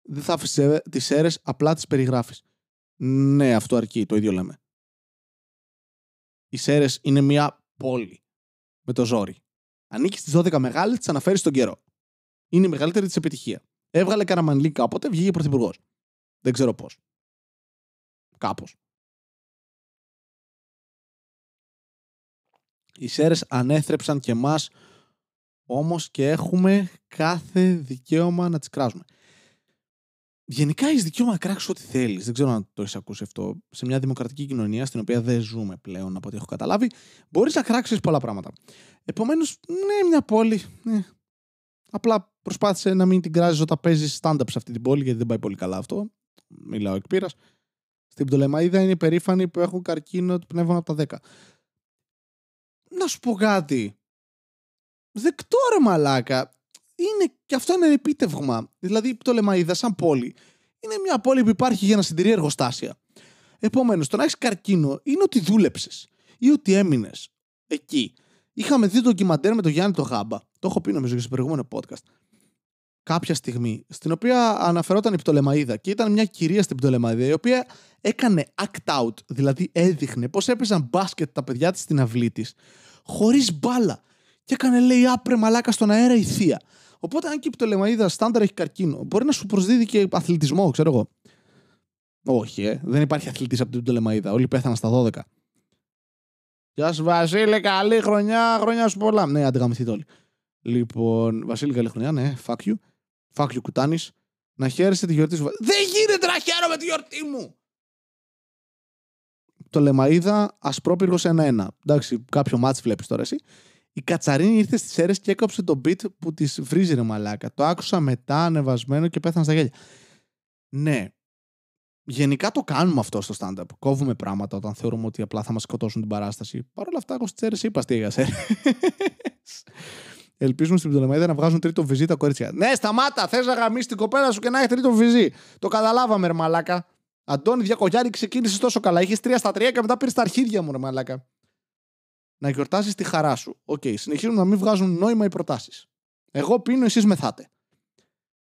δεν θάβεις τις Σέρρες, απλά τις περιγράφεις. Ναι, αυτό αρκεί, το ίδιο λέμε. Οι σέρες είναι μια πόλη με το ζόρι. Ανήκεις στις 12 μεγάλες, τις αναφέρεις στον καιρό. Είναι η μεγαλύτερη της επιτυχία. Έβγαλε καραμανλή κάποτε, βγήκε πρωθυπουργός. Δεν ξέρω πώς. Κάπως. Οι σέρε ανέθρεψαν και εμάς Όμως και έχουμε κάθε δικαίωμα να τις κράζουμε. Γενικά έχεις δικαίωμα να κράξεις ό,τι θέλεις. Δεν ξέρω αν το έχεις ακούσει αυτό. Σε μια δημοκρατική κοινωνία, στην οποία δεν ζούμε πλέον, από ό,τι έχω καταλάβει, μπορείς να κράξεις πολλά πράγματα. Επομένως, ναι, μια πόλη. Ναι. Απλά προσπάθησε να μην την κράζεις όταν παίζεις stand-up σε αυτή την πόλη, γιατί δεν πάει πολύ καλά αυτό. Μιλάω εκ πείρας. Στην Πτολεμαίδα είναι υπερήφανοι που έχουν καρκίνο του πνεύμα από τα 10. Να σου πω κάτι δεκτό ρε μαλάκα. Είναι, και αυτό είναι επίτευγμα. Δηλαδή, το Λεμαίδα, σαν πόλη, είναι μια πόλη που υπάρχει για να συντηρεί εργοστάσια. Επομένως, το να έχεις καρκίνο είναι ότι δούλεψες ή ότι έμεινες εκεί. Είχαμε δει το ντοκιμαντέρ με τον Γιάννη το Γάμπα. Το έχω πει νομίζω και στο προηγούμενο podcast. Κάποια στιγμή, στην οποία αναφερόταν η Πτολεμαίδα και ήταν μια κυρία στην Πτολεμαίδα η οποία έκανε act out, δηλαδή έδειχνε πώς έπαιζαν μπάσκετ τα παιδιά της στην αυλή της, χωρίς μπάλα και έκανε λέει άπρε μαλάκα στον αέρα η θεία. Οπότε αν και η πτωλεμαίδα στάνταρ έχει καρκίνο, μπορεί να σου προσδίδει και αθλητισμό, ξέρω εγώ. Όχι, ε. δεν υπάρχει αθλητής από την πτωλεμαίδα. Όλοι πέθαναν στα 12. Γεια σου, Βασίλη, καλή χρονιά, χρονιά σου πολλά. Ναι, αντιγαμηθείτε όλοι. Λοιπόν, Βασίλη, καλή χρονιά, ναι, fuck you. Fuck you, κουτάνης. Να χαίρεσαι τη γιορτή σου. Δεν γίνεται να χαίρομαι τη γιορτή μου! Το Λεμαίδα ασπρόπυργος 1-1. Εντάξει, κάποιο μάτς βλέπεις τώρα εσύ. Η Κατσαρίνη ήρθε στις αίρες και έκοψε το beat που της βρίζει ρε μαλάκα. Το άκουσα μετά ανεβασμένο και πέθανα στα γέλια. Ναι. Γενικά το κάνουμε αυτό στο stand-up. Κόβουμε πράγματα όταν θεωρούμε ότι απλά θα μας σκοτώσουν την παράσταση. Παρ' όλα αυτά, εγώ στις αίρες είπα στη Ελπίζουμε στην Πτολεμαίδα να βγάζουν τρίτο βυζί τα κορίτσια. Ναι, σταμάτα! Θες να γαμίσεις την κοπέλα σου και να έχει τρίτο βυζί. Το καταλάβαμε, ρε μαλάκα. Αντώνη Διακογιάννη ξεκίνησες τόσο καλά. Είχες τρία στα τρία και μετά πήρες τα αρχίδια μου, ρε μαλάκα να γιορτάσεις τη χαρά σου. Ok, okay, συνεχίζουν να μην βγάζουν νόημα οι προτάσεις. Εγώ πίνω, εσείς μεθάτε.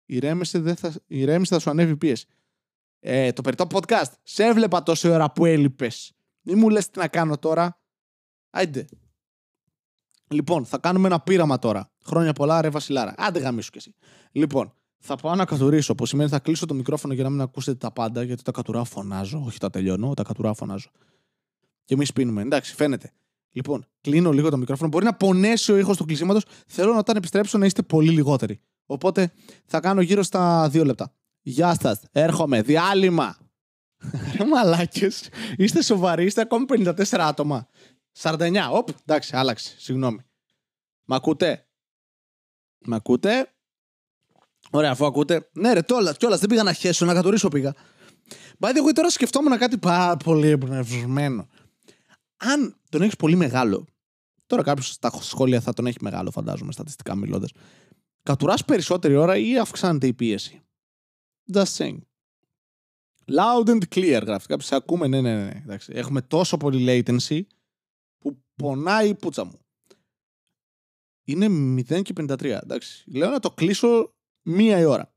Ηρέμησε, δεν θα, ηρέμησε, θα σου ανέβει πίεση. Ε, το περιττό podcast. Σε έβλεπα τόση ώρα που έλειπες. Μη μου λες τι να κάνω τώρα. Άιντε. Λοιπόν, θα κάνουμε ένα πείραμα τώρα. Χρόνια πολλά, ρε Βασιλάρα. Άντε γαμήσου κι εσύ. Λοιπόν, θα πάω να κατουρίσω. Που σημαίνει θα κλείσω το μικρόφωνο για να μην ακούσετε τα πάντα, γιατί τα κατουρά φωνάζω. Όχι τα τελειώνω, τα κατουρά φωνάζω. Και εμείς πίνουμε. Εντάξει, φαίνεται. Λοιπόν, κλείνω λίγο το μικρόφωνο. Μπορεί να πονέσει ο ήχος του κλεισίματος. Θέλω να όταν επιστρέψω να είστε πολύ λιγότεροι. Οπότε θα κάνω γύρω στα δύο λεπτά. Γεια σας, έρχομαι. Διάλειμμα. Ρε μαλάκες. Είστε σοβαροί, είστε ακόμη 54 άτομα. 49. Οπ, εντάξει, άλλαξε. Συγγνώμη. Μ' ακούτε; Μ' ακούτε; Ωραία, αφού ακούτε. Ναι, ρε, τόλα, κιόλας δεν πήγα να χέσω, να κατουρίσω πήγα. By the way, τώρα σκεφτόμουν κάτι πάρα πολύ εμπνευσμένο αν τον έχεις πολύ μεγάλο, τώρα κάποιος στα σχόλια θα τον έχει μεγάλο, φαντάζομαι, στατιστικά μιλώντας. Κατουράς περισσότερη ώρα ή αυξάνεται η πίεση; Just saying. Loud and clear γράφει. Κάποιος ακούμε, ναι, ναι, ναι. Εντάξει. Έχουμε τόσο πολύ latency που πονάει η πουτσα μου. Είναι 0 και 53. Εντάξει. Λέω να το κλείσω μία η ώρα.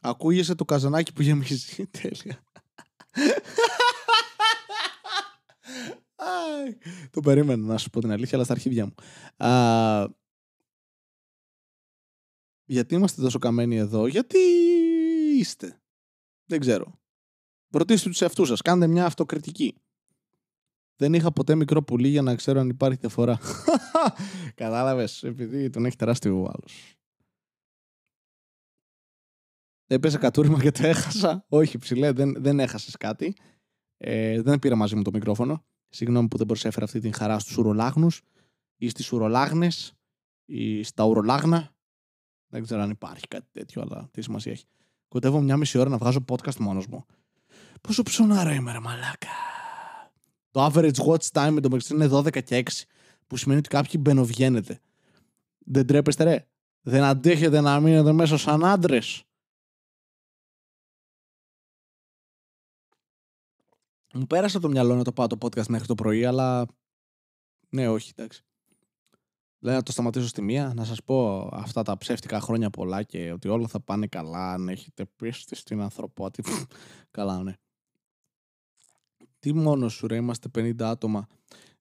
Ακούγεσαι το καζανάκι που γεμίζει. Τέλεια. το περίμενα να σου πω την αλήθεια, αλλά στα αρχίδια μου. Α, γιατί είμαστε τόσο καμένοι εδώ, γιατί είστε; Δεν ξέρω. Ρωτήστε τους εαυτούς σας. Κάντε μια αυτοκριτική. Δεν είχα ποτέ μικρό πουλί για να ξέρω αν υπάρχει διαφορά. Κατάλαβες, επειδή τον έχει τεράστιο ο άλλος. Έπεσε κατούριμα και το έχασα. Όχι, ψηλέ, δεν, δεν έχασες κάτι. Ε, δεν πήρα μαζί μου το μικρόφωνο. Συγγνώμη που δεν προσέφερα αυτή την χαρά στους ουρολάγνους ή στις ουρολάγνες ή στα ουρολάγνα. Δεν ξέρω αν υπάρχει κάτι τέτοιο, αλλά τι σημασία έχει. Κοτεύω μια μισή ώρα να βγάζω podcast μόνος μου. Πόσο ψωνάρα είμαι, ρε μαλάκα. Το average watch time με το μεταξύ είναι 12 και 6, που σημαίνει ότι κάποιοι μπαινοβγαίνετε. Δεν τρέπεστε, ρε. Δεν αντέχετε να μείνετε μέσα σαν άντρες. Μου πέρασε το μυαλό να το πάω το podcast μέχρι το πρωί, αλλά. Ναι, όχι, εντάξει. Λέω να το σταματήσω στη μία, να σας πω αυτά τα ψεύτικα χρόνια πολλά και ότι όλα θα πάνε καλά αν έχετε πίστη στην ανθρωπότητα. καλά, ναι. Τι μόνος σου ρε, είμαστε 50 άτομα.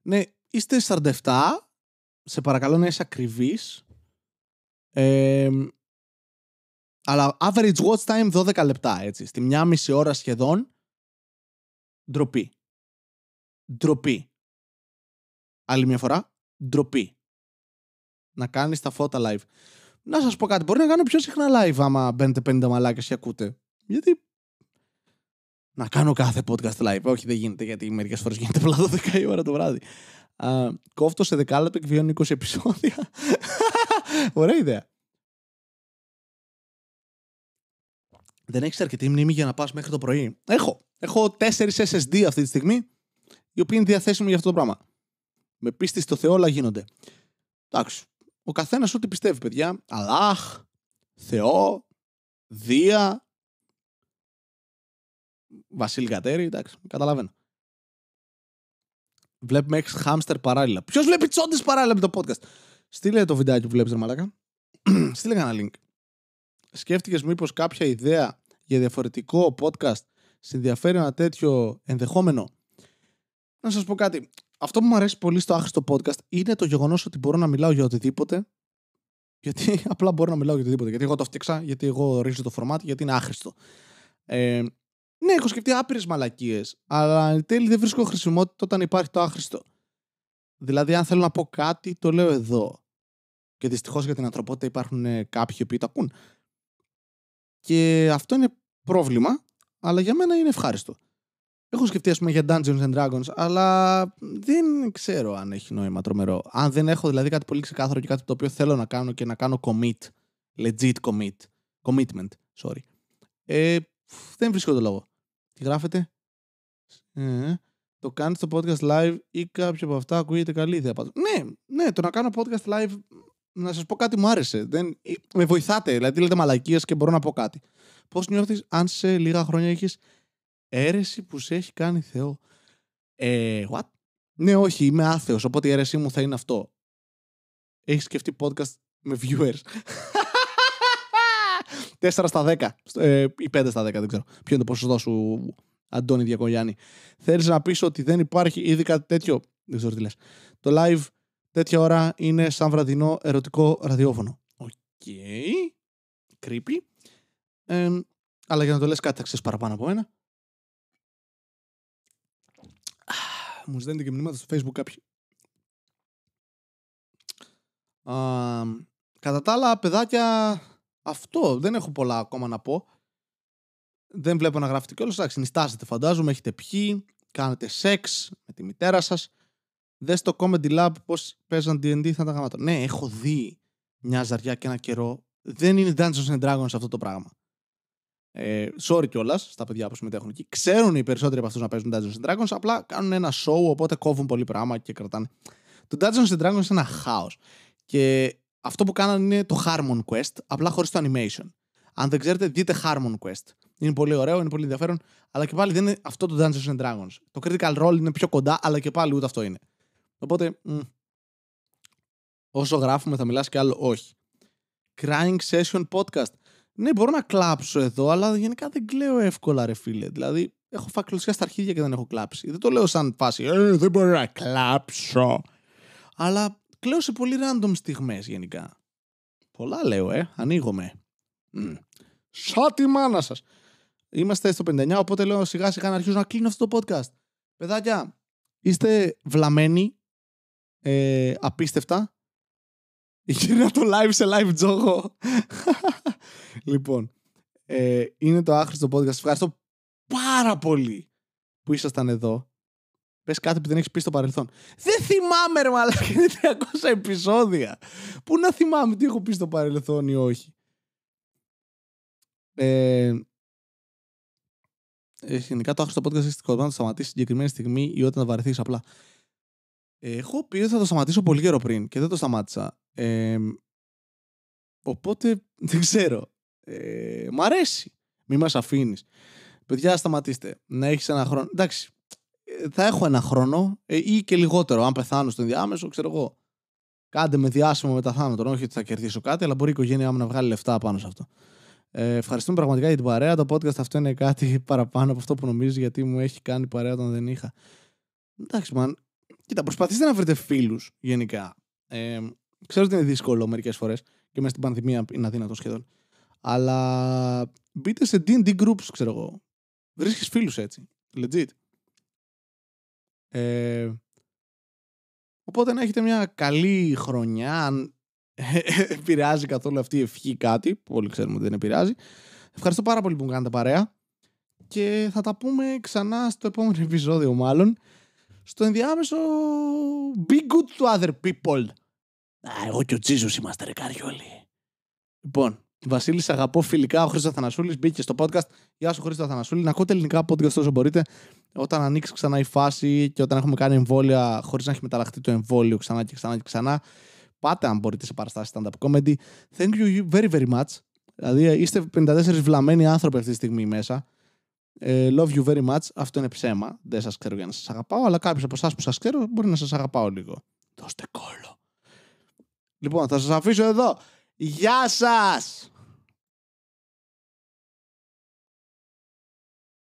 Ναι, είστε 47, σε παρακαλώ να είσαι ακριβής. αλλά average watch time 12 λεπτά, έτσι. Στη μια μισή ώρα σχεδόν, ντροπή. Ντροπή. Άλλη μια φορά, ντροπή να κάνεις τα φώτα live. Να σας πω κάτι, μπορεί να κάνω πιο συχνά live άμα μπαίνετε 50 μαλάκες και ακούτε. Γιατί να κάνω κάθε podcast live. Όχι, δεν γίνεται γιατί μερικές φορές γίνεται απλά 12 η ώρα το βράδυ. Α, κόφτω σε δεκάλεπτο και βιώνω 20 επεισόδια. Ωραία ιδέα. Δεν έχεις αρκετή μνήμη για να πας μέχρι το πρωί; Έχω. Έχω 4 SSD αυτή τη στιγμή, οι οποίοι είναι διαθέσιμοι για αυτό το πράγμα. Με πίστη στο Θεό όλα γίνονται. Εντάξει. Ο καθένας ό,τι πιστεύει, παιδιά. Αλλάχ, Θεό, Δία, Βασίλη Κατέρη, εντάξει, καταλαβαίνω. Βλέπουμε έξι χάμστερ παράλληλα. Ποιος βλέπει τσόντε παράλληλα με το podcast; Στείλε το βιντεάκι που βλέπεις, ρε Μαλάκα. Στείλε ένα link. Σκέφτηκες μήπως κάποια ιδέα για διαφορετικό podcast σε ενδιαφέρει ένα τέτοιο ενδεχόμενο; Να σας πω κάτι αυτό που μου αρέσει πολύ στο άχρηστο podcast είναι το γεγονός ότι μπορώ να μιλάω για οτιδήποτε. Γιατί απλά μπορώ να μιλάω για οτιδήποτε. Γιατί εγώ το φτιάξα, γιατί εγώ ορίζω το format, γιατί είναι άχρηστο. Ε, ναι, έχω σκεφτεί άπειρες μαλακίες, αλλά εν τέλει δεν βρίσκω χρησιμότητα όταν υπάρχει το άχρηστο. Δηλαδή, αν θέλω να πω κάτι, το λέω εδώ. Και δυστυχώς για την ανθρωπότητα υπάρχουν ε, κάποιοι που το ακούν. Και αυτό είναι πρόβλημα, αλλά για μένα είναι ευχάριστο. Έχω σκεφτεί, ας πούμε, για Dungeons and Dragons, αλλά δεν ξέρω αν έχει νόημα τρομερό. Αν δεν έχω δηλαδή κάτι πολύ ξεκάθαρο και κάτι το οποίο θέλω να κάνω και να κάνω commit, legit commit, commitment, sorry, ε, δεν βρίσκω το λόγο. Τι γράφετε; Ε, το κάνει στο podcast live ή κάποιο από αυτά ακούγεται καλή ιδέα. Ναι, ναι, το να κάνω podcast live, να σας πω κάτι μου άρεσε. Δεν, με βοηθάτε, δηλαδή λέτε μαλακίες και μπορώ να πω κάτι. Πώς νιώθεις αν σε λίγα χρόνια έχεις Έρεση που σε έχει κάνει Θεό; Ε, what? Ναι, όχι, είμαι άθεος, οπότε η αίρεσή μου θα είναι αυτό. Έχεις σκεφτεί podcast με viewers. 4 στα 10. Ε, ή 5 στα 10, δεν ξέρω. Ποιο είναι το ποσοστό σου, Αντώνη Διακογιάννη. Θέλεις να πεις ότι δεν υπάρχει ήδη κάτι τέτοιο; Δεν ξέρω τι λες. Το live τέτοια ώρα είναι σαν βραδινό ερωτικό ραδιόφωνο. Ok. Okay. Creepy. Ε, αλλά για να το λες κάτι θα ξέρεις παραπάνω από μένα. Μου στέλνετε και μηνύματα στο facebook κάποιοι. Α, κατά τα άλλα, παιδάκια, αυτό. Δεν έχω πολλά ακόμα να πω. Δεν βλέπω να γράφετε κιόλας. Εντάξει, νιστάζετε φαντάζομαι, έχετε πιει, κάνετε σεξ με τη μητέρα σας. Δες στο Comedy Lab πώς παίζαν D&D θα τα γαμάτω. Ναι, έχω δει μια ζαριά και ένα καιρό. Δεν είναι Dungeons and Dragons αυτό το πράγμα. Ε, sorry κιόλας στα παιδιά που συμμετέχουν εκεί. Ξέρουν οι περισσότεροι από αυτούς να παίζουν Dungeons and Dragons, απλά κάνουν ένα show, οπότε κόβουν πολύ πράγμα και κρατάνε. Το Dungeons and Dragons είναι ένα χάος. Και αυτό που κάνανε είναι το Harmon Quest, απλά χωρίς το animation. Αν δεν ξέρετε, δείτε Harmon Quest. Είναι πολύ ωραίο, είναι πολύ ενδιαφέρον, αλλά και πάλι δεν είναι αυτό το Dungeons and Dragons. Το Critical Role είναι πιο κοντά, αλλά και πάλι ούτε αυτό είναι. Οπότε, μ, όσο γράφουμε θα μιλάς και άλλο όχι. Crying Session Podcast. Ναι, μπορώ να κλάψω εδώ, αλλά γενικά δεν κλαίω εύκολα, ρε φίλε. Δηλαδή, έχω φακλωσιά στα αρχίδια και δεν έχω κλάψει. Δεν το λέω σαν φάση, ε, δεν μπορώ να κλάψω. Αλλά κλαίω σε πολύ random στιγμές γενικά. Πολλά λέω, ε, ανοίγομαι. Mm. Σαν τη μάνα σας. Είμαστε στο 59, οπότε λέω σιγά σιγά να αρχίσω να κλείνω αυτό το podcast. Παιδάκια, είστε βλαμμένοι, ε, απίστευτα. Γύρνα το live σε live τζόγο. λοιπόν, ε, είναι το άχρηστο podcast. Ευχαριστώ πάρα πολύ που ήσασταν εδώ. Πες κάτι που δεν έχεις πει στο παρελθόν. Δεν θυμάμαι ρε μαλάκα, είναι 300 επεισόδια. Πού να θυμάμαι τι έχω πει στο παρελθόν ή όχι. Ε, ε, γενικά το άχρηστο podcast έχει σκοπό να το σταματήσει συγκεκριμένη στιγμή ή όταν θα βαρεθείς απλά. Ε, έχω πει ότι θα το σταματήσω πολύ καιρό πριν και δεν το σταμάτησα. Ε, οπότε δεν ξέρω. Ε, μ' αρέσει. Μη μας αφήνεις. Παιδιά, σταματήστε. Να έχεις ένα χρόνο. Εντάξει, ε, θα έχω ένα χρόνο ε, ή και λιγότερο. Αν πεθάνω στο ενδιάμεσο, ξέρω εγώ. Κάντε με διάσημο μετά θάνατο. Όχι ότι θα κερδίσω κάτι, αλλά μπορεί η οικογένειά μου να βγάλει λεφτά πάνω σε αυτό. Ε, ευχαριστούμε πραγματικά για την παρέα. Το podcast αυτό είναι κάτι παραπάνω από αυτό που νομίζεις, γιατί μου έχει κάνει παρέα όταν δεν είχα. Εντάξει, μαν. Κοίτα, προσπαθήστε να βρείτε φίλους γενικά. Ε, ξέρω ότι είναι δύσκολο μερικές φορές και μέσα στην πανδημία είναι αδύνατο σχεδόν. Αλλά μπείτε σε DD groups, ξέρω εγώ. Βρίσκεις φίλους έτσι. Legit. Ε, οπότε να έχετε μια καλή χρονιά, αν επηρεάζει καθόλου αυτή η ευχή κάτι, που όλοι ξέρουμε ότι δεν επηρεάζει. Ευχαριστώ πάρα πολύ που μου κάνετε παρέα και θα τα πούμε ξανά στο επόμενο επεισόδιο μάλλον. Στο ενδιάμεσο Be good to other people. Α, εγώ και ο Τζίζος είμαστε ρε καριόλοι. Λοιπόν, Βασίλης, αγαπώ φιλικά. Ο Χρήστος Θανασούλη μπήκε στο podcast. Γεια σου, Χρήστο Θανασούλη. Να ακούτε ελληνικά podcast όσο μπορείτε. Όταν ανοίξει ξανά η φάση και όταν έχουμε κάνει εμβόλια χωρίς να έχει μεταλλαχθεί το εμβόλιο ξανά και ξανά και ξανά. Πάτε αν μπορείτε σε παραστάσεις stand-up comedy. Thank you very very much. Δηλαδή είστε 54 βλαμμένοι άνθρωποι αυτή τη στιγμή μέσα. Ε, love you very much. Αυτό είναι ψέμα. Δεν σας ξέρω για να σας αγαπάω, αλλά κάποιος από εσάς που σας ξέρω μπορεί να σας αγαπάω λίγο. Δώστε κόλλο. Λοιπόν, θα σας αφήσω εδώ. Γεια σας!